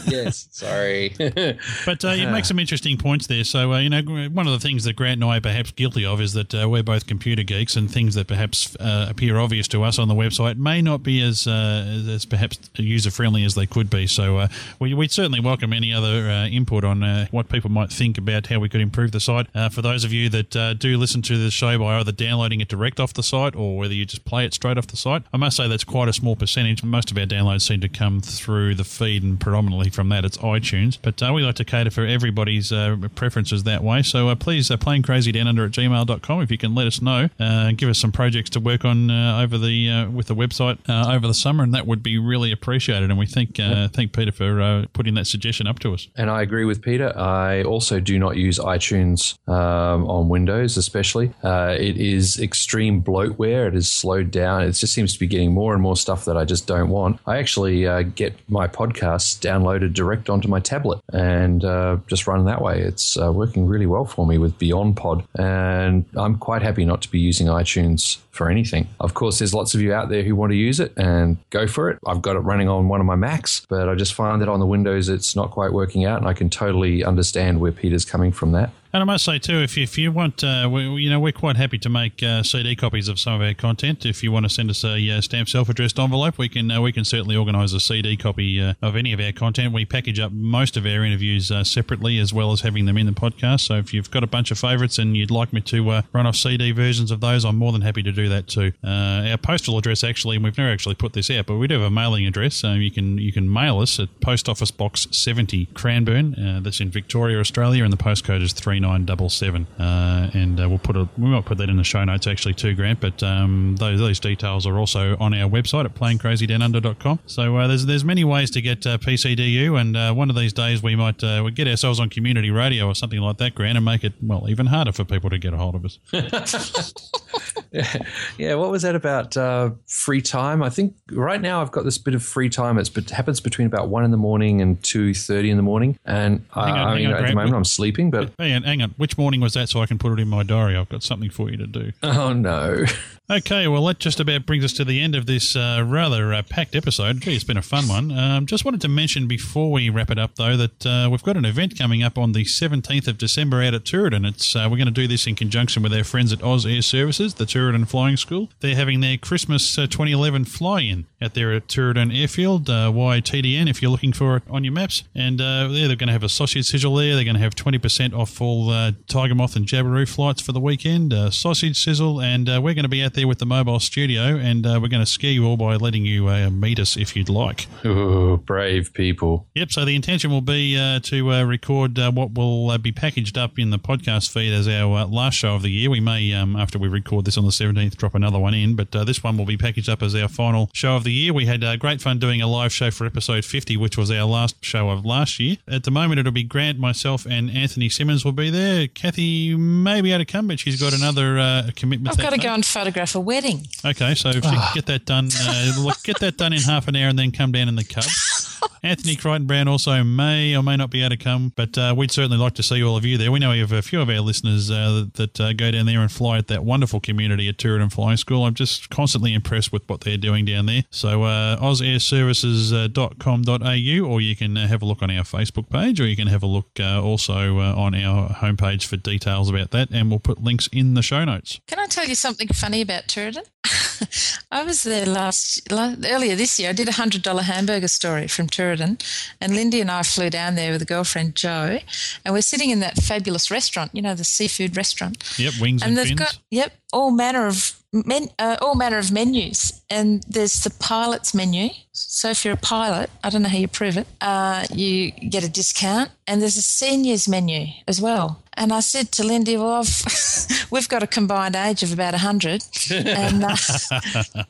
yes, sorry. But uh, you make some interesting points there. So, uh, you know, one of the things that Grant and I are perhaps guilty of is that uh, we're both computer geeks, and things that perhaps uh, appear obvious to us on the website may not be as uh, as- as perhaps user friendly as they could be. So, uh, we, we'd certainly welcome any other uh, input on uh, what people might think about how we could improve the site. Uh, for those of you that uh, do listen to the show by either downloading it direct off the site or whether you just play it straight off the site, I must say that's quite a small percentage. Most of our downloads seem to come through the feed and predominantly from that. It's iTunes, but uh, we like to cater for everybody's uh, preferences that way. So uh, please, uh, planecrazydown at gmail.com if you can let us know, uh, give us some projects to work on uh, over the uh, with the website uh, over the summer, and that would be really appreciated. And we thank uh, thank Peter for uh, putting that suggestion up to us. And I agree with Peter. I also do not use iTunes um, on Windows, especially. Uh, it is extreme bloatware. It is slowed down. It just seems to be getting more and more stuff that I just don't want. I actually uh, get my podcasts downloaded direct onto my tablet and uh, just run that way. It's uh, working really well for me with Beyond Pod, and I'm quite happy not to be using iTunes for anything. Of course, there's lots of you out there who want to use it and go for it. I've got it running on one of my Macs, but I just find that on the Windows it's not quite working out, and I can totally understand where Peter's coming from that. And I must say too, if you, if you want, uh, we, you know, we're quite happy to make uh, CD copies of some of our content. If you want to send us a uh, stamp self-addressed envelope, we can uh, we can certainly organise a CD copy uh, of any of our content. We package up most of our interviews uh, separately, as well as having them in the podcast. So if you've got a bunch of favourites and you'd like me to run off CD versions of those, I'm more than happy to do that too. Our postal address actually, and we've never actually put this out, but we do have a mailing address. So you can you can mail us at Post Office Box 70 Cranbourne. That's in Victoria, Australia, and the postcode is three nine double seven. Uh, and uh, we'll put a we might put that in the show notes actually too, Grant. But um, those those details are also on our website at planecrazydownunder.com. So uh, there's there's many ways to get uh, PCDU, and uh, one of these days we might uh, we get ourselves on community radio or something like that, Grant, and make it well even harder for people to get a hold of us. yeah, yeah. What was that about uh, free time? I think right now I've got this bit of free time. It's it happens between about one in the morning and two thirty in the morning, and uh, on, I mean on, at the Grant. moment I'm sleeping. But Hang on, hang on. Which morning was that so I can put it in my diary? I've got something for you to do. oh no, Okay, well, that just about brings us to the end of this uh, rather uh, packed episode. Gee, it's been a fun one. Um, just wanted to mention before we wrap it up, though, that uh, we've got an event coming up on the 17th of December out at Tooradin. It's uh, we're going to do this in conjunction with our friends at Oz Air Services, the Tooradin Flying School. They're having their Christmas uh, 2011 fly-in out there at Tooradin Airfield, uh, YTDN, if you're looking for it on your maps. And uh, there they're going to have a sausage sizzle there. They're going to have 20% off all uh, Tiger Moth and Jabiru flights for the weekend, uh, sausage sizzle, and uh, we're going to be out there with the mobile studio, and uh, we're going to scare you all by letting you uh, meet us if you'd like. Ooh, brave people. Yep. So the intention will be uh, to uh, record uh, what will uh, be packaged up in the podcast feed as our uh, last show of the year. We may, um, after we record this on the seventeenth, drop another one in, but uh, this one will be packaged up as our final show of the year. We had uh, great fun doing a live show for episode fifty, which was our last show of last year. At the moment, it'll be Grant, myself, and Anthony Simmons will be there. Kathy may be able to come, but she's got another uh, commitment. I've got to day. go and photograph a wedding. Okay, so if you Ah. could get that done, uh, get that done in half an hour, and then come down in the cub. Anthony Crichton Brown also may or may not be able to come, but uh, we'd certainly like to see all of you there. We know we have a few of our listeners uh, that uh, go down there and fly at that wonderful community at Tooradin Flying School. I'm just constantly impressed with what they're doing down there. So, uh, ozairservices.com.au, or you can uh, have a look on our Facebook page, or you can have a look uh, also on our homepage for details about that, and we'll put links in the show notes. Can I tell you something funny about Tooradin? I was there last, la earlier this year. I did a hundred dollar hamburger story from Tooradin, and Lindy and I flew down there with a girlfriend Joe, and we're sitting in that fabulous restaurant. You know, the seafood restaurant. Yep, wings and, and they've fins. got yep all manner of men, uh, all manner of menus, and there's the pilot's menu. So if you're a pilot, I don't know how you prove it, uh, you get a discount, and there's a seniors menu as well. And I said to Lindy, "Well, I've, we've got a combined age of about hundred, and uh,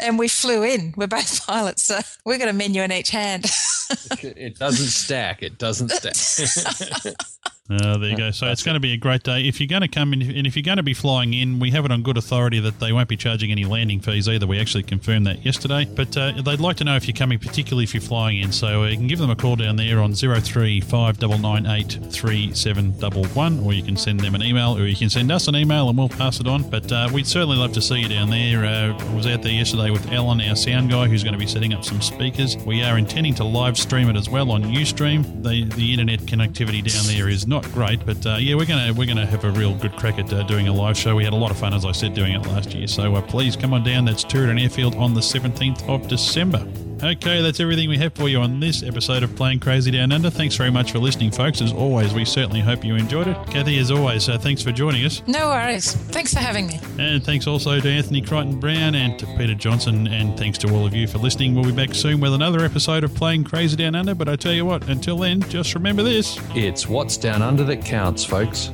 and we flew in. We're both pilots, so we've got a menu in each hand." it doesn't stack. It doesn't stack. Uh, there you go. So it's going to be a great day. If you're going to come in, and if you're going to be flying in, we have it on good authority that they won't be charging any landing fees either. We actually confirmed that yesterday. But uh, they'd like to know if you're coming, particularly if you're flying in. So uh, you can give them a call down there on 0359983711, or you can send them an email, or you can send us an email and we'll pass it on. But uh, we'd certainly love to see you down there. Uh, I was out there yesterday with Alan, our sound guy, who's going to be setting up some speakers. We are intending to live stream it as well on UStream. The the internet connectivity down there is not great, but uh, yeah, we're gonna we're gonna have a real good crack at uh, doing a live show. We had a lot of fun, as I said, doing it last year. So uh, please come on down. That's Tooradin Airfield on the 17th of December. Okay, that's everything we have for you on this episode of Plane Crazy Down Under. Thanks very much for listening, folks. As always, we certainly hope you enjoyed it. Kathy, as always, uh, thanks for joining us. No worries. Thanks for having me. And thanks also to Anthony Crichton Brown and to Peter Johnson. And thanks to all of you for listening. We'll be back soon with another episode of Plane Crazy Down Under. But I tell you what, until then, just remember this it's what's down under that counts, folks.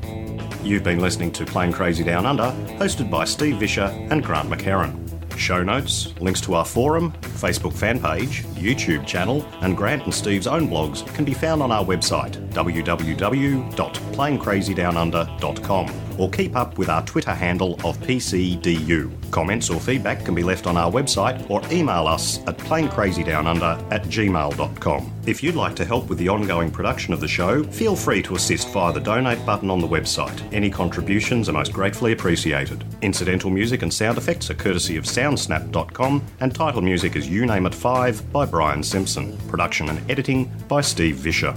You've been listening to Plane Crazy Down Under, hosted by Steve Visscher and Grant McHerron. Show notes, links to our forum, Facebook fan page, YouTube channel, and Grant and Steve's own blogs can be found on our website www.planecrazydownunder.com or keep up with our Twitter handle of PCDU. Comments or feedback can be left on our website or email us at planecrazydownunder at gmail.com. If you'd like to help with the ongoing production of the show, feel free to assist via the donate button on the website. Any contributions are most gratefully appreciated. Incidental music and sound effects are courtesy of soundsnap.com and title music is You Name It 5 by Brian Simpson. Production and editing by Steve Visscher.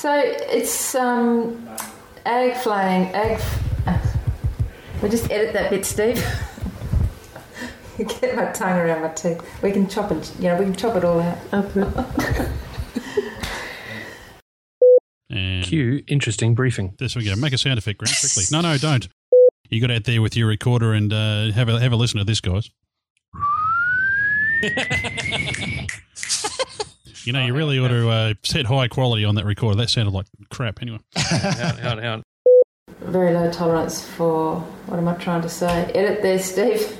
So it's um, ag flying, ag. We'll just edit that bit, Steve. Get my tongue around my teeth. We can chop it. You know, we can chop it all out. And Cue interesting briefing. This we go. Make a sound effect, Grant, quickly. No, no, don't. You got out there with your recorder and uh, have a have a listen to this, guys. you know, you really ought to uh, set high quality on that recorder. That sounded like crap. Anyway, Very low tolerance for what am I trying to say? Edit there, Steve.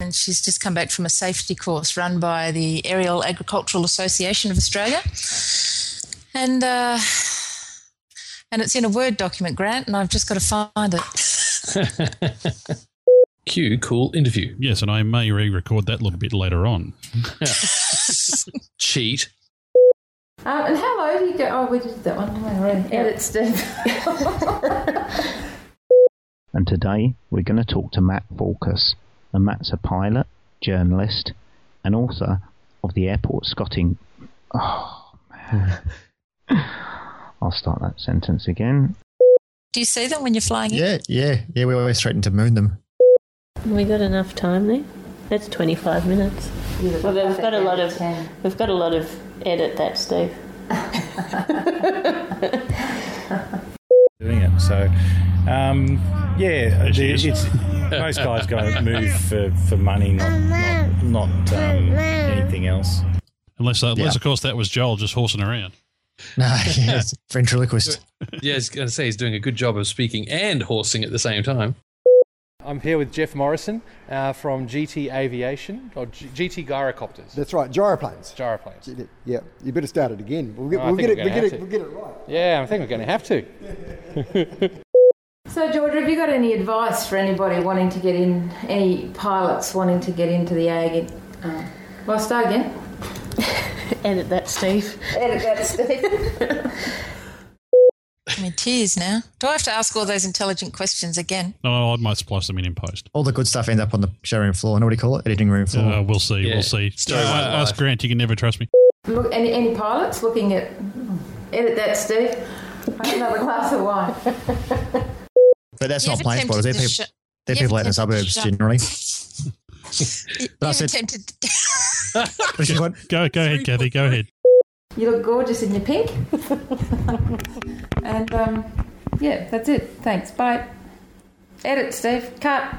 And she's just come back from a safety course run by the Aerial Agricultural Association of Australia, and uh, and it's in a Word document, Grant, and I've just got to find it. Cue cool interview. Yes, and I may re-record that a little bit later on. Cheat. Um, and how low do you go? Oh, we did that one. Right. Edit, Steve. And today we're going to talk to Matt Falcus. And Matt's a pilot, journalist, and author of the airport Scotting. Oh, man. I'll start that sentence again. do you see them when you're flying? in? Yeah, yeah, yeah. We always threaten to moon them. We got enough time there. That's 25 minutes. Well, we've got a lot of we've got a lot of edit that, Steve. doing it. So, um, yeah, the, it's most guys go move for, for money, not not, not um, anything else. Unless, uh, unless Yeah. of course, that was Joel just horsing around. No, yes, ventriloquist. Yeah, I was going to say he's doing a good job of speaking and horsing at the same time. I'm here with Jeff Morrison uh, from GT Aviation, or G- GT Gyrocopters. That's right, gyroplanes. Gyroplanes. Yeah, you better start it again. We'll get, Oh, we'll get it, we're we'll get it, we'll get it right. Yeah, I think we're going to have to. So, Georgia, have you got any advice for anybody wanting to get in, any pilots wanting to get into the ag? Uh, well, start again. Edit that, Steve. Edit that, Steve. I'm in tears now. Do I have to ask all those intelligent questions again? No, I might splice them in in post. All the good stuff ends up on the showroom floor. No, what do you call it? Editing room floor. Uh, we'll see. Yeah. We'll see. Story Uh, ask. Grant. You can never trust me. Look, any, any pilots looking at. Edit that, Steve. I have another glass of wine. But that's You not ever plane tempted spotters. They're people, sh- they're people out in the suburbs shut- generally. You But I ever said- tempted Go, go ahead, Kathy. Go ahead. You look gorgeous in your pink. and um, yeah, that's it. Thanks. Bye. Edit, Steve. Cut.